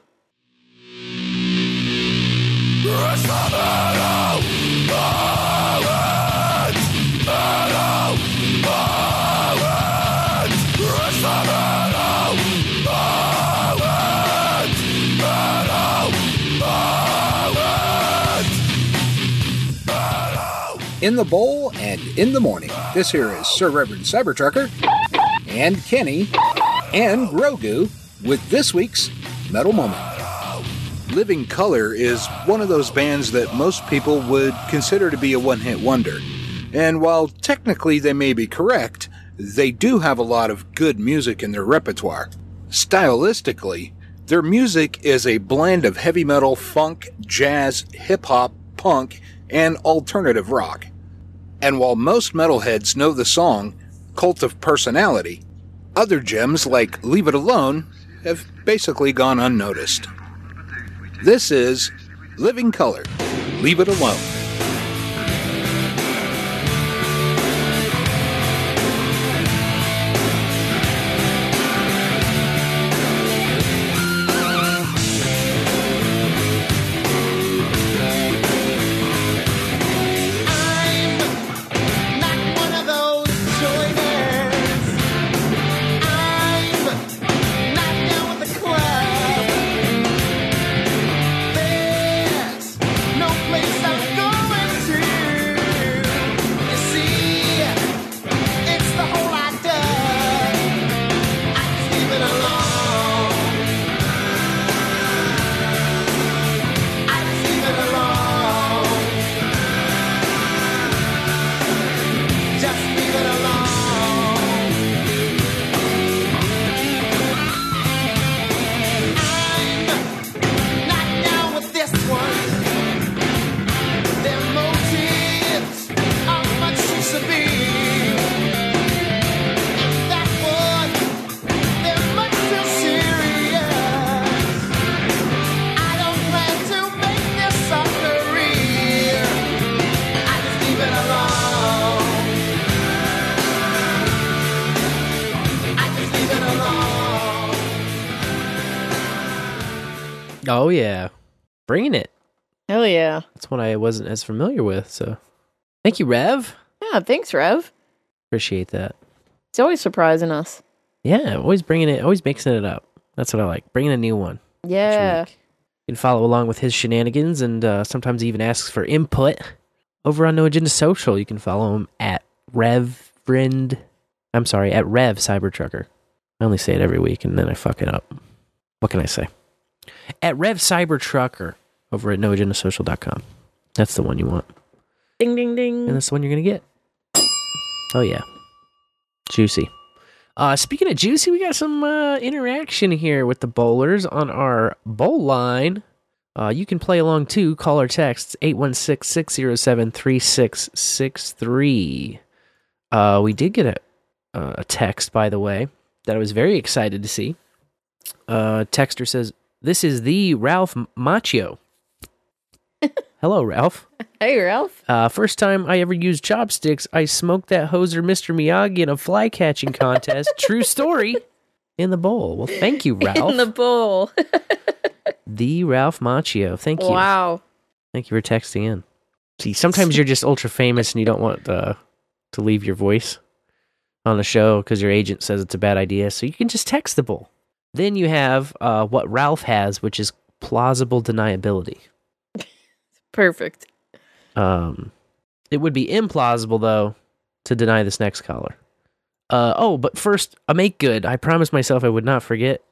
Speaker 23: in the bowl and in the morning. This here is Sir Reverend Cybertrucker and Kenny and Grogu with this week's Metal Moment. Living Colour is one of those bands that most people would consider to be a one hit wonder. And while technically they may be correct, they do have a lot of good music in their repertoire. Stylistically, their music is a blend of heavy metal, funk, jazz, hip hop, punk, and alternative rock. And while most metalheads know the song Cult of Personality, other gems like Leave It Alone have basically gone unnoticed. This is Living Colour. Leave It Alone.
Speaker 4: Bringing it.
Speaker 1: Hell yeah.
Speaker 4: That's one I wasn't as familiar with. So, thank you, Rev.
Speaker 1: Yeah, thanks, Rev.
Speaker 4: Appreciate that.
Speaker 1: It's always surprising us.
Speaker 4: Yeah, always bringing it, always mixing it up. That's what I like. Bringing a new one.
Speaker 1: Yeah.
Speaker 4: You can follow along with his shenanigans, and uh, sometimes he even asks for input over on No Agenda Social. You can follow him at Reverend. I'm sorry, at Rev Cybertrucker. I only say it every week, and then I fuck it up. What can I say? At Rev Cybertrucker over at NoAgendaSocial.com. That's the one you want,
Speaker 1: Ding, ding, ding.
Speaker 4: and that's the one you're gonna get. Oh yeah, juicy. Uh, speaking of juicy, we got some uh, interaction here with the bowlers on our bowl line. Uh, you can play along too. Call or text 816 607 3663. Uh, we did get a, uh, a text, by the way, that I was very excited to see. Uh, texter says, This is the Ralph Macchio. Hello, Ralph.
Speaker 1: Hey, Ralph.
Speaker 4: Uh, first time I ever used chopsticks, I smoked that hoser Mr. Miyagi in a fly catching contest. <laughs> True story. In the bowl. Well, thank you, Ralph.
Speaker 1: In the bowl. <laughs>
Speaker 4: the Ralph Macchio. Thank you.
Speaker 1: Wow.
Speaker 4: Thank you for texting in. See, sometimes you're just ultra famous and you don't want uh, to leave your voice on the show because your agent says it's a bad idea. So you can just text the bull. Then you have uh, what Ralph has, which is plausible deniability.
Speaker 1: Perfect.
Speaker 4: Um, it would be implausible though to deny this next caller. Uh, oh, but first, a make good. I promised myself I would not forget.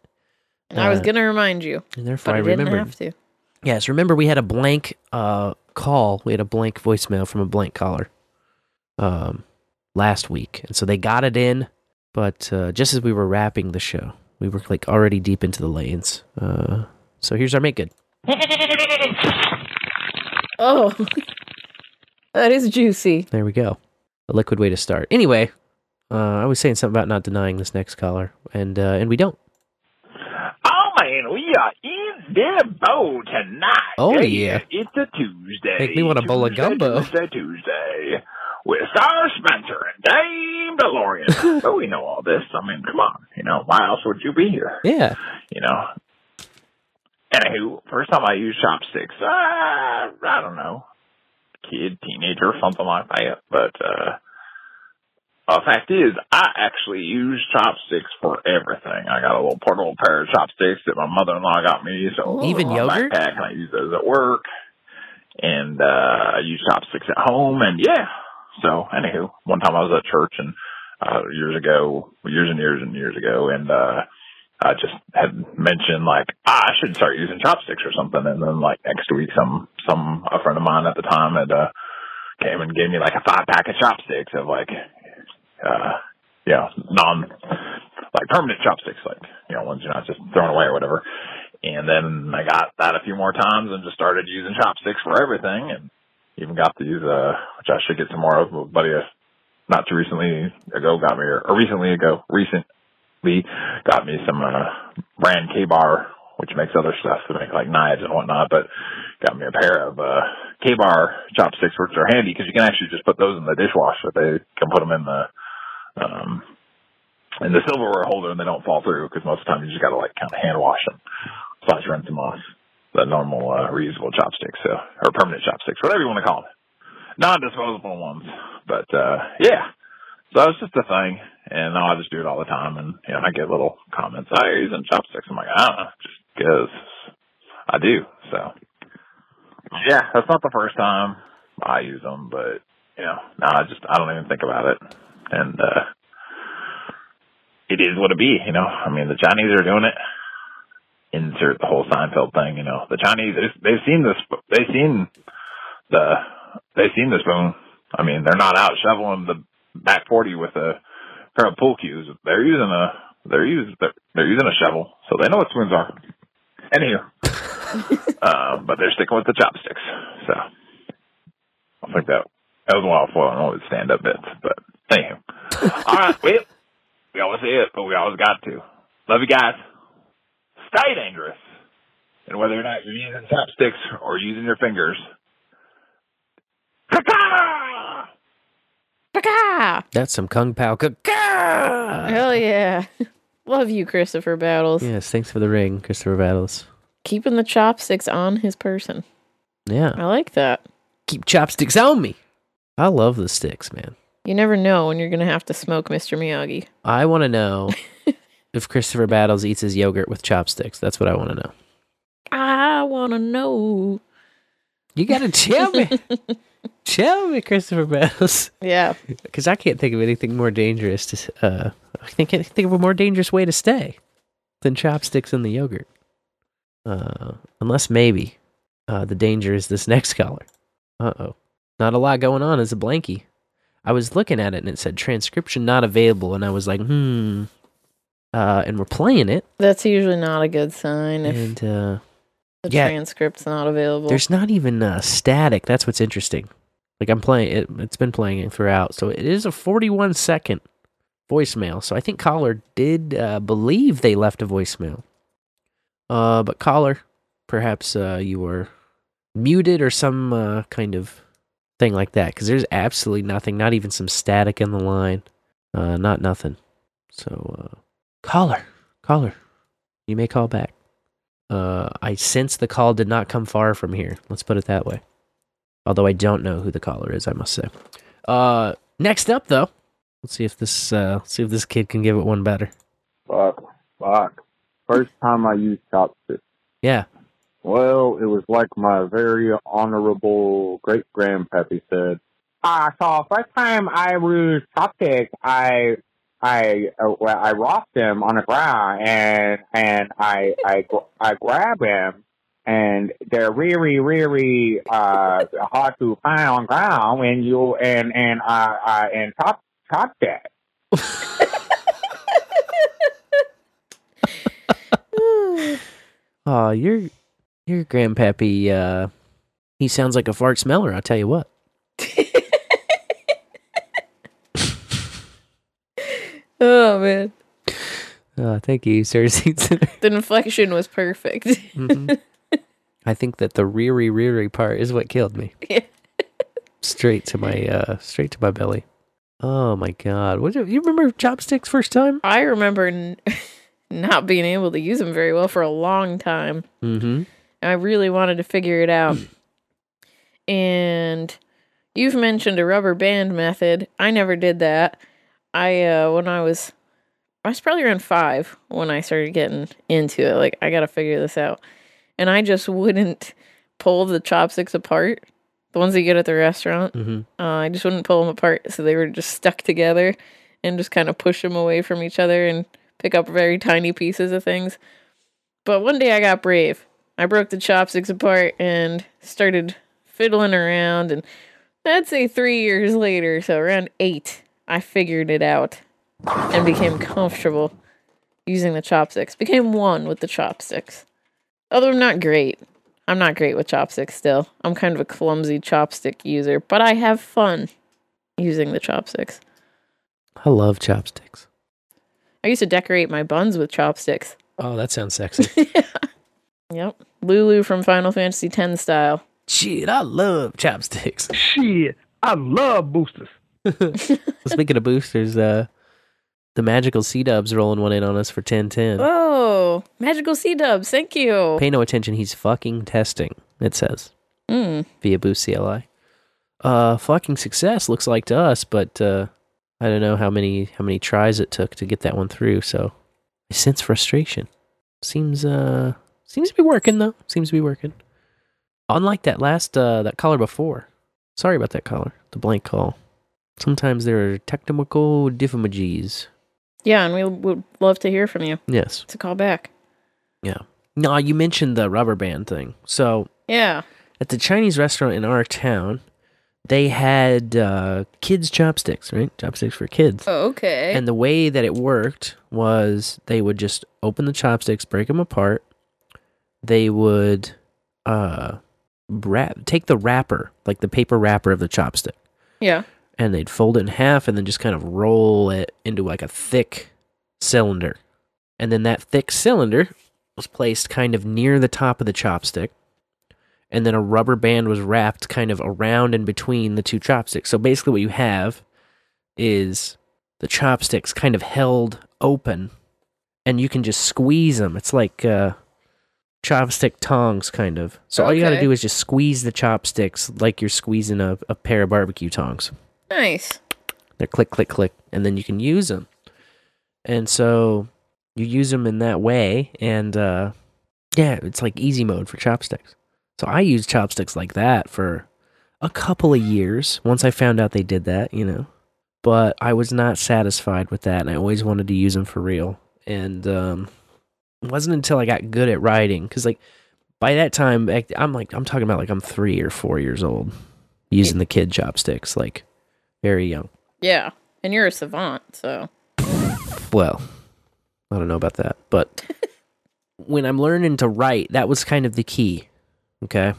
Speaker 1: I was
Speaker 4: Uh,
Speaker 1: going to remind you.
Speaker 4: and therefore
Speaker 1: but
Speaker 4: I
Speaker 1: I didn't have to.
Speaker 4: Yes, remember we had a blank uh, call. We had a blank voicemail from a blank caller um, last week, and so they got it in. But uh, just as we were wrapping the show, we were like already deep into the lanes. Uh, so here's our make good. <laughs>
Speaker 1: Oh, <laughs> that is juicy.
Speaker 4: There we go. A liquid way to start. Anyway, uh, I was saying something about not denying this next caller, and uh, and we don't.
Speaker 24: Oh man, we are in the bowl tonight.
Speaker 4: Oh, yeah.
Speaker 24: It's a Tuesday.
Speaker 4: Make me want a bowl of gumbo.
Speaker 24: Tuesday, Tuesday. With Star Spencer and Dame DeLorean. <laughs> but we know all this. I mean, come on. You know, why else would you be here?
Speaker 4: Yeah.
Speaker 24: You know. Anywho, first time I used chopsticks, uh, I don't know, kid, teenager, something like that. But uh, the fact is, I actually use chopsticks for everything. I got a little portable pair of chopsticks that my mother-in-law got me, so
Speaker 4: Even
Speaker 24: my
Speaker 4: yogurt?
Speaker 24: backpack, and I use those at work. and uh, I use chopsticks at home, and yeah. So anywho, one time I was at church and uh, years ago, years and years and years ago, and uh, I just had mentioned like ah, I should start using chopsticks or something, and then like next week, some some a friend of mine at the time had uh, came and gave me like a five pack of chopsticks of like uh, you know non like permanent chopsticks, like you know ones you're not just throwing away or whatever. And then I got that a few more times and just started using chopsticks for everything, and even got these uh, which I should get some more of. A buddy, not too recently ago, got me or, or recently ago, recently got me some uh, brand K bar, which makes other stuff to make like knives and whatnot. But got me a pair of uh, K bar chopsticks, which are handy because you can actually just put those in the dishwasher. They can put them in the um, in the silverware holder and they don't fall through because most of the time you just got to like kind of hand wash them slash rinse them off. The normal uh, reusable chopsticks, so or permanent chopsticks, whatever you want to call them, non-disposable ones. But uh yeah, so it's just a thing, and now I just do it all the time, and you know I get little comments. Oh, you're using chopsticks. I'm like, I don't know, just because I do. So yeah, that's not the first time I use them, but you know, now I just I don't even think about it, and uh it is what it be. You know, I mean the Chinese are doing it insert the whole Seinfeld thing. You know, the Chinese they've- seen this, they've seen the they've seen the spoon. I mean, they're not out shoveling the back forty with a pair of pool cues. They're using a they're using they're, they're using a shovel, so they know what spoons are. Anywho, um, <laughs> but they're sticking with the chopsticks. So I think that that was a while before I know the stand up bits, but anywho. All right, we we always say it, but we always got to. Love you guys stay dangerous. And whether or not you're using chopsticks or using your fingers,
Speaker 1: Paka!
Speaker 4: That's some Kung Pao. Ka-
Speaker 1: Hell yeah. <laughs> Love you, Christopher Battles.
Speaker 4: Yes, thanks for the ring, Christopher Battles.
Speaker 1: Keeping the chopsticks on his person.
Speaker 4: Yeah.
Speaker 1: I like that.
Speaker 4: Keep chopsticks on me. I love the sticks, man.
Speaker 1: You never know when you're going to have to smoke Mr. Miyagi.
Speaker 4: I want to know <laughs> if Christopher Battles eats his yogurt with chopsticks. That's what I want to know.
Speaker 1: I want to know.
Speaker 4: You got to tell me. <laughs> tell me, Christopher Battles. <laughs>
Speaker 1: Yeah.
Speaker 4: Because I can't think of anything more dangerous to. Uh, I think can't think of a more dangerous way to stay than chopsticks in the yogurt. Uh, unless maybe uh, the danger is this next caller. Uh oh, not a lot going on as a blankie. I was looking at it and it said transcription not available, and I was like, hmm. Uh, and we're playing it,
Speaker 1: That's usually not a good sign if
Speaker 4: and uh,
Speaker 1: the
Speaker 4: yeah.
Speaker 1: transcript's not available.
Speaker 4: There's not even uh, static. That's what's interesting. Like I'm playing it. It's been playing it throughout. So it is a 41 second voicemail. So I think caller did uh, believe they left a voicemail. Uh, but caller, perhaps uh, you were muted or some uh, kind of thing like that. Because there's absolutely nothing. Not even some static in the line. Uh, not nothing. So uh, caller, caller, you may call back. Uh, I sense the call did not come far from here. Let's put it that way. Although I don't know who the caller is, I must say. Uh, next up though, let's see if this uh, see if this kid can give it one better.
Speaker 25: Fuck, fuck. First time I used chopsticks.
Speaker 4: Yeah.
Speaker 25: Well, it was like my very honorable great grandpappy said. Ah, so first time I used chopsticks, I I uh, well, I rocked him on the ground and and I I I grab him and they're really really uh hard to find on ground when you and and uh, uh and chop chopstick.
Speaker 4: Oh, your your grandpappy. Uh, he sounds like a fart smeller. I'll tell you what. <laughs>
Speaker 1: oh, man.
Speaker 4: Oh, thank you, sir. <laughs>
Speaker 1: The inflection was perfect.
Speaker 4: Mhm. I think that the reary reary part is what killed me. <laughs>
Speaker 1: Yeah.
Speaker 4: straight to my uh, straight to my belly. Oh my god! What do you remember chopsticks first time?
Speaker 1: I remember n- <laughs> not being able to use them very well for a long time.
Speaker 4: Mm-hmm.
Speaker 1: I really wanted to figure it out. <clears throat> and you've mentioned a rubber band method. I never did that. I uh when I was I was probably around 5 when I started getting into it. Like I got to figure this out. And I just wouldn't pull the chopsticks apart, the ones you get at the restaurant.
Speaker 4: Mhm.
Speaker 1: Uh, I just wouldn't pull them apart, so they were just stuck together, and just kind of push them away from each other and pick up very tiny pieces of things. But one day I got brave. I broke the chopsticks apart and started fiddling around, and I'd say three years later, so around eight, I figured it out and became comfortable using the chopsticks. Became one with the chopsticks. Although I'm not great. I'm not great with chopsticks still. I'm kind of a clumsy chopstick user, but I have fun using the chopsticks.
Speaker 4: I love chopsticks.
Speaker 1: I used to decorate my buns with chopsticks.
Speaker 13: Oh, that sounds sexy. <laughs>
Speaker 1: Yep. Lulu from Final Fantasy X style.
Speaker 4: Shit, I love chopsticks.
Speaker 26: Shit, I love boosters. <laughs>
Speaker 4: Speaking of boosters, uh, the magical SeeDubs rolling one in on us for 1010.
Speaker 1: Oh, magical SeeDubs. Thank you.
Speaker 4: Pay no attention, he's fucking testing, it says,
Speaker 1: Mm.
Speaker 4: via Boost CLI. Uh, fucking success looks like to us, but uh, I don't know how many how many tries it took to get that one through. So I sense frustration. Seems uh seems to be working though. Seems to be working. Unlike that last uh that caller before. Sorry about that caller. The blank call. Sometimes there are technical difficulties.
Speaker 1: Yeah, and we would love to hear from you.
Speaker 4: Yes.
Speaker 1: To call back.
Speaker 4: Yeah. No, you mentioned the rubber band thing. So
Speaker 1: Yeah.
Speaker 4: at the Chinese restaurant in our town, they had uh, kids chopsticks, right? Chopsticks for kids.
Speaker 1: Oh, okay.
Speaker 4: And the way that it worked was they would just open the chopsticks, break them apart. They would uh, wrap, take the wrapper, like the paper wrapper of the chopstick,
Speaker 1: Yeah.
Speaker 4: And they'd fold it in half and then just kind of roll it into like a thick cylinder. And then that thick cylinder was placed kind of near the top of the chopstick. And then a rubber band was wrapped kind of around and between the two chopsticks. So basically, what you have is the chopsticks kind of held open and you can just squeeze them. It's like uh, chopstick tongs, kind of. So all you got to do is just squeeze the chopsticks like you're squeezing a, a pair of barbecue tongs.
Speaker 1: Nice.
Speaker 4: They're click, click, click, and then you can use them. And so you use them in that way, and uh, yeah, it's like easy mode for chopsticks. So I used chopsticks like that for a couple of years once I found out they did that, you know. But I was not satisfied with that, and I always wanted to use them for real. And um, it wasn't until I got good at riding, because like by that time, I'm like I'm talking about like I'm three or four years old using the kid chopsticks, like very young.
Speaker 1: Yeah. And you're a savant, so.
Speaker 4: Well, I don't know about that, but <laughs> when I'm learning to write, that was kind of the key. Okay?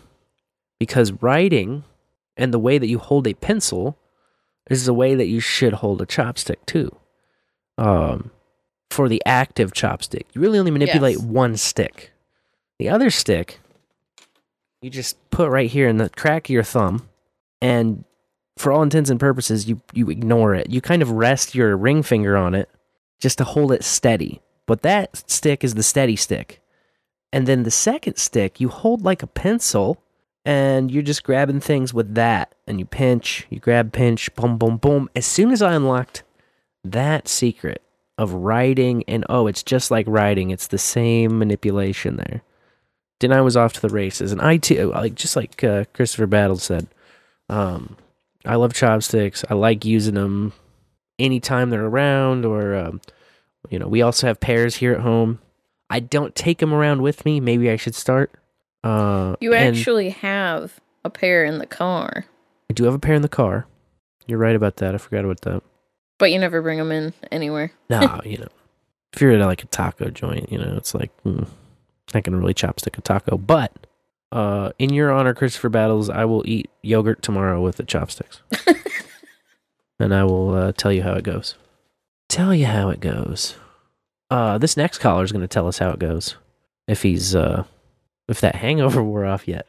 Speaker 4: Because writing and the way that you hold a pencil is the way that you should hold a chopstick too. Um for the active chopstick, you really only manipulate
Speaker 1: Yes.
Speaker 4: one stick. The other stick you just put right here in the crack of your thumb and for all intents and purposes you you ignore it. You kind of rest your ring finger on it just to hold it steady. But that stick is the steady stick. And then the second stick, you hold like a pencil and you're just grabbing things with that. And you pinch, you grab, pinch, boom, boom, boom. As soon as I unlocked that secret of writing, and oh, it's just like writing, it's the same manipulation there. Then I was off to the races. And I too, like just like uh, Christopher Battle said, um, I love chopsticks. I like using them anytime they're around or um, you know we also have pairs here at home. I don't take them around with me. Maybe i should start. Uh
Speaker 1: You actually have a pair in the car,
Speaker 4: i do have a pair in the car. You're right about that. I forgot about that.
Speaker 1: But you never bring them in anywhere.
Speaker 4: no <laughs> you know. If you're at like a taco joint you know it's like mm, not gonna really chopstick a taco. But uh in your honor christopher battles i will eat yogurt tomorrow with the chopsticks <laughs> and i will uh, tell you how it goes tell you how it goes uh this next caller is gonna tell us how it goes if he's uh if that hangover <laughs> wore off yet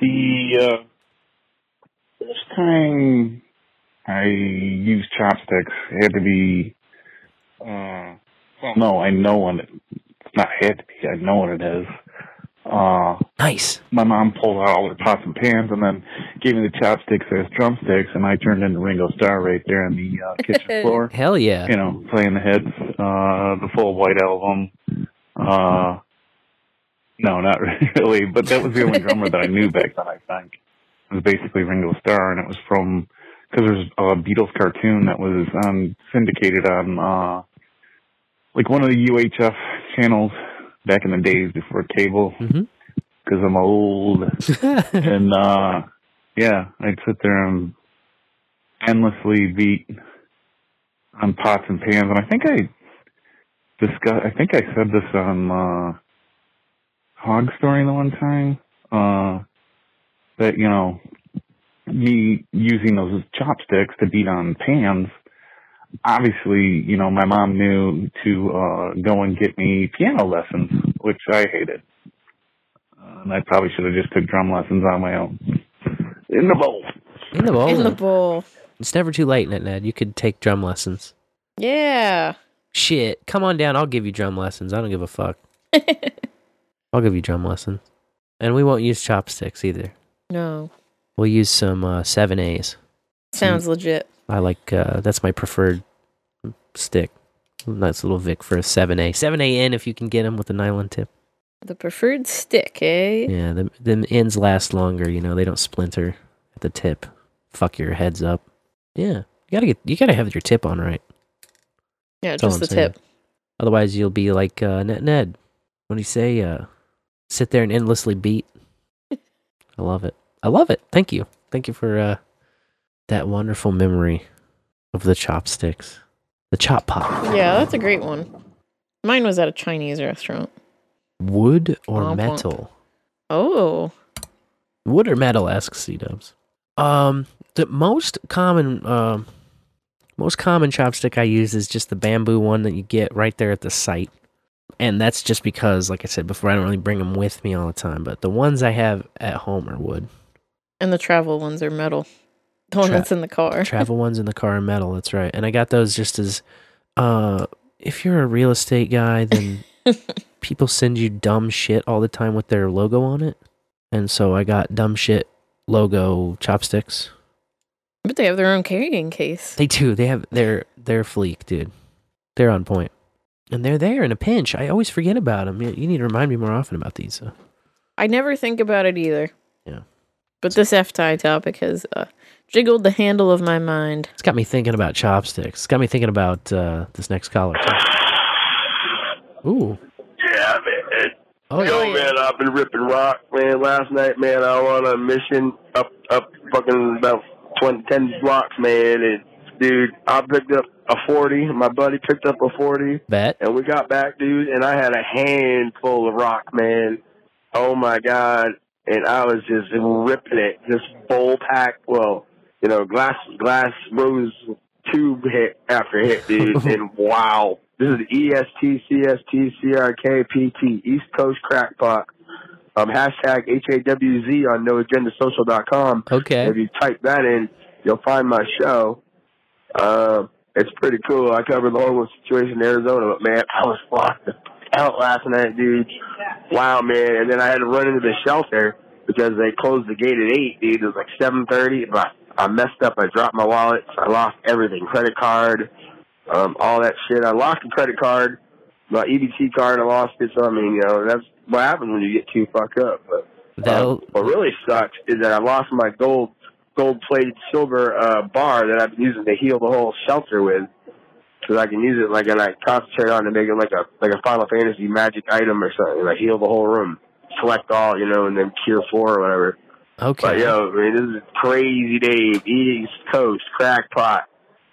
Speaker 27: The uh, first time I used chopsticks it had to be. Uh, well, no, I know when it, it's not had to be. I know what it is. Uh,
Speaker 4: nice.
Speaker 27: My mom pulled out all her pots and pans and then gave me the chopsticks as drumsticks, and I turned into Ringo Starr right there on the uh, <laughs> kitchen floor.
Speaker 4: hell yeah
Speaker 27: You know, playing the hits, uh, the full White Album, uh, No, not <laughs> really. But that was the only drummer that I knew back then. I think it was basically Ringo Starr, and it was from because there's a Beatles cartoon that was um, syndicated on uh, like one of the UHF channels back in the days before cable. Because I'm old, <laughs> and uh, yeah, I'd sit there and endlessly beat on pots and pans, and I think I discuss. I think I said this on uh, Hog Story the one time. Uh, that you know, me using those chopsticks to beat on pans. Obviously, you know, my mom knew to uh, go and get me piano lessons, which I hated. Uh, and I probably should have just took drum lessons on my own. In the bowl.
Speaker 4: In the bowl.
Speaker 1: In the bowl.
Speaker 4: It's never too late, Ned. Ned. You could take drum lessons.
Speaker 1: Yeah.
Speaker 4: Shit, come on down. I'll give you drum lessons. I don't give a fuck. <laughs> I'll give you drum lessons, and we won't use chopsticks either.
Speaker 1: No.
Speaker 4: We'll use some uh, seven A's.
Speaker 1: Sounds legit.
Speaker 4: I like uh, that's my preferred stick. Nice little Vic Firth a seven A. Seven A in if you can get them with a nylon tip.
Speaker 1: The preferred stick, eh?
Speaker 4: Yeah, the the ends last longer. You know they don't splinter at the tip. Fuck your heads up. Yeah, you gotta get you gotta have your tip on right.
Speaker 1: Yeah,
Speaker 4: That's
Speaker 1: just the
Speaker 4: saying.
Speaker 1: tip.
Speaker 4: Otherwise, you'll be like uh, Ned. Ned. What do you say? Uh, sit there and endlessly beat. <laughs> I love it. I love it. Thank you. Thank you for uh, that wonderful memory of the chopsticks, the chop pot.
Speaker 1: Yeah, that's a great one. Mine was at a Chinese restaurant.
Speaker 4: Wood or
Speaker 1: Womp womp.
Speaker 4: metal?
Speaker 1: Oh.
Speaker 4: Wood or metal? Asks SeeDubs. Um, the most common, um, most common chopstick I use is just the bamboo one that you get right there at the site, and that's just because, like I said before, I don't really bring them with me all the time. But the ones I have at home are wood.
Speaker 1: And the travel ones are metal. The one
Speaker 4: Tra-
Speaker 1: that's in the car. <laughs>
Speaker 4: Travel ones in the car are metal. That's right. And I got those just as, uh, if you're a real estate guy, then <laughs> people send you dumb shit all the time with their logo on it, and so I got dumb shit logo chopsticks.
Speaker 1: But they have their own carrying case.
Speaker 4: They do. They have their their fleek, dude. They're on point, and they're there in a pinch. I always forget about them. You, you need to remind me more often about these. Uh,
Speaker 1: I never think about it either.
Speaker 4: Yeah.
Speaker 1: But this FTI topic has uh, jiggled the handle of my mind.
Speaker 4: it's got me thinking about chopsticks. It's got me thinking about uh, this next caller. Ooh.
Speaker 28: Yeah, man.
Speaker 4: Oh,
Speaker 28: Yo,
Speaker 4: yeah.
Speaker 28: man, I've been ripping rock, man. Last night, man, I went on a mission up, up fucking about 20, 10 blocks, man. And, dude, I picked up a 40. My buddy picked up a 40.
Speaker 4: Bet.
Speaker 28: And we got back, dude, and I had a handful of rock, man. Oh, my God. And I was just ripping it, just full pack. Well, you know, glass, glass rose tube hit after hit, dude. <laughs> and wow. This is E E-S-T-C-S-T-C-R-K-P-T, East Coast Crackpot. Um, hashtag H-A-W-Z on noagendasocial.com.
Speaker 4: Okay.
Speaker 28: If you type that in, you'll find my show. Uh, it's pretty cool. I covered the homeless situation in Arizona, but man, I was locked out last night, dude. Wow, man. And then I had to run into the shelter because they closed the gate at 8, dude. It was like 7.30, but I messed up. I dropped my wallet. I lost everything. Credit card, um, all that shit. I lost the credit card, my EBT card. I lost it. So I mean, you know, that's what happens when you get too fucked up. But um, what really sucks is that I lost my gold, gold-plated silver uh, bar that I've been using to heal the whole shelter with. Because I can use it like, and I concentrate on to make it like a like a Final Fantasy magic item or something. Like heal the whole room, select all, you know, and then cure four or whatever.
Speaker 4: Okay.
Speaker 28: But yo, I mean, this is crazy Dave, East Coast, crackpot.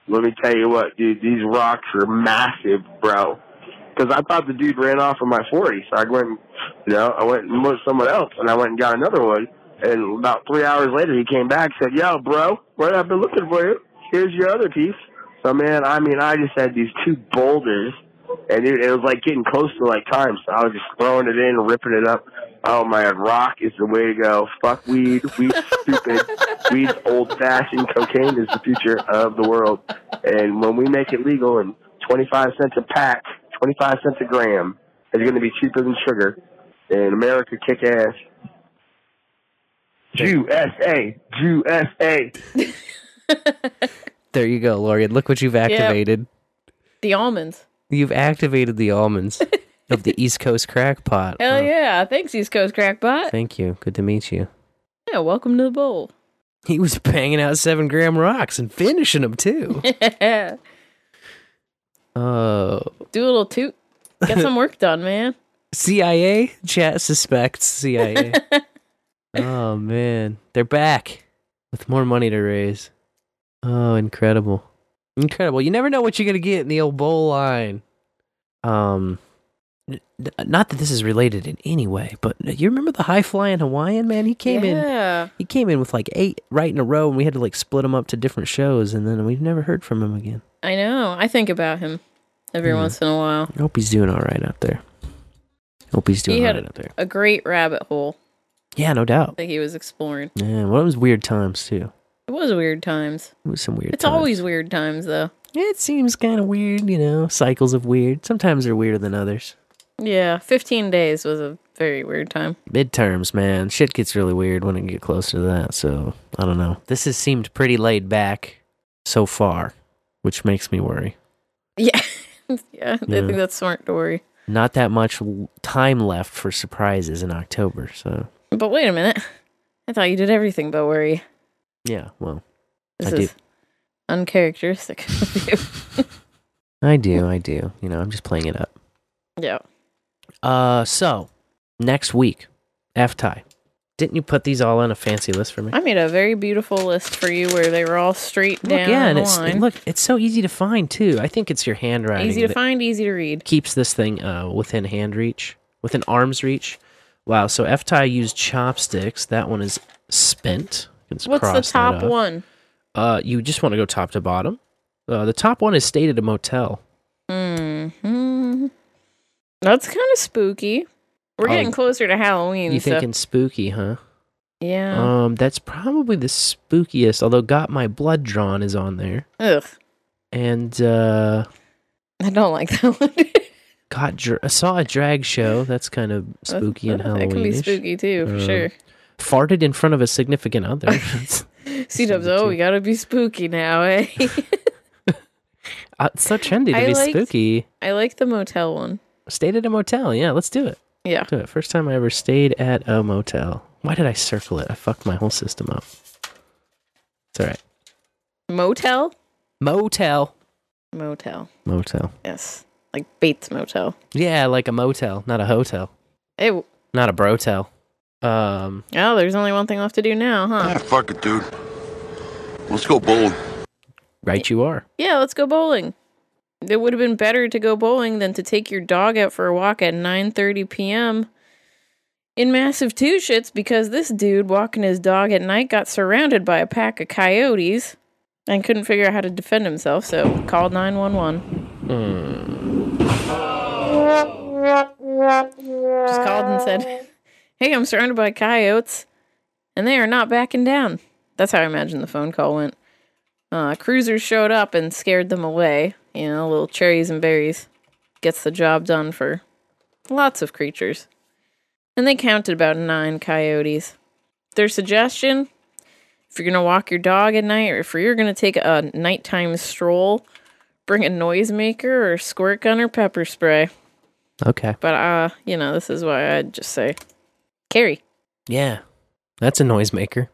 Speaker 28: Let me tell you what, dude, these rocks are massive, bro. Because I thought the dude ran off with my 40, so I went, you know, I went and looked someone else, and I went and got another one. And about three hours later, he came back, said, "Yo, bro, where I've been looking for you. Here's your other piece." So man, I mean, I just had these two boulders, and it, it was like getting close to like time. So I was just throwing it in, ripping it up. Oh man, rock is the way to go. Fuck weed. Weed's stupid. <laughs> Weed's old fashioned. Cocaine is the future of the world. And when we make it legal and 25 cents a pack, 25 cents a gram, is going to be cheaper than sugar. And America kick ass. Jew SA. Jew SA.
Speaker 4: There you go, Laurien. Look what you've activated.
Speaker 1: The almonds.
Speaker 4: You've activated the almonds. <laughs> of the East Coast Crackpot.
Speaker 1: Hell
Speaker 4: Uh,
Speaker 1: yeah. Thanks, East Coast Crackpot.
Speaker 4: Thank you. Good to meet you.
Speaker 1: Yeah, welcome to the bowl.
Speaker 4: He was banging out seven gram rocks and finishing them too.
Speaker 1: Do <laughs>
Speaker 4: Oh, Do
Speaker 1: a little toot. Get some work done, man. <laughs>
Speaker 4: CIA chat suspects CIA. <laughs> oh man, they're back with more money to raise. Oh, incredible, incredible! You never know what you're gonna get in the old bowl line. Um, not that this is related in any way, but you remember the high flying Hawaiian man? He came in.
Speaker 1: Yeah.
Speaker 4: He came in with like eight right in a row, and we had to like split them up to different shows, and then we've never heard from him again.
Speaker 1: I know. I think about him every
Speaker 4: Hmm.
Speaker 1: once in a while.
Speaker 4: I hope he's doing all right out there. I Hope he's doing
Speaker 1: He
Speaker 4: all right out there.
Speaker 1: a great rabbit hole
Speaker 4: Yeah, no doubt.
Speaker 1: that he was exploring.
Speaker 4: Yeah, well, it was weird times too.
Speaker 1: It was weird times.
Speaker 4: It was some weird.
Speaker 1: It's
Speaker 4: times.
Speaker 1: always weird times, though.
Speaker 4: It seems kind of weird, you know. Cycles of weird. Sometimes they're weirder than others.
Speaker 1: Yeah, 15 days was a very weird time.
Speaker 4: Midterms, man, shit gets really weird when it get closer to that. So I don't know. This has seemed pretty laid back so far, which makes me worry. <laughs>
Speaker 1: Yeah. yeah, I think that's smart to worry.
Speaker 4: Not that much time left for surprises in October. So
Speaker 1: But wait a minute. I thought you did everything but worry.
Speaker 4: yeah, well,
Speaker 1: This
Speaker 4: I do.
Speaker 1: uncharacteristic of you. <laughs>
Speaker 4: I do. I do. You know, I'm just playing it up.
Speaker 1: yeah.
Speaker 4: Uh, so next week, FTI. Didn't you put these all on a fancy list for me?
Speaker 1: I made a very beautiful list for you where they were all straight
Speaker 4: Look,
Speaker 1: down
Speaker 4: yeah, and
Speaker 1: the
Speaker 4: it's
Speaker 1: line.
Speaker 4: look, it's so easy to find too. I think it's your handwriting.
Speaker 1: easy to
Speaker 4: that
Speaker 1: find, easy to read.
Speaker 4: Keeps this thing uh, within hand reach, within arm's reach. Wow. So FTI used chopsticks. That one is spent.
Speaker 1: What's the
Speaker 4: cross that
Speaker 1: top
Speaker 4: off.
Speaker 1: one?
Speaker 4: Uh, you just want to go top to bottom. Uh, the top one is stayed at a motel.
Speaker 1: hmm That's kind of spooky. We're
Speaker 4: Oh,
Speaker 1: getting closer to Halloween.
Speaker 4: You
Speaker 1: so
Speaker 4: thinking spooky, huh?
Speaker 1: yeah.
Speaker 4: Um, that's probably the spookiest. Although got my blood drawn is on there,
Speaker 1: Ugh.
Speaker 4: and uh,
Speaker 1: I don't like that <laughs> one.
Speaker 4: got dr- I saw a drag show. That's kind of spooky and <laughs>
Speaker 1: That can be spooky too, for
Speaker 4: Um,
Speaker 1: sure.
Speaker 4: Farted in front of a significant other. <laughs>
Speaker 1: SeeDubs, oh, we gotta be spooky now, eh?
Speaker 4: Uh, it's so trendy to
Speaker 1: I
Speaker 4: be
Speaker 1: liked-
Speaker 4: spooky.
Speaker 1: I like the motel one.
Speaker 4: Stayed at a motel. Yeah, let's do it.
Speaker 1: Yeah.
Speaker 4: Do it. First time I ever stayed at a motel. Why did I circle it? I fucked my whole system up. It's all right.
Speaker 1: Motel?
Speaker 4: Motel.
Speaker 1: Motel.
Speaker 4: Motel.
Speaker 1: Yes. Like Bates Motel.
Speaker 4: Yeah, like a motel, not a hotel,
Speaker 1: Hey,
Speaker 4: not a brotel. Um,
Speaker 1: oh, there's only one thing left to do now, huh?
Speaker 11: Fuck it, dude. Let's go bowling.
Speaker 4: right you are.
Speaker 1: Yeah, let's go bowling. It would have been better to go bowling than to take your dog out for a walk at 9:30 p.m. in massive two shits because this dude walking his dog at night got surrounded by a pack of coyotes and couldn't figure out how to defend himself, so called 911. Just called and said, "Hey, I'm surrounded by coyotes, and they are not backing down." That's how I imagine the phone call went. Uh, cruisers showed up and scared them away. You know, little cherries and berries gets the job done for lots of creatures. And they counted about nine coyotes. Their suggestion if you're going to walk your dog at night or if you're going to take a nighttime stroll, bring a noisemaker or squirt gun or pepper spray.
Speaker 4: Okay.
Speaker 1: But, uh, you know, this is why I'd just say carry.
Speaker 4: Yeah, that's a noisemaker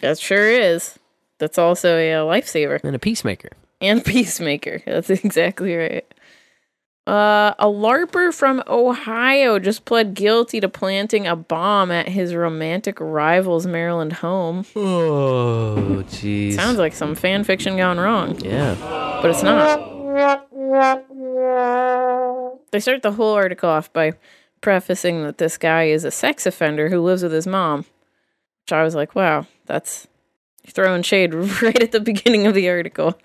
Speaker 1: That sure is. That's also a, uh lifesaver.
Speaker 4: and a peacemaker.
Speaker 1: And <laughs> peacemaker. That's exactly right. Uh, a LARPer from Ohio just pled guilty to planting a bomb at his romantic rival's Maryland home.
Speaker 4: Oh, jeez.
Speaker 1: Sounds like some fan fiction gone wrong,
Speaker 4: Yeah.
Speaker 1: but it's not. They start the whole article off by prefacing that this guy is a sex offender who lives with his mom. Which I was like, wow, that's throwing shade <laughs> right at the beginning of the article.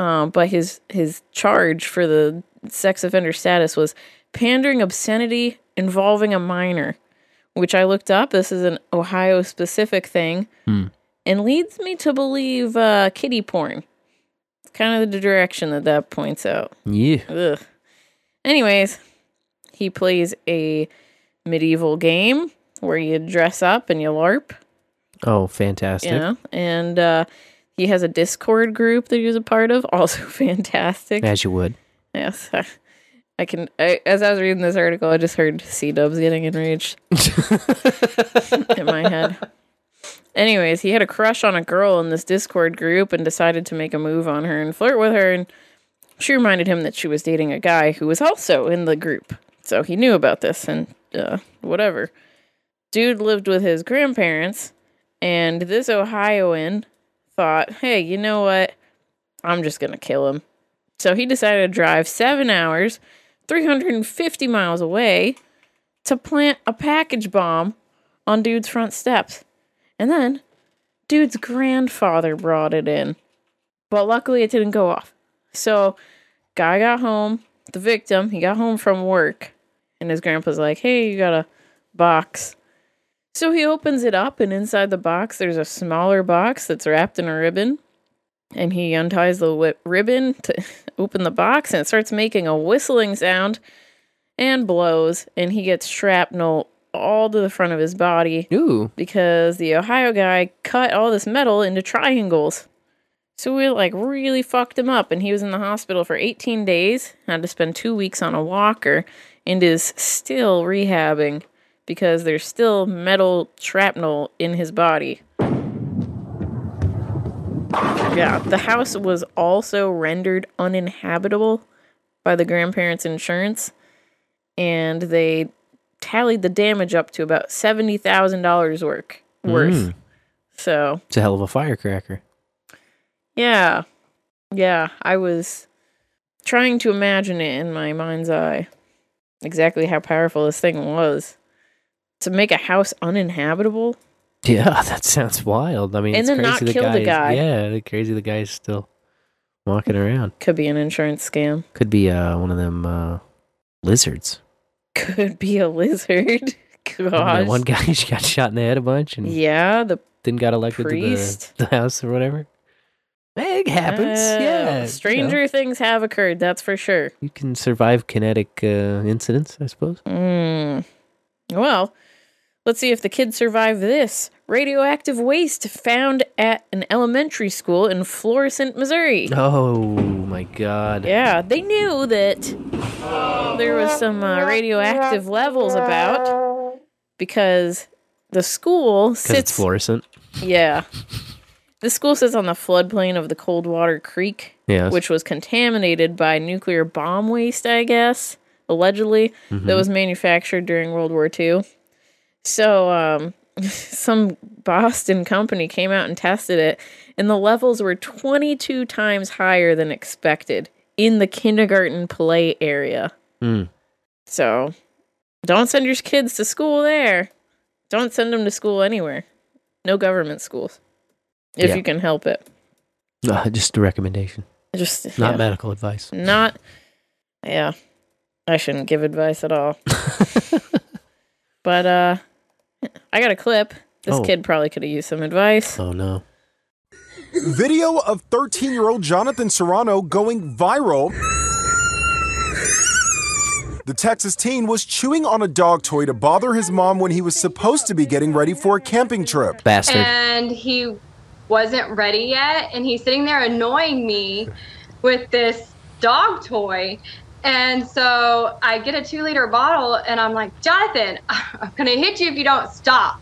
Speaker 1: Um, but his his charge for the sex offender status was pandering obscenity involving a minor, which I looked up. This is an Ohio specific thing,
Speaker 4: Hmm.
Speaker 1: and leads me to believe uh, kitty porn. It's kind of the direction that that points out.
Speaker 4: Yeah.
Speaker 1: Ugh. Anyways, he plays a medieval game where you dress up and you LARP,
Speaker 4: Oh, fantastic.
Speaker 1: you know, and uh, he has a Discord group that he's a part of, <laughs> also fantastic.
Speaker 4: As you would.
Speaker 1: Yes. I can. I, as I was reading this article, I just heard SeeDubs getting enraged <laughs> in my head. Anyways, he had a crush on a girl in this Discord group and decided to make a move on her and flirt with her. And she reminded him that she was dating a guy who was also in the group. So he knew about this and uh, whatever. Dude lived with his grandparents, and this Ohioan thought, hey, you know what? I'm just going to kill him. So he decided to drive seven hours, 350 miles away, to plant a package bomb on dude's front steps. And then dude's grandfather brought it in. But luckily it didn't go off. So guy got home, the victim, he got home from work, and his grandpa's like, Hey, you got a box. So he opens it up, and inside the box, there's a smaller box that's wrapped in a ribbon. And he unties the wi- ribbon to <laughs> open the box, and it starts making a whistling sound and blows. And he gets shrapnel all to the front of his body.
Speaker 4: Ooh.
Speaker 1: Because the Ohio guy cut all this metal into triangles. So we like really fucked him up, and he was in the hospital for 18 days. Had to spend two weeks on a walker, and is still rehabbing because there's still metal shrapnel in his body. Yeah, the house was also rendered uninhabitable by the grandparents' insurance, and they tallied the damage up to about seventy thousand dollars worth.
Speaker 4: Mm.
Speaker 1: So
Speaker 4: It's a hell of a firecracker.
Speaker 1: yeah, yeah, I was trying to imagine it in my mind's eye exactly how powerful this thing was to make a house uninhabitable.
Speaker 4: Yeah, <laughs> that sounds wild. I mean,
Speaker 1: And
Speaker 4: it's
Speaker 1: then
Speaker 4: crazy
Speaker 1: not
Speaker 4: the
Speaker 1: kill the
Speaker 4: guy's-
Speaker 1: guy.
Speaker 4: Yeah, the crazy the guy's still walking around.
Speaker 1: Could be an insurance scam.
Speaker 4: Could be uh, one of them uh, lizards.
Speaker 1: Could be a lizard. <laughs> Gosh.
Speaker 4: one guy <laughs> got shot in the head a bunch and
Speaker 1: Yeah, the
Speaker 4: then got elected
Speaker 1: priest.
Speaker 4: to the, the house or whatever. It happens.
Speaker 1: Uh,
Speaker 4: yeah.
Speaker 1: Stranger things have occurred, that's for sure.
Speaker 4: You can survive kinetic uh, incidents, I suppose.
Speaker 1: Mm. Well, let's see if the kids survive this. Radioactive waste found at an elementary school in Florissant, Missouri.
Speaker 4: Oh my god.
Speaker 1: Yeah, they knew that there was some uh, radioactive levels about because the school sits.
Speaker 4: fluorescent.
Speaker 1: Yeah. The school sits on the floodplain of the Coldwater Creek,
Speaker 4: Yes.
Speaker 1: which was contaminated by nuclear bomb waste, I guess, allegedly,
Speaker 4: Mhm.
Speaker 1: that was manufactured during World War II. So, um, <laughs> some Boston company came out and tested it, and the levels were 22 times higher than expected in the kindergarten play area.
Speaker 4: Mm.
Speaker 1: So, don't send your kids to school there. Don't send them to school anywhere. No government schools. If
Speaker 4: Yeah.
Speaker 1: you can help it.
Speaker 4: Uh, <laughs> just a recommendation.
Speaker 1: Just
Speaker 4: Not
Speaker 1: yeah.
Speaker 4: medical advice.
Speaker 1: Not Yeah. I shouldn't give advice at all. <laughs> but uh I got a clip. This
Speaker 29: Oh.
Speaker 1: kid probably could have used some advice.
Speaker 4: Oh no.
Speaker 29: Video of 13 year old Jonathan Serrano going viral. The Texas teen was chewing on a dog toy to bother his mom when he was supposed to be getting ready for a camping trip. Bastard.
Speaker 30: And he wasn't ready yet. And he's sitting there annoying me with this dog toy. And so I get a two liter bottle and I'm like, Jonathan, <laughs> I'm going to hit you if you don't stop.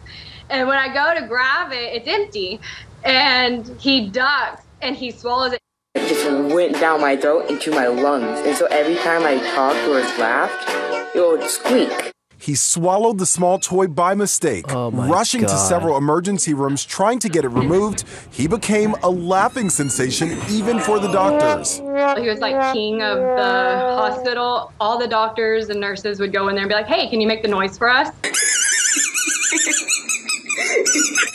Speaker 30: And when I go to grab it, it's empty. And he ducks and he swallows it.
Speaker 31: It just went down my throat into my lungs. And so every time I talked or laughed, it would squeak.
Speaker 29: He swallowed the small toy by mistake. Oh rushing to several emergency rooms trying to get it removed, he became a laughing sensation even for the doctors.
Speaker 30: He was like king of the hospital. All the doctors and nurses would go in there and be like, hey, can you make the noise for us?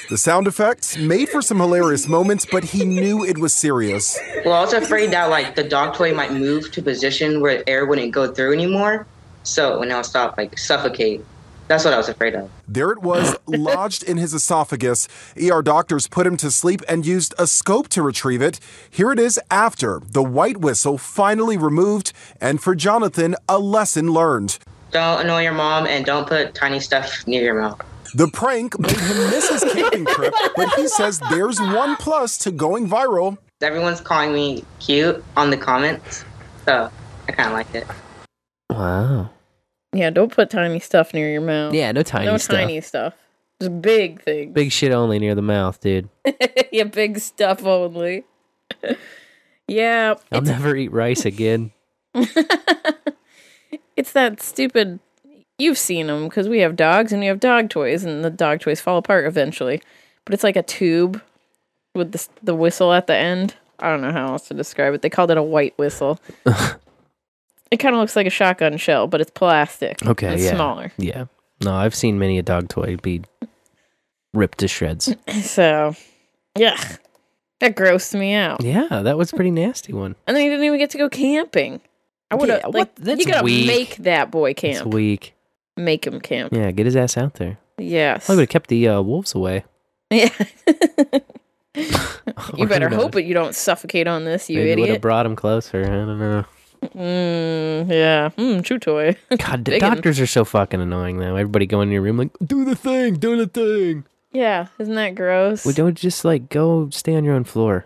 Speaker 29: The sound effects made for some hilarious moments, but he knew it was serious.
Speaker 31: Well, I was afraid that like the dog toy might move to a position where air wouldn't go through anymore. So when I would stop, like suffocate. That's what I was afraid of.
Speaker 29: There it was, <laughs> lodged in his esophagus. ER doctors put him to sleep and used a scope to retrieve it. Here it is after the white whistle finally removed, and for Jonathan, a lesson learned.
Speaker 31: Don't annoy your mom and don't put tiny stuff near your mouth.
Speaker 29: The prank made him miss his camping trip, but he says there's one plus to going viral.
Speaker 31: Everyone's calling me cute on the comments, so I kind of like it.
Speaker 4: Wow.
Speaker 1: Yeah, don't put tiny stuff near your mouth.
Speaker 4: Yeah, no tiny
Speaker 1: no
Speaker 4: stuff.
Speaker 1: tiny stuff. Just big things.
Speaker 4: Big shit only near the mouth, dude. <laughs>
Speaker 1: yeah, big stuff only. <laughs> yeah,
Speaker 4: I'll never eat rice again. <laughs>
Speaker 1: it's that stupid. You've seen them because we have dogs and we have dog toys, and the dog toys fall apart eventually. But it's like a tube with the the whistle at the end. I don't know how else to describe it. They called it a white whistle. It kind of looks like a shotgun shell, but it's plastic.
Speaker 4: Okay,
Speaker 1: it's
Speaker 4: yeah.
Speaker 1: smaller.
Speaker 4: Yeah. No, I've seen many a dog toy be ripped to shreds. <clears throat>
Speaker 1: So, yeah, that grossed me out.
Speaker 4: yeah, that was a pretty nasty one.
Speaker 1: And then he didn't even get to go camping. I would have
Speaker 4: Yeah,
Speaker 1: like
Speaker 4: what?
Speaker 1: You gotta
Speaker 4: weak.
Speaker 1: make that boy
Speaker 4: It's
Speaker 1: camp.
Speaker 4: weak.
Speaker 1: Make him camp.
Speaker 4: Yeah, get his ass out there.
Speaker 1: Yes.
Speaker 4: I would have kept the uh, wolves away.
Speaker 1: Yeah. <laughs> <laughs> You better hope that you don't suffocate on this, you
Speaker 4: Maybe would have brought him closer. I don't know.
Speaker 1: Mm, yeah. Mm, chew toy. <laughs>
Speaker 4: God, the doctors are so fucking annoying though. Everybody go in your room like, do the thing, do the thing.
Speaker 1: Yeah, isn't that gross?
Speaker 4: We don't just like go stay on your own floor,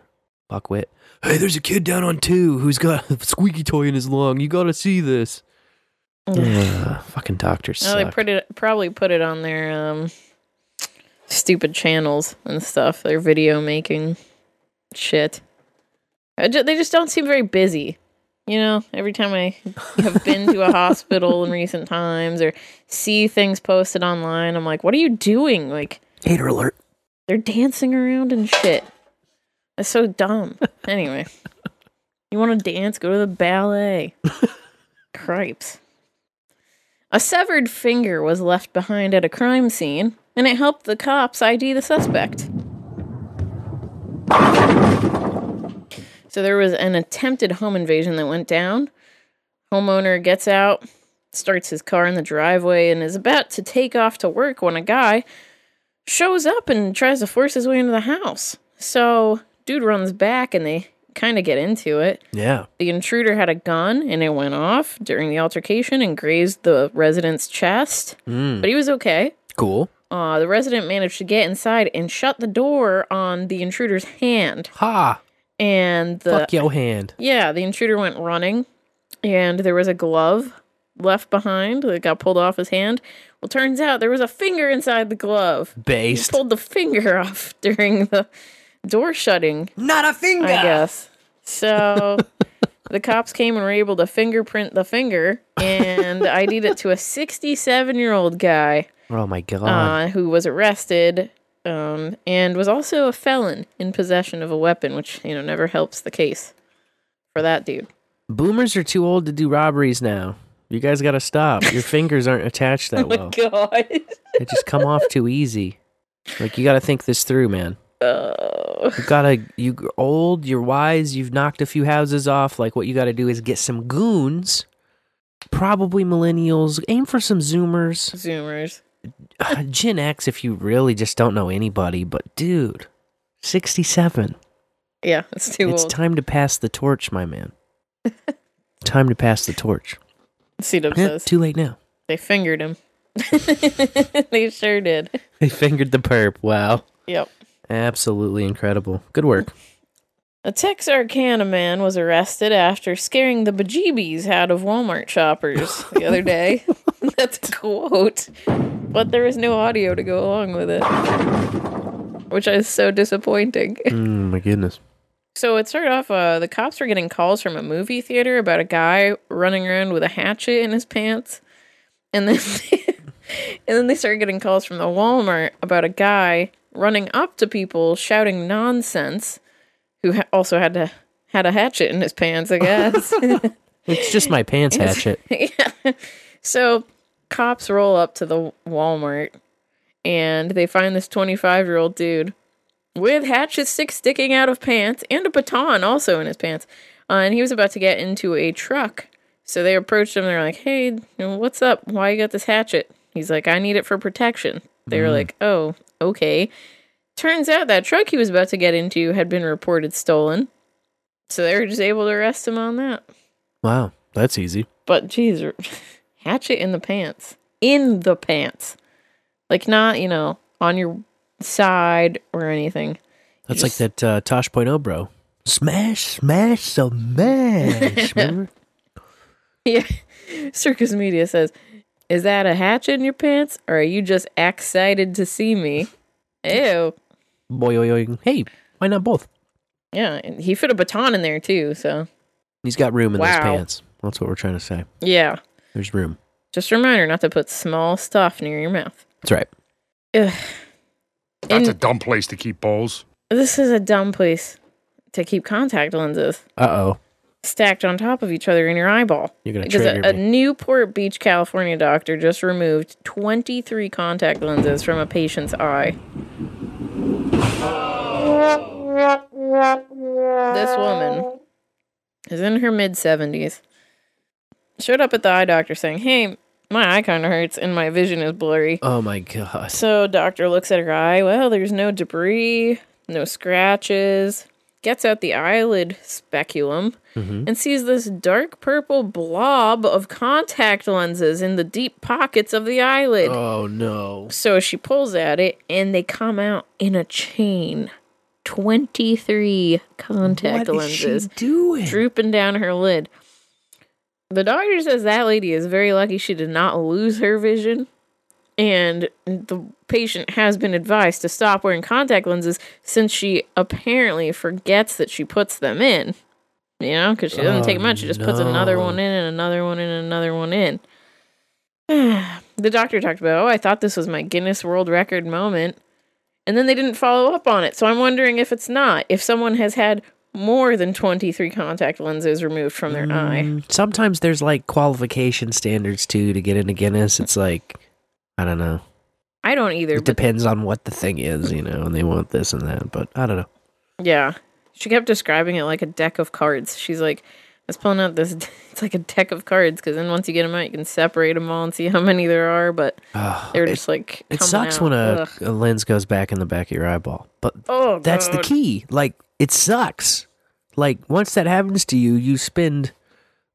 Speaker 4: fuckwit. Hey, there's a kid down on two who's got a squeaky toy in his lung. You gotta see this. Ugh, fucking doctors
Speaker 1: Oh, they put it probably put it on their um stupid channels and stuff. Their video making shit. I ju- they just don't seem very busy. You know, every time I have been to a hospital in recent times or see things posted online, I'm like, "What are you doing?" Like,
Speaker 4: hater alert.
Speaker 1: They're dancing around and shit. That's so dumb. Anyway, you want to dance? Go to the ballet. Cripes. A severed finger was left behind at a crime scene, and it helped the cops ID the suspect. So there was an attempted home invasion that went down. Homeowner gets out, starts his car in the driveway, and is about to take off to work when a guy shows up and tries to force his way into the house. So, dude runs back and they kind of get into it.
Speaker 4: Yeah.
Speaker 1: The intruder had a gun and it went off during the altercation and grazed the resident's chest,
Speaker 4: Mm.
Speaker 1: but he was okay.
Speaker 4: Cool.
Speaker 1: Uh, the resident managed to get inside and shut the door on the intruder's hand.
Speaker 4: Ha!
Speaker 1: And the
Speaker 4: Fuck your hand.
Speaker 1: yeah, the intruder went running, and there was a glove left behind that got pulled off his hand. Well, turns out there was a finger inside the glove.
Speaker 4: Based.
Speaker 1: He pulled the finger <laughs> off during the door shutting.
Speaker 22: Not a finger.
Speaker 1: I guess. So <laughs> the cops came and were able to fingerprint the finger and ID'd it to a 67 year old guy
Speaker 4: Oh my god.
Speaker 1: uh, who was arrested um, and was also a felon in possession of a weapon, which, you know, never helps the case for that dude.
Speaker 4: Boomers are too old to do robberies now. You guys gotta stop. Your <laughs> fingers aren't attached that well.
Speaker 1: Oh my
Speaker 4: well.
Speaker 1: God.
Speaker 4: They just come off too easy. Like you gotta think this through, man.
Speaker 1: Oh.
Speaker 4: You gotta you old, you're wise, you've knocked a few houses off. Like what you gotta do is get some goons, probably millennials, aim for some zoomers.
Speaker 1: Zoomers. <sighs>
Speaker 4: Gen X if you really just don't know anybody, but dude, sixty seven.
Speaker 1: Yeah, it's too
Speaker 4: It's
Speaker 1: old.
Speaker 4: time to pass the torch, my man. <laughs> time to pass the torch. Yeah,
Speaker 1: says.
Speaker 4: too late now.
Speaker 1: They fingered him. <laughs> they sure did.
Speaker 4: They fingered the perp. Wow.
Speaker 1: Yep.
Speaker 4: Absolutely incredible. Good work.
Speaker 1: A Texarkana man was arrested after scaring the bejeebies out of Walmart shoppers the other day. <laughs> <laughs> That's a quote. But there was no audio to go along with it. Which is so disappointing.
Speaker 4: Mm, my goodness.
Speaker 1: So it started off, uh, the cops were getting calls from a movie theater about a guy running around with a hatchet in his pants. And then, <laughs> and then they started getting calls from the Walmart about a guy running up to people shouting nonsense, who ha- also had to had a hatchet in his pants, I guess. <laughs>
Speaker 4: It's just my pants hatchet. <laughs>
Speaker 1: yeah. So cops roll up to the Walmart and they find this 25 year old dude with hatchet sticks sticking out of pants and a baton also in his pants. Uh, and he was about to get into a truck. So they approached him. They're like, hey, you know, what's up? Why you got this hatchet? He's like, I need it for protection. They were
Speaker 4: Mm.
Speaker 1: like, oh, okay. Turns out that truck he was about to get into had been reported stolen. So they were just able to arrest him on that.
Speaker 4: Wow, that's easy.
Speaker 1: But geez, <laughs> hatchet in the pants. In the pants. Like not, you know, on your side or anything.
Speaker 4: That's like that uh, Tosh Point oh bro. Smash, smash, smash. <laughs> Remember?
Speaker 1: Yeah. <laughs> SircussMedia says, Is that a hatchet in your pants or are you just excited to see me? Ew.
Speaker 4: Boy, oy, oy. hey, why not both?
Speaker 1: Yeah, and he fit a baton in there too, so
Speaker 4: He's got room in those pants. That's what we're trying to say.
Speaker 1: yeah.
Speaker 4: There's room.
Speaker 1: Just a reminder not to put small stuff near your mouth.
Speaker 4: That's right.
Speaker 1: Ugh.
Speaker 32: That's a dumb place to keep bowls.
Speaker 1: this is a dumb place to keep contact lenses
Speaker 4: Uh oh.
Speaker 1: stacked on top of each other in your eyeball.
Speaker 4: You're gonna
Speaker 1: because a,
Speaker 4: trigger
Speaker 1: a. Newport Beach, California doctor just removed 23 contact lenses from a patient's eye. This woman is in her mid 70s. Showed up at the eye doctor saying, Hey, my eye kind of hurts and my vision is blurry.
Speaker 4: Oh my god.
Speaker 1: So doctor looks at her eye. Well, there's no debris, no scratches. Gets out the eyelid speculum
Speaker 4: Mhm.
Speaker 1: and sees this dark purple blob of contact lenses in the deep pockets of the eyelid.
Speaker 4: Oh no.
Speaker 1: So she pulls at it and they come out in a chain. 23 contact
Speaker 4: What is she
Speaker 1: lenses
Speaker 4: doing?
Speaker 1: drooping down her lid. The doctor says that lady is very lucky she did not lose her vision. And the patient has been advised to stop wearing contact lenses since she apparently forgets that she puts them in. You know, because she doesn't
Speaker 4: Oh,
Speaker 1: take much. She just puts another one in and another one in and another one in. <sighs> the doctor talked about, oh, I thought this was my Guinness World Record moment. And then they didn't follow up on it. So I'm wondering if it's not. If someone has had more than 23 contact lenses removed from their eye.
Speaker 4: Mm, Sometimes there's like qualification standards too to get into Guinness. It's like I don't know.
Speaker 1: I don't either.
Speaker 4: It depends on what the thing is, you know, and they want this and that, but I don't know.
Speaker 1: yeah. She kept describing it like a deck of cards. She's like, I was pulling out this, <laughs> it's like a deck of cards because then once you get them out, you can separate them all and see how many there are. But they're just like,
Speaker 4: It sucks
Speaker 1: out.
Speaker 4: when a, a lens goes back in the back of your eyeball. But
Speaker 1: Oh,
Speaker 4: that's the key. Like it sucks. Like once that happens to you, you spend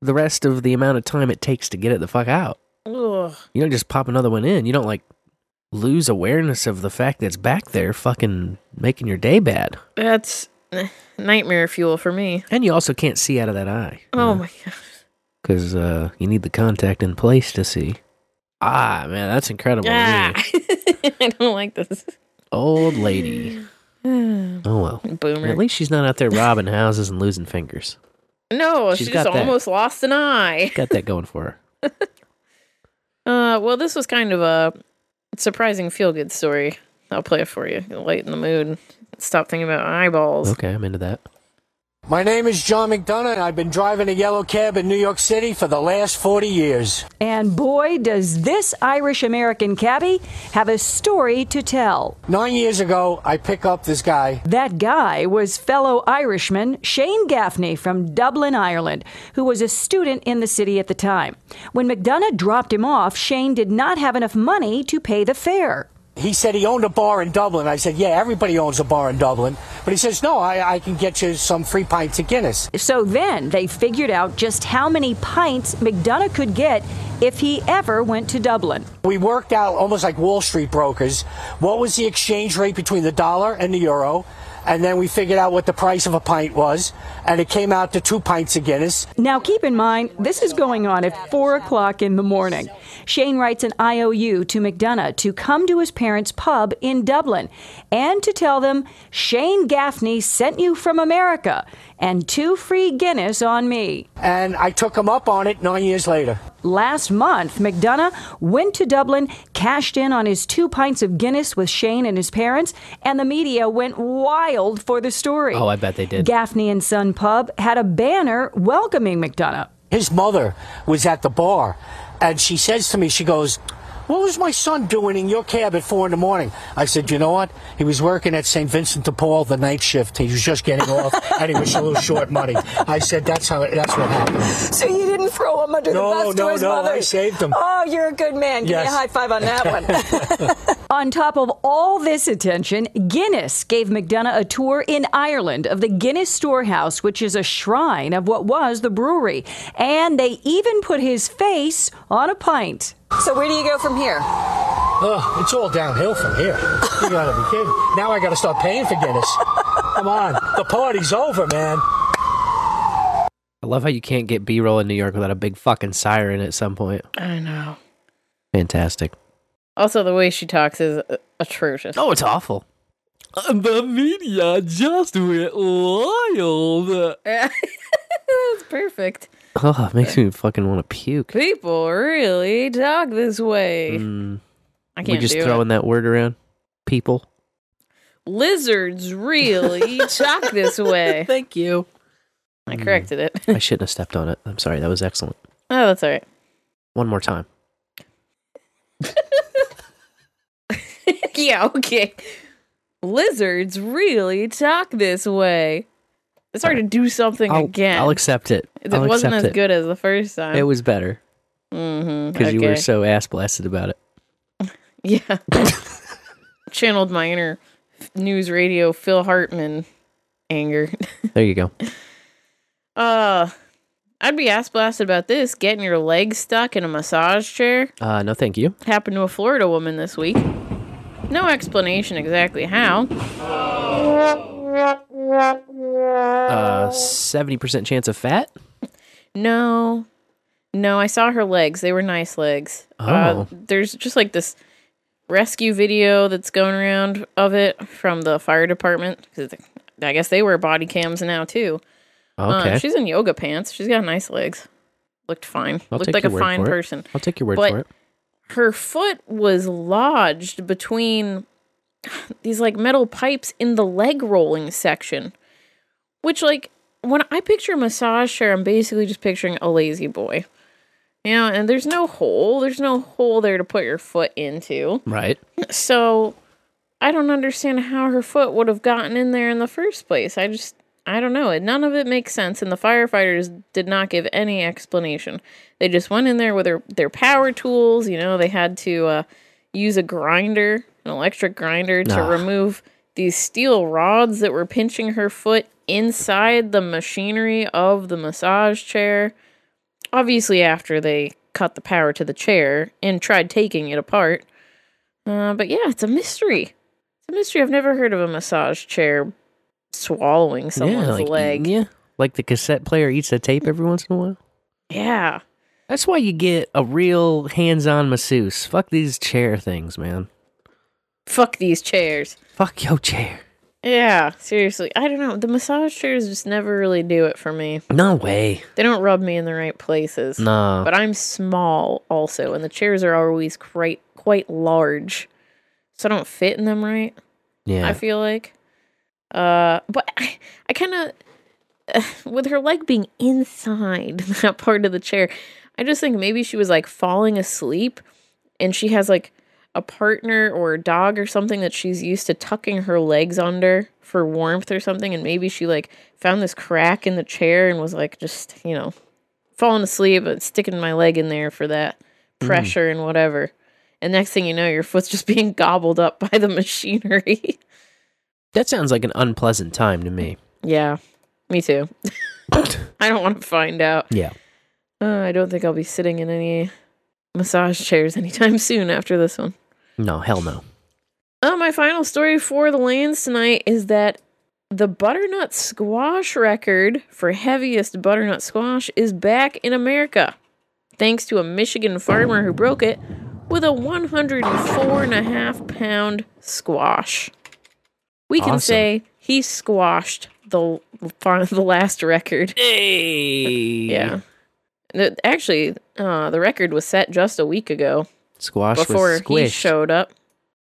Speaker 4: the rest of the amount of time it takes to get it the fuck out.
Speaker 1: Ugh.
Speaker 4: You don't just pop another one in. You don't like lose awareness of the fact that it's back there fucking making your day bad.
Speaker 1: That's eh, nightmare fuel for me.
Speaker 4: And you also can't see out of that eye
Speaker 1: Oh my God.
Speaker 4: because uh, you need the contact in place to see. Ah, man, that's incredible.
Speaker 1: Ah. <laughs> I don't like this.
Speaker 4: Old lady. <sighs> Oh well.
Speaker 1: Boomer.
Speaker 4: At least she's not out there robbing houses and losing fingers.
Speaker 1: No,
Speaker 4: She's
Speaker 1: she
Speaker 4: got
Speaker 1: just
Speaker 4: that.
Speaker 1: almost lost an eye.
Speaker 4: Got that going for her. <laughs>
Speaker 1: Uh, well, this was kind of a surprising feel good story. I'll play it for you. Lighten the mood. Stop thinking about eyeballs.
Speaker 4: Okay, I'm into that.
Speaker 33: My name is John McDonough, and I've been driving a yellow cab in New York City for the last 40 years.
Speaker 34: And boy, does this Irish American cabbie have a story to tell.
Speaker 33: Nine years ago, I pick up this guy.
Speaker 34: That guy was fellow Irishman Shane Gaffney from Dublin, Ireland, who was a student in the city at the time. When McDonough dropped him off, Shane did not have enough money to pay the fare.
Speaker 33: He said he owned a bar in Dublin. I said, Yeah, everybody owns a bar in Dublin. But he says, No, I, I can get you some free pints of Guinness.
Speaker 34: So then they figured out just how many pints McDonough could get if he ever went to Dublin.
Speaker 33: We worked out almost like Wall Street brokers what was the exchange rate between the dollar and the euro. And then we figured out what the price of a pint was. And it came out to two pints of Guinness.
Speaker 34: Now, keep in mind, this is going on at 4 o'clock in the morning. Shane writes an IOU to McDonough to come to his parents' pub in Dublin and to tell them Shane Gaffney sent you from America and two free Guinness on me.
Speaker 33: And I took him up on it nine years later.
Speaker 34: Last month, McDonough went to Dublin, cashed in on his two pints of Guinness with Shane and his parents, and the media went wild for the story.
Speaker 4: Oh, I bet they did.
Speaker 34: Gaffney and Son Pub had a banner welcoming McDonough.
Speaker 33: His mother was at the bar, and she says to me, she goes, what was my son doing in your cab at four in the morning? I said, you know what? He was working at St. Vincent de Paul the night shift. He was just getting off, <laughs> and he was a little short money. I said, that's how. That's what happened.
Speaker 34: So you didn't throw him under
Speaker 33: No,
Speaker 34: the bus
Speaker 33: no,
Speaker 34: to his
Speaker 33: no,
Speaker 34: mother?
Speaker 33: I saved him.
Speaker 34: Oh, you're a good man. Give me a high five on that one. <laughs> <laughs> on top of all this attention, Guinness gave McDonough a tour in Ireland of the Guinness Storehouse, which is a shrine of what was the brewery. And they even put his face on a pint. So where do you go from here?
Speaker 33: Oh, it's all downhill from here. You gotta be kidding. Now I gotta start paying for Guinness. Come on, the party's over, man.
Speaker 4: I love how you can't get B roll in New York without a big fucking siren at some point.
Speaker 1: I know.
Speaker 4: Fantastic.
Speaker 1: Also, the way she talks is uh, atrocious.
Speaker 4: Oh, it's awful.
Speaker 10: The media just went wild. <laughs>
Speaker 1: That's perfect.
Speaker 4: Oh, it makes me fucking want to puke.
Speaker 1: People really talk this way.
Speaker 4: Mm.
Speaker 1: I can't
Speaker 4: We
Speaker 1: just
Speaker 4: throwing
Speaker 1: it.
Speaker 4: that word around. People.
Speaker 1: Lizards really <laughs> talk this way.
Speaker 4: Thank you.
Speaker 1: I corrected it.
Speaker 4: I shouldn't have stepped on it. I'm sorry. That was excellent.
Speaker 1: Oh, that's all right.
Speaker 4: One more time. <laughs>
Speaker 1: yeah, okay. Lizards really talk this way. It's hard to do something
Speaker 4: I'll,
Speaker 1: again.
Speaker 4: I'll accept it.
Speaker 1: it
Speaker 4: I'll
Speaker 1: wasn't as
Speaker 4: it.
Speaker 1: good as the first time.
Speaker 4: It was better
Speaker 1: mm-hmm.
Speaker 4: because you were so ass blasted about it. <laughs>
Speaker 1: Yeah. Channeled my inner NewsRadio Phil Hartman anger. <laughs>
Speaker 4: There you go.
Speaker 1: Uh I'd be ass blasted about this, getting your leg stuck in a massage chair.
Speaker 4: Uh, no, thank you.
Speaker 1: Happened to a Florida woman this week. No explanation exactly how.
Speaker 4: Uh, seventy percent chance of fat.
Speaker 1: No. No, I saw her legs. They were nice legs. Uh,
Speaker 4: Oh.
Speaker 1: there's just like this rescue video that's going around of it from the fire department. 'cause I guess they wear body cams now too. Uh,
Speaker 4: Okay.
Speaker 1: she's in yoga pants. She's got nice legs. Looked fine.
Speaker 4: I'll
Speaker 1: Looked like a fine person.
Speaker 4: I'll take your word
Speaker 1: But
Speaker 4: for it.
Speaker 1: Her foot was lodged between these like metal pipes in the leg rolling section. Which like when I picture a massage chair, I'm basically just picturing a La-Z-Boy. You know, and there's no hole. There's no hole there to put your foot into.
Speaker 4: Right.
Speaker 1: So I don't understand how her foot would have gotten in there in the first place. I just I don't know. None of it makes sense and the firefighters did not give any explanation. They just went in there with their their power tools, you know, they had to uh use a grinder, an electric grinder to
Speaker 4: Ah.
Speaker 1: remove these steel rods that were pinching her foot inside the machinery of the massage chair. Obviously after they cut the power to the chair and tried taking it apart. Uh, but yeah, it's a mystery. It's a mystery. I've never heard of a massage chair swallowing someone's
Speaker 4: yeah, like,
Speaker 1: leg.
Speaker 4: Yeah, like the cassette player eats the tape every once in a while.
Speaker 1: Yeah.
Speaker 4: That's why you get a real hands-on masseuse. Fuck these chair things, man.
Speaker 1: Fuck these chairs.
Speaker 4: Fuck your chair.
Speaker 1: Yeah, seriously. I don't know. The massage chairs just never really do it for me.
Speaker 4: No way.
Speaker 1: They don't rub me in the right places.
Speaker 4: No.
Speaker 1: But I'm small also, and the chairs are always quite quite large. So I don't fit in them right.
Speaker 4: Yeah.
Speaker 1: I feel like. Uh, but I, I kind of, <sighs> uh, with her leg being inside <laughs> that part of the chair, I just think maybe she was like falling asleep and she has like a partner or a dog or something that she's used to tucking her legs under for warmth or something. And maybe she like found this crack in the chair and was like just, you know, falling asleep and sticking my leg in there for that
Speaker 4: Mm.
Speaker 1: pressure and whatever. And next thing you know, your foot's just <laughs> being gobbled up by the machinery. <laughs>
Speaker 4: That sounds like an unpleasant time to me.
Speaker 1: Yeah, me too. <laughs> I don't want to find out.
Speaker 4: Yeah.
Speaker 1: Uh, I don't think I'll be sitting in any massage chairs anytime soon after this one.
Speaker 4: No, hell no.
Speaker 1: Uh, my final story for the lanes tonight is that the butternut squash record for heaviest butternut squash is back in America, thanks to a Michigan farmer who broke it with a 104 and a half pound squash. We can
Speaker 4: Awesome.
Speaker 1: say he squashed the <laughs> the last record.
Speaker 4: Hey.
Speaker 1: Yeah. Actually, uh, the record was set just a week ago
Speaker 4: Squash
Speaker 1: before
Speaker 4: was
Speaker 1: he showed up.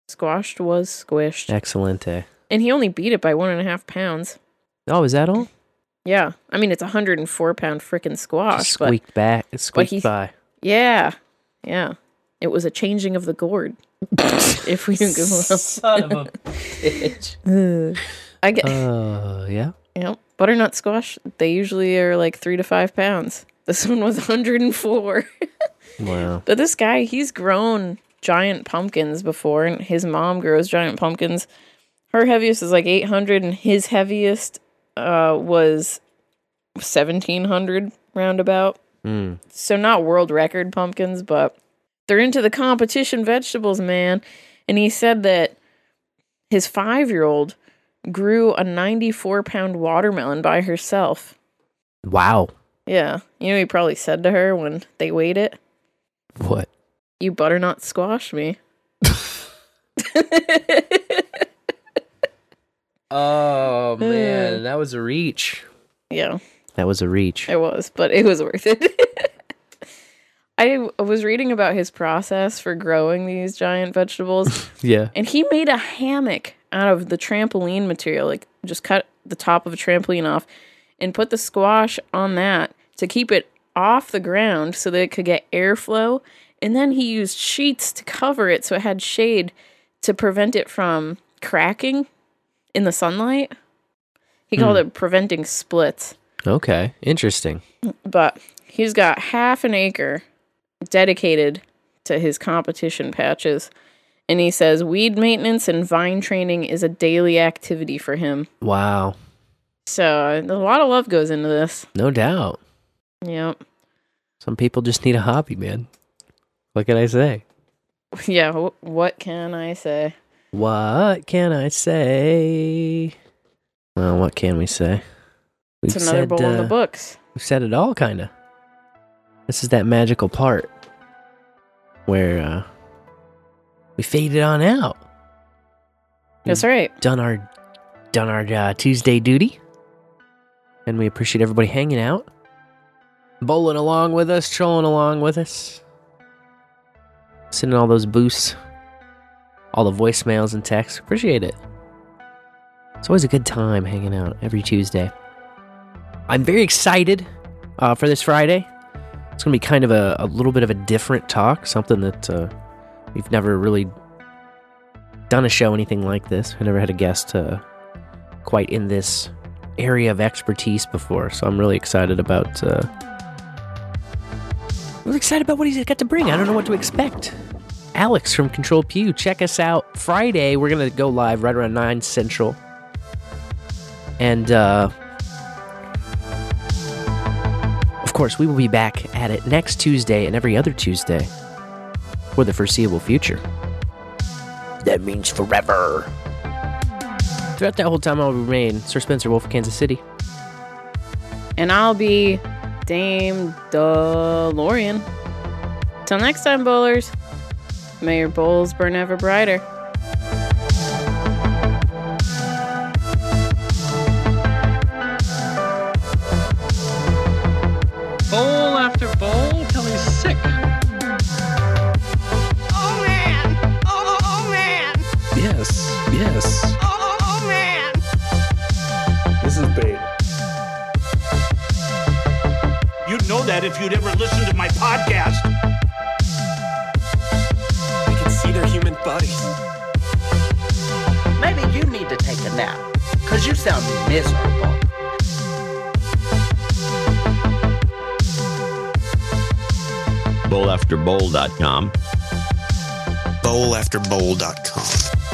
Speaker 1: Squashed was squished.
Speaker 4: Excellente.
Speaker 1: And he only beat it by one and a half pounds.
Speaker 4: Oh, is that all?
Speaker 1: Yeah. I mean, it's a 104 pound freaking squash.
Speaker 4: Just
Speaker 1: but
Speaker 4: squeaked back. It squeaked
Speaker 1: he-
Speaker 4: by.
Speaker 1: yeah. Yeah. It was a changing of the gourd. <laughs> if we can go <laughs>
Speaker 4: Son of a bitch. <laughs>
Speaker 1: I get.
Speaker 4: Uh, yeah.
Speaker 1: Yep. Butternut squash, they usually are like three to five pounds. This one was 104.
Speaker 4: Wow.
Speaker 1: But this guy, he's grown giant pumpkins before, and his mom grows giant pumpkins. Her heaviest is like 800, and his heaviest uh, was 1700 roundabout.
Speaker 4: Mm.
Speaker 1: So not world record pumpkins, but they're into the competition vegetables, man. And he said that his five year old grew a 94 pound watermelon by herself.
Speaker 4: Wow.
Speaker 1: Yeah. You know, he probably said to her when they weighed it,
Speaker 4: What?
Speaker 1: You butternut squash me.
Speaker 4: Oh <laughs> man, mm. that was a reach.
Speaker 1: Yeah,
Speaker 4: That was a reach.
Speaker 1: it was, but it was worth it. <laughs> I was reading about his process for growing these giant vegetables. <laughs>
Speaker 4: Yeah.
Speaker 1: And he made a hammock out of the trampoline material, like just cut the top of a trampoline off and put the squash on that to keep it off the ground so that it could get airflow. And then he used sheets to cover it so it had shade to prevent it from cracking in the sunlight. He called
Speaker 4: Hmm.
Speaker 1: it preventing splits.
Speaker 4: Okay, interesting.
Speaker 1: But he's got half an acre dedicated to his competition patches. And he says weed maintenance and vine training is a daily activity for him.
Speaker 4: Wow,
Speaker 1: So a lot of love goes into this.
Speaker 4: no doubt.
Speaker 1: Yep.
Speaker 4: Some people just need a hobby, man. What can I say? <laughs>
Speaker 1: Yeah. wh- what can I say?
Speaker 4: What can I say? Well, what can we say?
Speaker 1: It's another bowl in the
Speaker 4: uh,
Speaker 1: books.
Speaker 4: We've said it all, kind of. This is that magical part where uh, we faded on out.
Speaker 1: That's right.
Speaker 4: Done our done our uh, Tuesday duty, and we appreciate everybody hanging out, bowling along with us, trolling along with us, sending all those boosts, all the voicemails and texts. Appreciate it. It's always a good time hanging out every Tuesday. I'm very excited uh, for this Friday. It's going to be kind of a, a little bit of a different talk, something that uh, we've never really done a show anything like this. I never had a guest uh, quite in this area of expertise before, so I'm really excited about. Really excited about what he's got to bring. I don't know what to expect. Alex from CTRL+Pew, check us out Friday. We're gonna go live right around nine central, and uh, of course, we will be back at it next Tuesday and every other Tuesday for the foreseeable future. That means forever. Throughout that whole time, I'll remain Sir Spencer Wolf of Kansas City.
Speaker 1: And I'll be Dame DeLorean. Till next time, bowlers. May your bowls burn ever brighter.
Speaker 35: Bowl after bowl till he's sick.
Speaker 36: Oh man! Oh, oh, oh man!
Speaker 37: Yes, yes. That if you'd ever listened to my podcast.
Speaker 38: I can see their human bodies.
Speaker 39: Maybe you need to take a nap, because you sound miserable.
Speaker 40: bowlafterbowl.com.
Speaker 38: Bowlafterbowl.com.